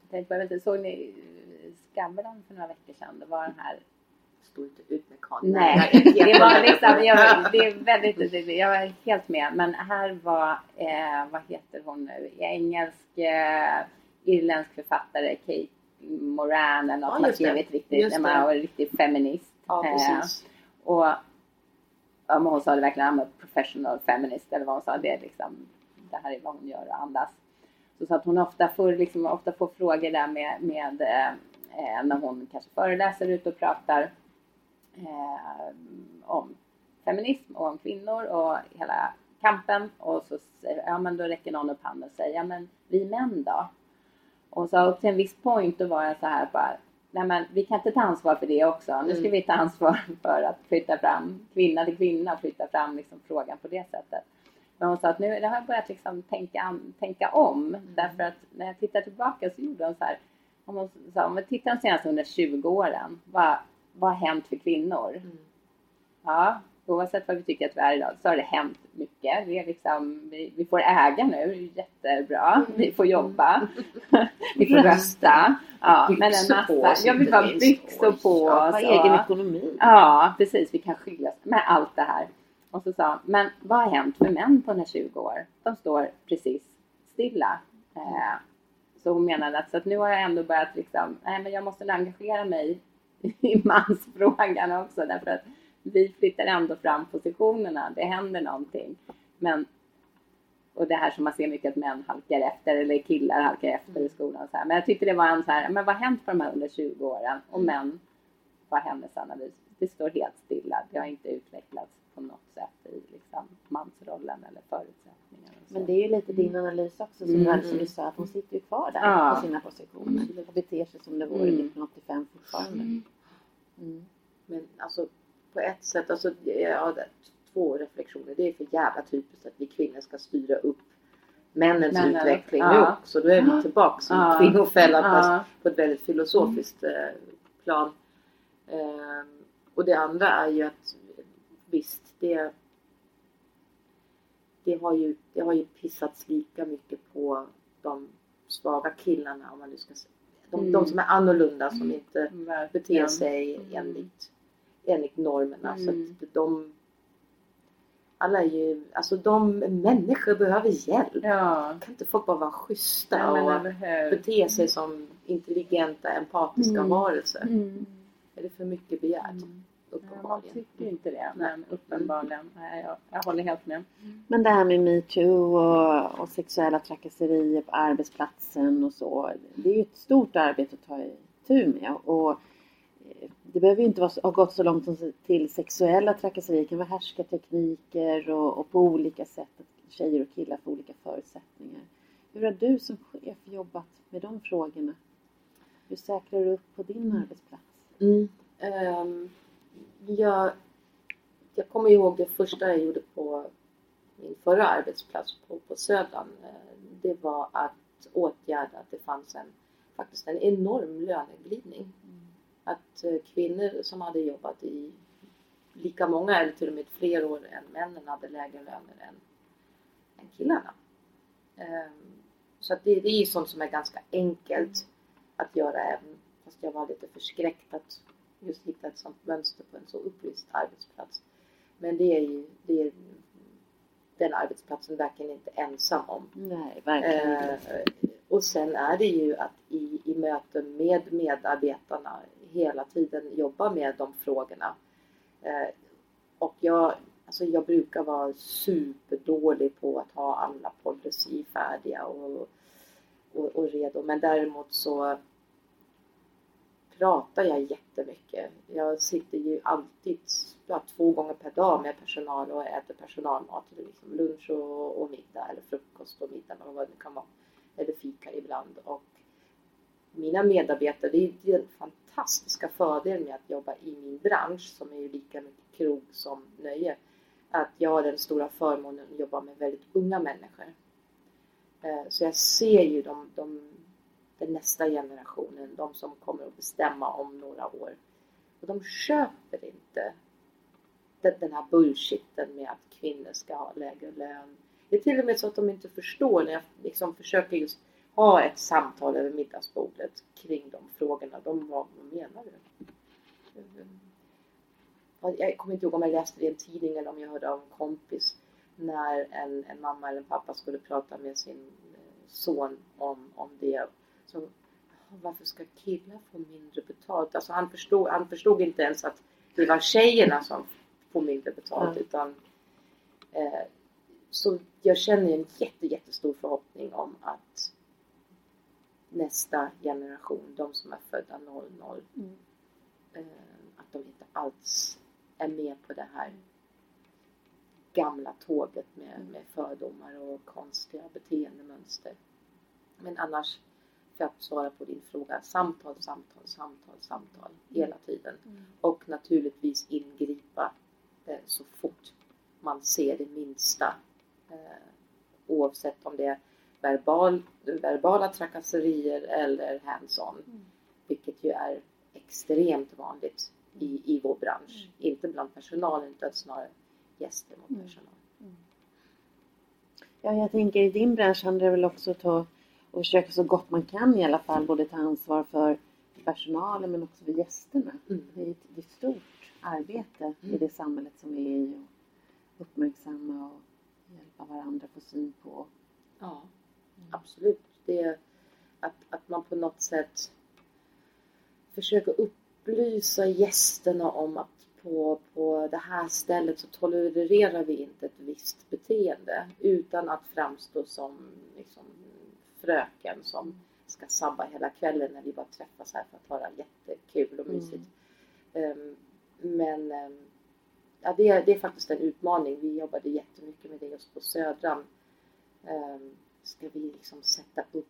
S8: Jag tänkte, såg ni Skavlan för några veckor sedan? Det var den här
S7: stå inte ut med
S8: kameran. Nej, det var liksom, jag, det är väldigt, jag är helt med. Men här var, eh, vad heter hon nu, engelsk, eh, irländsk författare Kate Moran eller något ja, som skrivit riktigt, man var riktig feminist.
S7: Ja, eh,
S8: och om hon sa det verkligen, I'm a professional feminist eller vad hon sa, det liksom, det här är vad hon gör och andas. Så, så att hon ofta får, liksom, ofta får frågor där med, med eh, när hon kanske föreläser ute och pratar eh, om feminism och om kvinnor och hela kampen och så ja men då räcker någon upp handen och säger ja men vi män då? Och så upp till en viss point då var jag så här bara, nej men vi kan inte ta ansvar för det också. Nu ska mm. vi ta ansvar för att flytta fram kvinna till kvinna och flytta fram liksom frågan på det sättet. Men hon sa att nu har jag börjat liksom tänka, tänka om. Mm. Därför att när jag tittar tillbaka så gjorde hon så här. Om, hon sa, om vi tittar de senaste 120 åren. Vad, vad har hänt för kvinnor? Mm. Ja, oavsett vad vi tycker att vi är idag så har det hänt mycket. Vi, är liksom, vi, vi får äga nu, jättebra. Mm. Vi får jobba. vi får rösta. Ja, men en massa. Ja, vi bara byxor på oss.
S3: egen ekonomi.
S8: Ja, precis. Vi kan skilja oss med allt det här. Och så sa men vad har hänt för män på de här 20 år? De står precis stilla. Eh, så hon menade att, så att nu har jag ändå börjat liksom, nej men jag måste engagera mig i mansfrågan också därför att vi flyttar ändå fram positionerna. Det händer någonting. Men, och det här som man ser mycket att män halkar efter eller killar halkar efter i skolan. Så här. Men jag tyckte det var en så här, men vad har hänt på de här under 20 åren? Och män, vad hände analys? Det står helt stilla. Det har inte utvecklats på något sätt i liksom, mansrollen eller förutsättningarna.
S3: Men det är ju lite din analys också som, mm. som du sa att hon sitter ju kvar där ja. på sina positioner och beter sig som det vore mm. 1985 fortfarande. Mm.
S7: mm. Men alltså på ett sätt, alltså ja, två reflektioner. Det är för jävla typiskt att vi kvinnor ska styra upp männens Männen. utveckling ja. nu också. Då är vi tillbaks i ja. kvinnofällan ja. på ett väldigt filosofiskt mm. plan. Ehm, och det andra är ju att visst, det, det, har ju, det har ju pissats lika mycket på de svaga killarna om man nu ska säga. De, mm. de som är annorlunda som mm. inte mm. beter sig mm. enligt, enligt normerna. Så att de alla är ju, alltså de människor behöver hjälp. Ja. Kan inte folk bara vara schyssta ja, och bete sig som intelligenta, empatiska mm. varelser? Mm. Är det för mycket begärt? Mm.
S8: Uppenbarligen. Jag tycker inte det, men uppenbarligen. Nej, jag, jag håller helt med.
S3: Men det här med metoo och, och sexuella trakasserier på arbetsplatsen och så. Det är ju ett stort arbete att ta itu med. Och eh, det behöver inte vara, ha gått så långt som till sexuella trakasserier. Det kan vara härskartekniker och, och på olika sätt att tjejer och killar får olika förutsättningar. Hur har du som chef jobbat med de frågorna? Hur säkrar du upp på din arbetsplats?
S7: Mm. Um, jag, jag kommer ihåg det första jag gjorde på min förra arbetsplats på, på Södern. Eh, det var att åtgärda att det fanns en, faktiskt en enorm löneglidning. Mm. Att eh, kvinnor som hade jobbat i lika många eller till och med fler år än männen hade lägre löner än, än killarna. Um, så det, det är sånt som är ganska enkelt att göra även fast jag var lite förskräckt att just hitta ett sånt mönster på en så upplyst arbetsplats. Men det är ju det är den arbetsplatsen verkligen inte ensam om.
S3: Nej, verkligen.
S7: Eh, och sen är det ju att i, i möten med medarbetarna hela tiden jobba med de frågorna. Eh, och jag, alltså jag brukar vara superdålig på att ha alla policy färdiga och, och, och redo. Men däremot så pratar jag jättemycket. Jag sitter ju alltid ja, två gånger per dag med personal och äter personalmat. Liksom lunch och, och middag eller frukost och middag eller vad det kan vara. Eller fika ibland. Och mina medarbetare, det är den fantastiska fördelen med att jobba i min bransch som är ju lika mycket krog som nöje. Att jag har den stora förmånen att jobba med väldigt unga människor. Eh, så jag ser ju de, de den nästa generationen, de som kommer att bestämma om några år. Och de köper inte den här bullshitten med att kvinnor ska ha lägre lön. Det är till och med så att de inte förstår när jag liksom försöker just ha ett samtal över middagsbordet kring de frågorna. De, vad, vad menar du? Jag kommer inte ihåg om jag läste det i en tidning eller om jag hörde av en kompis när en, en mamma eller en pappa skulle prata med sin son om, om det så, varför ska killar få mindre betalt? Alltså han förstod, han förstod inte ens att det var tjejerna som får mindre betalt mm. utan eh, så jag känner en jätte, jättestor förhoppning om att nästa generation, de som är födda 00, mm. eh, att de inte alls är med på det här gamla tåget med, med fördomar och konstiga beteendemönster. Men annars för att svara på din fråga. Samtal, samtal, samtal, samtal hela tiden. Mm. Och naturligtvis ingripa eh, så fort man ser det minsta. Eh, oavsett om det är verbal, verbala trakasserier eller hands-on. Mm. Vilket ju är extremt vanligt i, i vår bransch. Mm. Inte bland personalen utan snarare gäster mot mm. personal. Mm.
S3: Ja, jag tänker i din bransch handlar det väl också om att ta och försöka så gott man kan i alla fall både ta ansvar för personalen men också för gästerna. Mm. Det, är ett, det är ett stort arbete mm. i det samhället som vi är i och uppmärksamma och hjälpa varandra få syn på.
S7: Ja, mm. absolut. Det är att, att man på något sätt försöker upp, upplysa gästerna om att på, på det här stället så tolererar vi inte ett visst beteende utan att framstå som liksom, fröken som ska sabba hela kvällen när vi bara träffas här för att ha jättekul och mysigt. Mm. Men um, ja, det, är, det är faktiskt en utmaning. Vi jobbade jättemycket med det just på Södran. Um, ska vi liksom sätta upp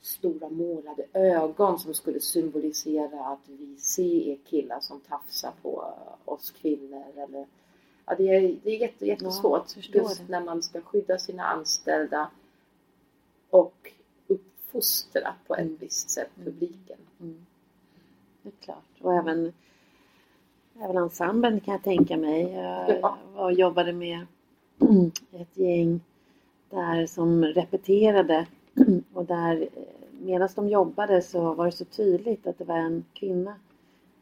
S7: stora målade ögon som skulle symbolisera att vi ser killar som tafsar på oss kvinnor eller Ja, det är, det är jätte, jättesvårt ja, just det. när man ska skydda sina anställda och uppfostra på ett mm. visst sätt publiken. Mm.
S3: Det är klart. Och även, även ensemblen kan jag tänka mig. Jag ja. var, jobbade med ett gäng där som repeterade och där eh, medan de jobbade så var det så tydligt att det var en kvinna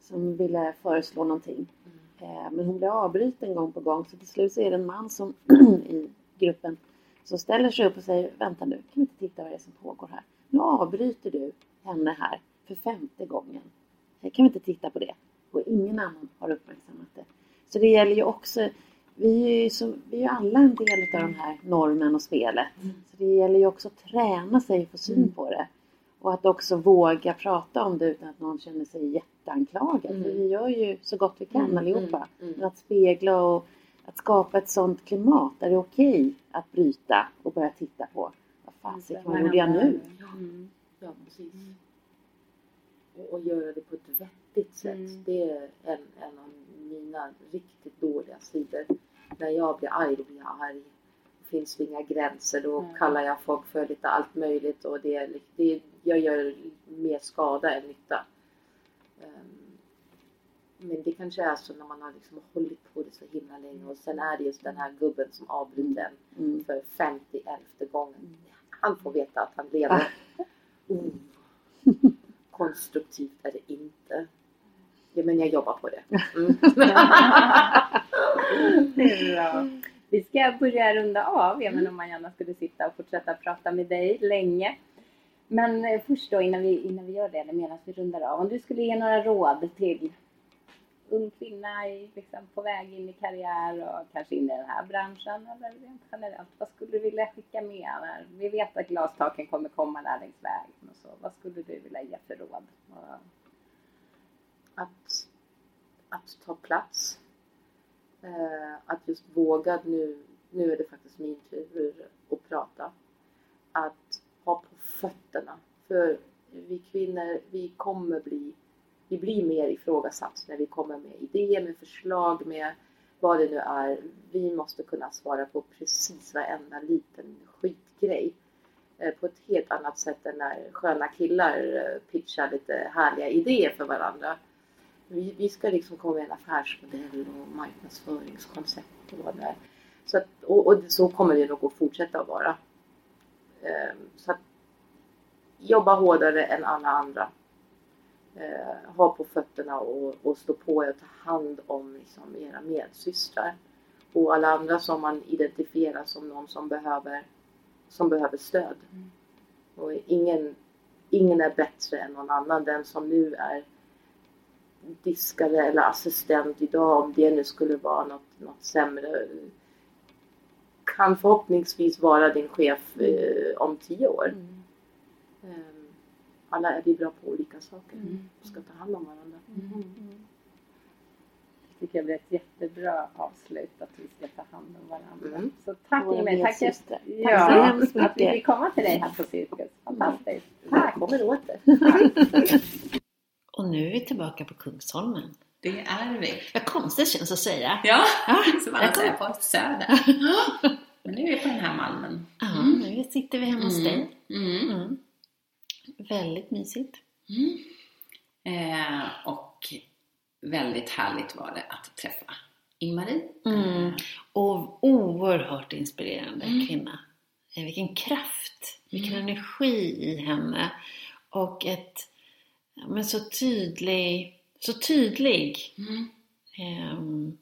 S3: som ville föreslå någonting. Mm. Men hon blev avbruten gång på gång så till slut så är det en man som i gruppen som ställer sig upp och säger Vänta nu, kan vi inte titta vad det är som pågår här? Nu avbryter du henne här för femte gången. Kan vi inte titta på det? Och ingen annan har uppmärksammat det. Så det gäller ju också vi är ju, så, vi är alla en del av den här normen och spelet. Mm. Så det gäller ju också att träna sig och få syn mm. på det. Och att också våga prata om det utan att någon känner sig jätteanklagad. Mm. För vi gör ju så gott vi kan mm. allihopa. Mm. mm. Men att spegla och att skapa ett sånt klimat där det är okej att bryta och börja titta på vad fasiken, vad gjorde jag nu?
S7: Mm. Ja, precis. Och, och, göra det på ett vettigt sätt. Det är en, en av mina riktigt dåliga sidor. När jag blir arg, då blir jag arg finns inga gränser. Då mm. kallar jag folk för lite allt möjligt och det, det, jag gör mer skada än nytta. Men det kanske är så när man har liksom hållit på det så himla länge och sen är det just den här gubben som avbryter en mm. för 51 gången. Han får veta att han lever. Oh. Konstruktivt är det inte. Ja men jag jobbar på det. Mm.
S8: det är bra. Vi ska börja runda av, även mm. om man gärna skulle sitta och fortsätta prata med dig länge. Men eh, först då innan vi, innan vi gör det, eller medan vi rundar av. Om du skulle ge några råd till ung kvinna i, liksom, på väg in i karriär och kanske in i den här branschen eller rent generellt. Vad skulle du vilja skicka med? Där? vi vet att glastaken kommer komma där längs vägen och så. Vad skulle du vilja ge för råd?
S7: Att, att ta plats Eh, att just våga nu, nu är det faktiskt min tur att prata. Att ha på fötterna. För vi kvinnor, vi kommer bli, vi blir mer ifrågasatt när vi kommer med idéer, med förslag, med vad det nu är. Vi måste kunna svara på precis varenda liten skitgrej eh, på ett helt annat sätt än när sköna killar eh, pitchar lite härliga idéer för varandra vi, vi ska liksom komma med en affärsmodell och marknadsföringskoncept och vad det är. Så att, och, och, så kommer det nog att fortsätta att vara. Ehm, så att jobba hårdare än alla andra. Eh, ha på fötterna och, och stå på er och ta hand om liksom, era medsystrar. Och alla andra som man identifierar som någon som behöver, som behöver stöd. Mm. Och ingen, ingen är bättre än någon annan. Den som nu är diskare eller assistent idag om det nu skulle vara något, något sämre kan förhoppningsvis vara din chef eh, om tio år. Mm. Alla är vi bra på olika saker. Mm. Vi ska ta hand om varandra. Mm. mm.
S8: Det tycker jag blir ett jättebra avslut att vi ska ta hand om varandra. Mm. Så tack Jimmy, tack, tack, ja, så hemskt mycket. att vi fick komma till dig här på Cirkus. Fantastiskt. Tack!
S7: Kommer åter.
S3: Och nu är vi tillbaka på Kungsholmen.
S1: Det är vi.
S3: Vad konstigt känns att säga.
S1: Ja, som alla säger på Söder. Men nu är vi på den här Malmen.
S3: Ja, mm. nu sitter vi hemma hos mm. dig. Mm. Mm. Väldigt mysigt.
S1: Mm. Eh, och väldigt härligt var det att träffa Ingmarie.
S3: Mm. Och oerhört inspirerande kvinna. Eh, vilken kraft, vilken energi i henne. Och ett men så tydlig. Så tydlig. Mm. Um,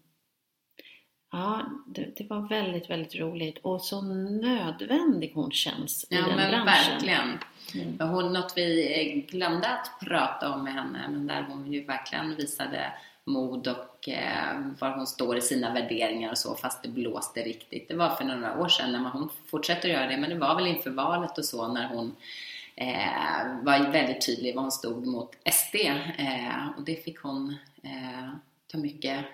S3: Ja, det, det, var väldigt, väldigt roligt och så nödvändig hon känns i
S1: ja,
S3: den
S1: men
S3: branschen.
S1: Verkligen. Mm. Hon, något vi glömde att prata om med henne, men där hon ju verkligen visade mod och eh, var hon står i sina värderingar och så fast det blåste riktigt. Det var för några år sedan när man, hon fortsätter att göra det men det var väl inför valet och så när hon eh, var väldigt tydlig vad hon stod mot SD eh, och det fick hon eh, ta mycket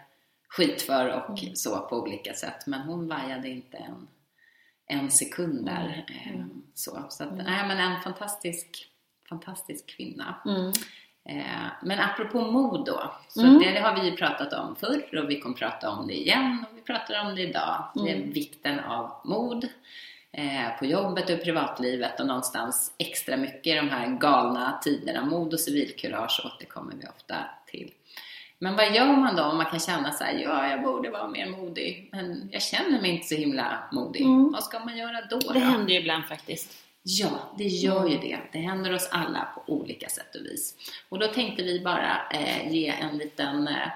S1: skit för och mm. så på olika sätt men hon vajade inte en, en sekund där. Mm. Eh, så så att, mm. nej, men en fantastisk, fantastisk kvinna.
S3: Mm.
S1: Eh, men apropå mod då, så mm. det, har vi ju pratat om förr och vi kommer prata om det igen och vi pratar om det idag. Mm. Det är vikten av mod eh, på jobbet och privatlivet och någonstans extra mycket i de här galna tiderna. Mod och civilkurage återkommer vi ofta till. Men vad gör man då om man kan känna så här, ja jag borde vara mer modig men jag känner mig inte så himla modig. Mm. Vad ska man göra då?
S3: Det då? händer ju ibland faktiskt.
S1: Ja, det gör ju det. Det händer oss alla på olika sätt och vis. Och då tänkte vi bara eh, ge en liten eh,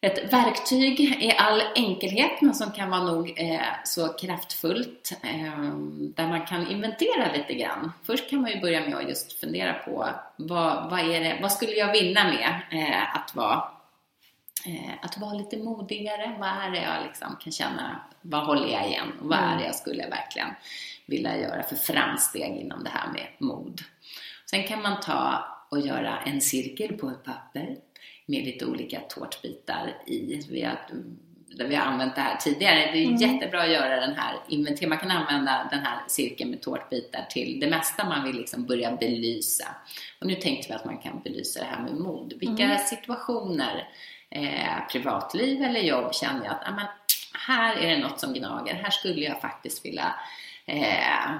S1: ett verktyg i all enkelhet men som kan vara nog eh, så kraftfullt eh, där man kan inventera lite grann. Först kan man ju börja med att just fundera på vad, vad, det, vad skulle jag vinna med eh, att vara eh, att vara lite modigare. Vad är det jag liksom kan känna, vad håller jag igen och vad är det jag skulle verkligen vilja göra för framsteg inom det här med mod. Sen kan man ta och göra en cirkel på ett papper med lite olika tårtbitar i. Vi har, vi har använt det här tidigare. Det är mm. jättebra att göra den här inventeringen. Man kan använda den här cirkeln med tårtbitar till det mesta man vill liksom börja belysa. Och nu tänkte vi att man kan belysa det här med mod. Vilka mm. situationer, eh, privatliv eller jobb, känner jag att amen, här är det något som gnager. Här skulle jag faktiskt vilja eh,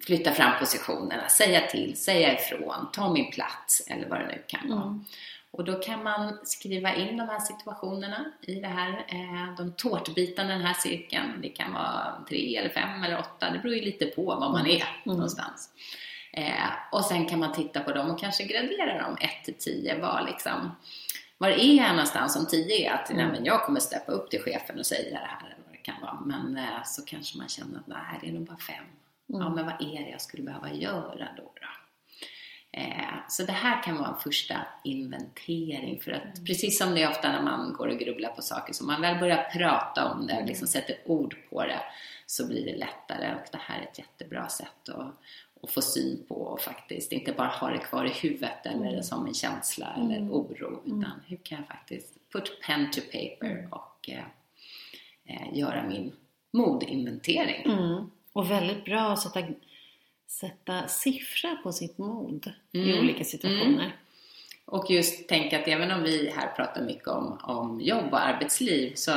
S1: flytta fram positionerna, säga till, säga ifrån, ta min plats eller vad det nu kan vara. Mm. Och då kan man skriva in de här situationerna i det här, eh, de tårtbitarna i den här cirkeln. Det kan vara tre eller fem eller åtta, det beror ju lite på var man är mm. någonstans. Eh, och sen kan man titta på dem och kanske gradera dem 1 till 10. Var, liksom, var är jag någonstans om 10 är att mm. men jag kommer steppa upp till chefen och säga det här kan vara. Men eh, så kanske man känner att nej, det är nog bara fem. Mm. Ja, men vad är det jag skulle behöva göra då? då? Eh, så det här kan vara en första inventering för att mm. precis som det är ofta när man går och grubblar på saker, så man väl börjar prata om det, mm. liksom sätter ord på det, så blir det lättare och det här är ett jättebra sätt att, att få syn på och faktiskt inte bara ha det kvar i huvudet eller mm. som en känsla eller mm. oro, utan mm. hur kan jag faktiskt put pen to paper och eh, eh, göra min modinventering.
S3: Mm. Och väldigt bra att sätta, sätta siffra på sitt mod mm. i olika situationer. Mm.
S1: Och just tänka att även om vi här pratar mycket om, om jobb och arbetsliv så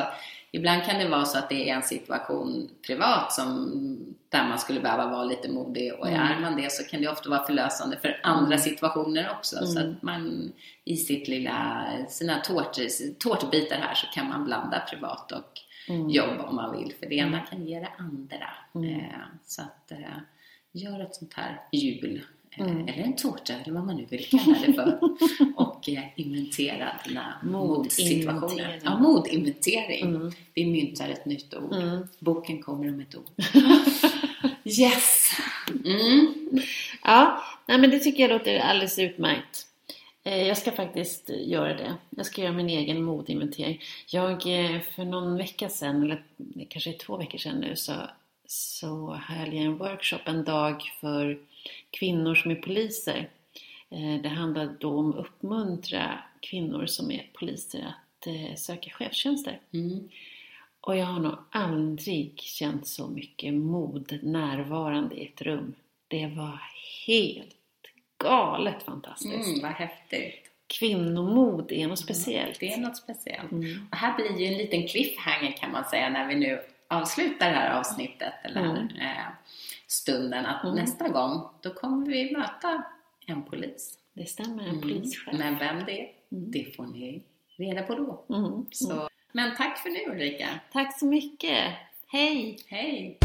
S1: ibland kan det vara så att det är en situation privat som, där man skulle behöva vara lite modig och mm. är man det så kan det ofta vara förlösande för andra mm. situationer också. Mm. Så att man i sitt lilla, sina tårt, tårtbitar här så kan man blanda privat och mm. jobb om man vill. För det ena mm. kan ge det andra. Mm. Eh, så att eh, gör ett sånt här hjul. Eh, mm. Eller en tårta, eller vad man nu vill kalla det för. och eh, inventera dina modsituationer. Ja, modinventering. Mm. Vi myntar ett nytt ord. Mm. Boken kommer om ett år. yes! Mm.
S3: Ja, nej, men det tycker jag låter alldeles utmärkt. Eh, jag ska faktiskt göra det. Jag ska göra min egen modinventering. Jag, för någon vecka sedan, eller kanske två veckor sedan nu, så, så höll jag en workshop en dag för kvinnor som är poliser. Eh, det handlade då om att uppmuntra kvinnor som är poliser att söka chefstjänster. Mm. Och jag har nog aldrig känt så mycket mod närvarande i ett rum. Det var helt galet fantastiskt.
S1: Mm, vad häftigt.
S3: Kvinnomod är något speciellt.
S1: det är något speciellt. Mm. Och här blir ju en liten cliffhanger kan man säga när vi nu avslutar det här avsnittet eller mm. eh, stunden att mm. nästa gång då kommer vi möta en polis.
S3: Det stämmer, en mm. polischef.
S1: Men vem det är, mm. det får ni reda på då. Så, men tack för nu Ulrika.
S3: Tack så mycket. Hej!
S1: Hej!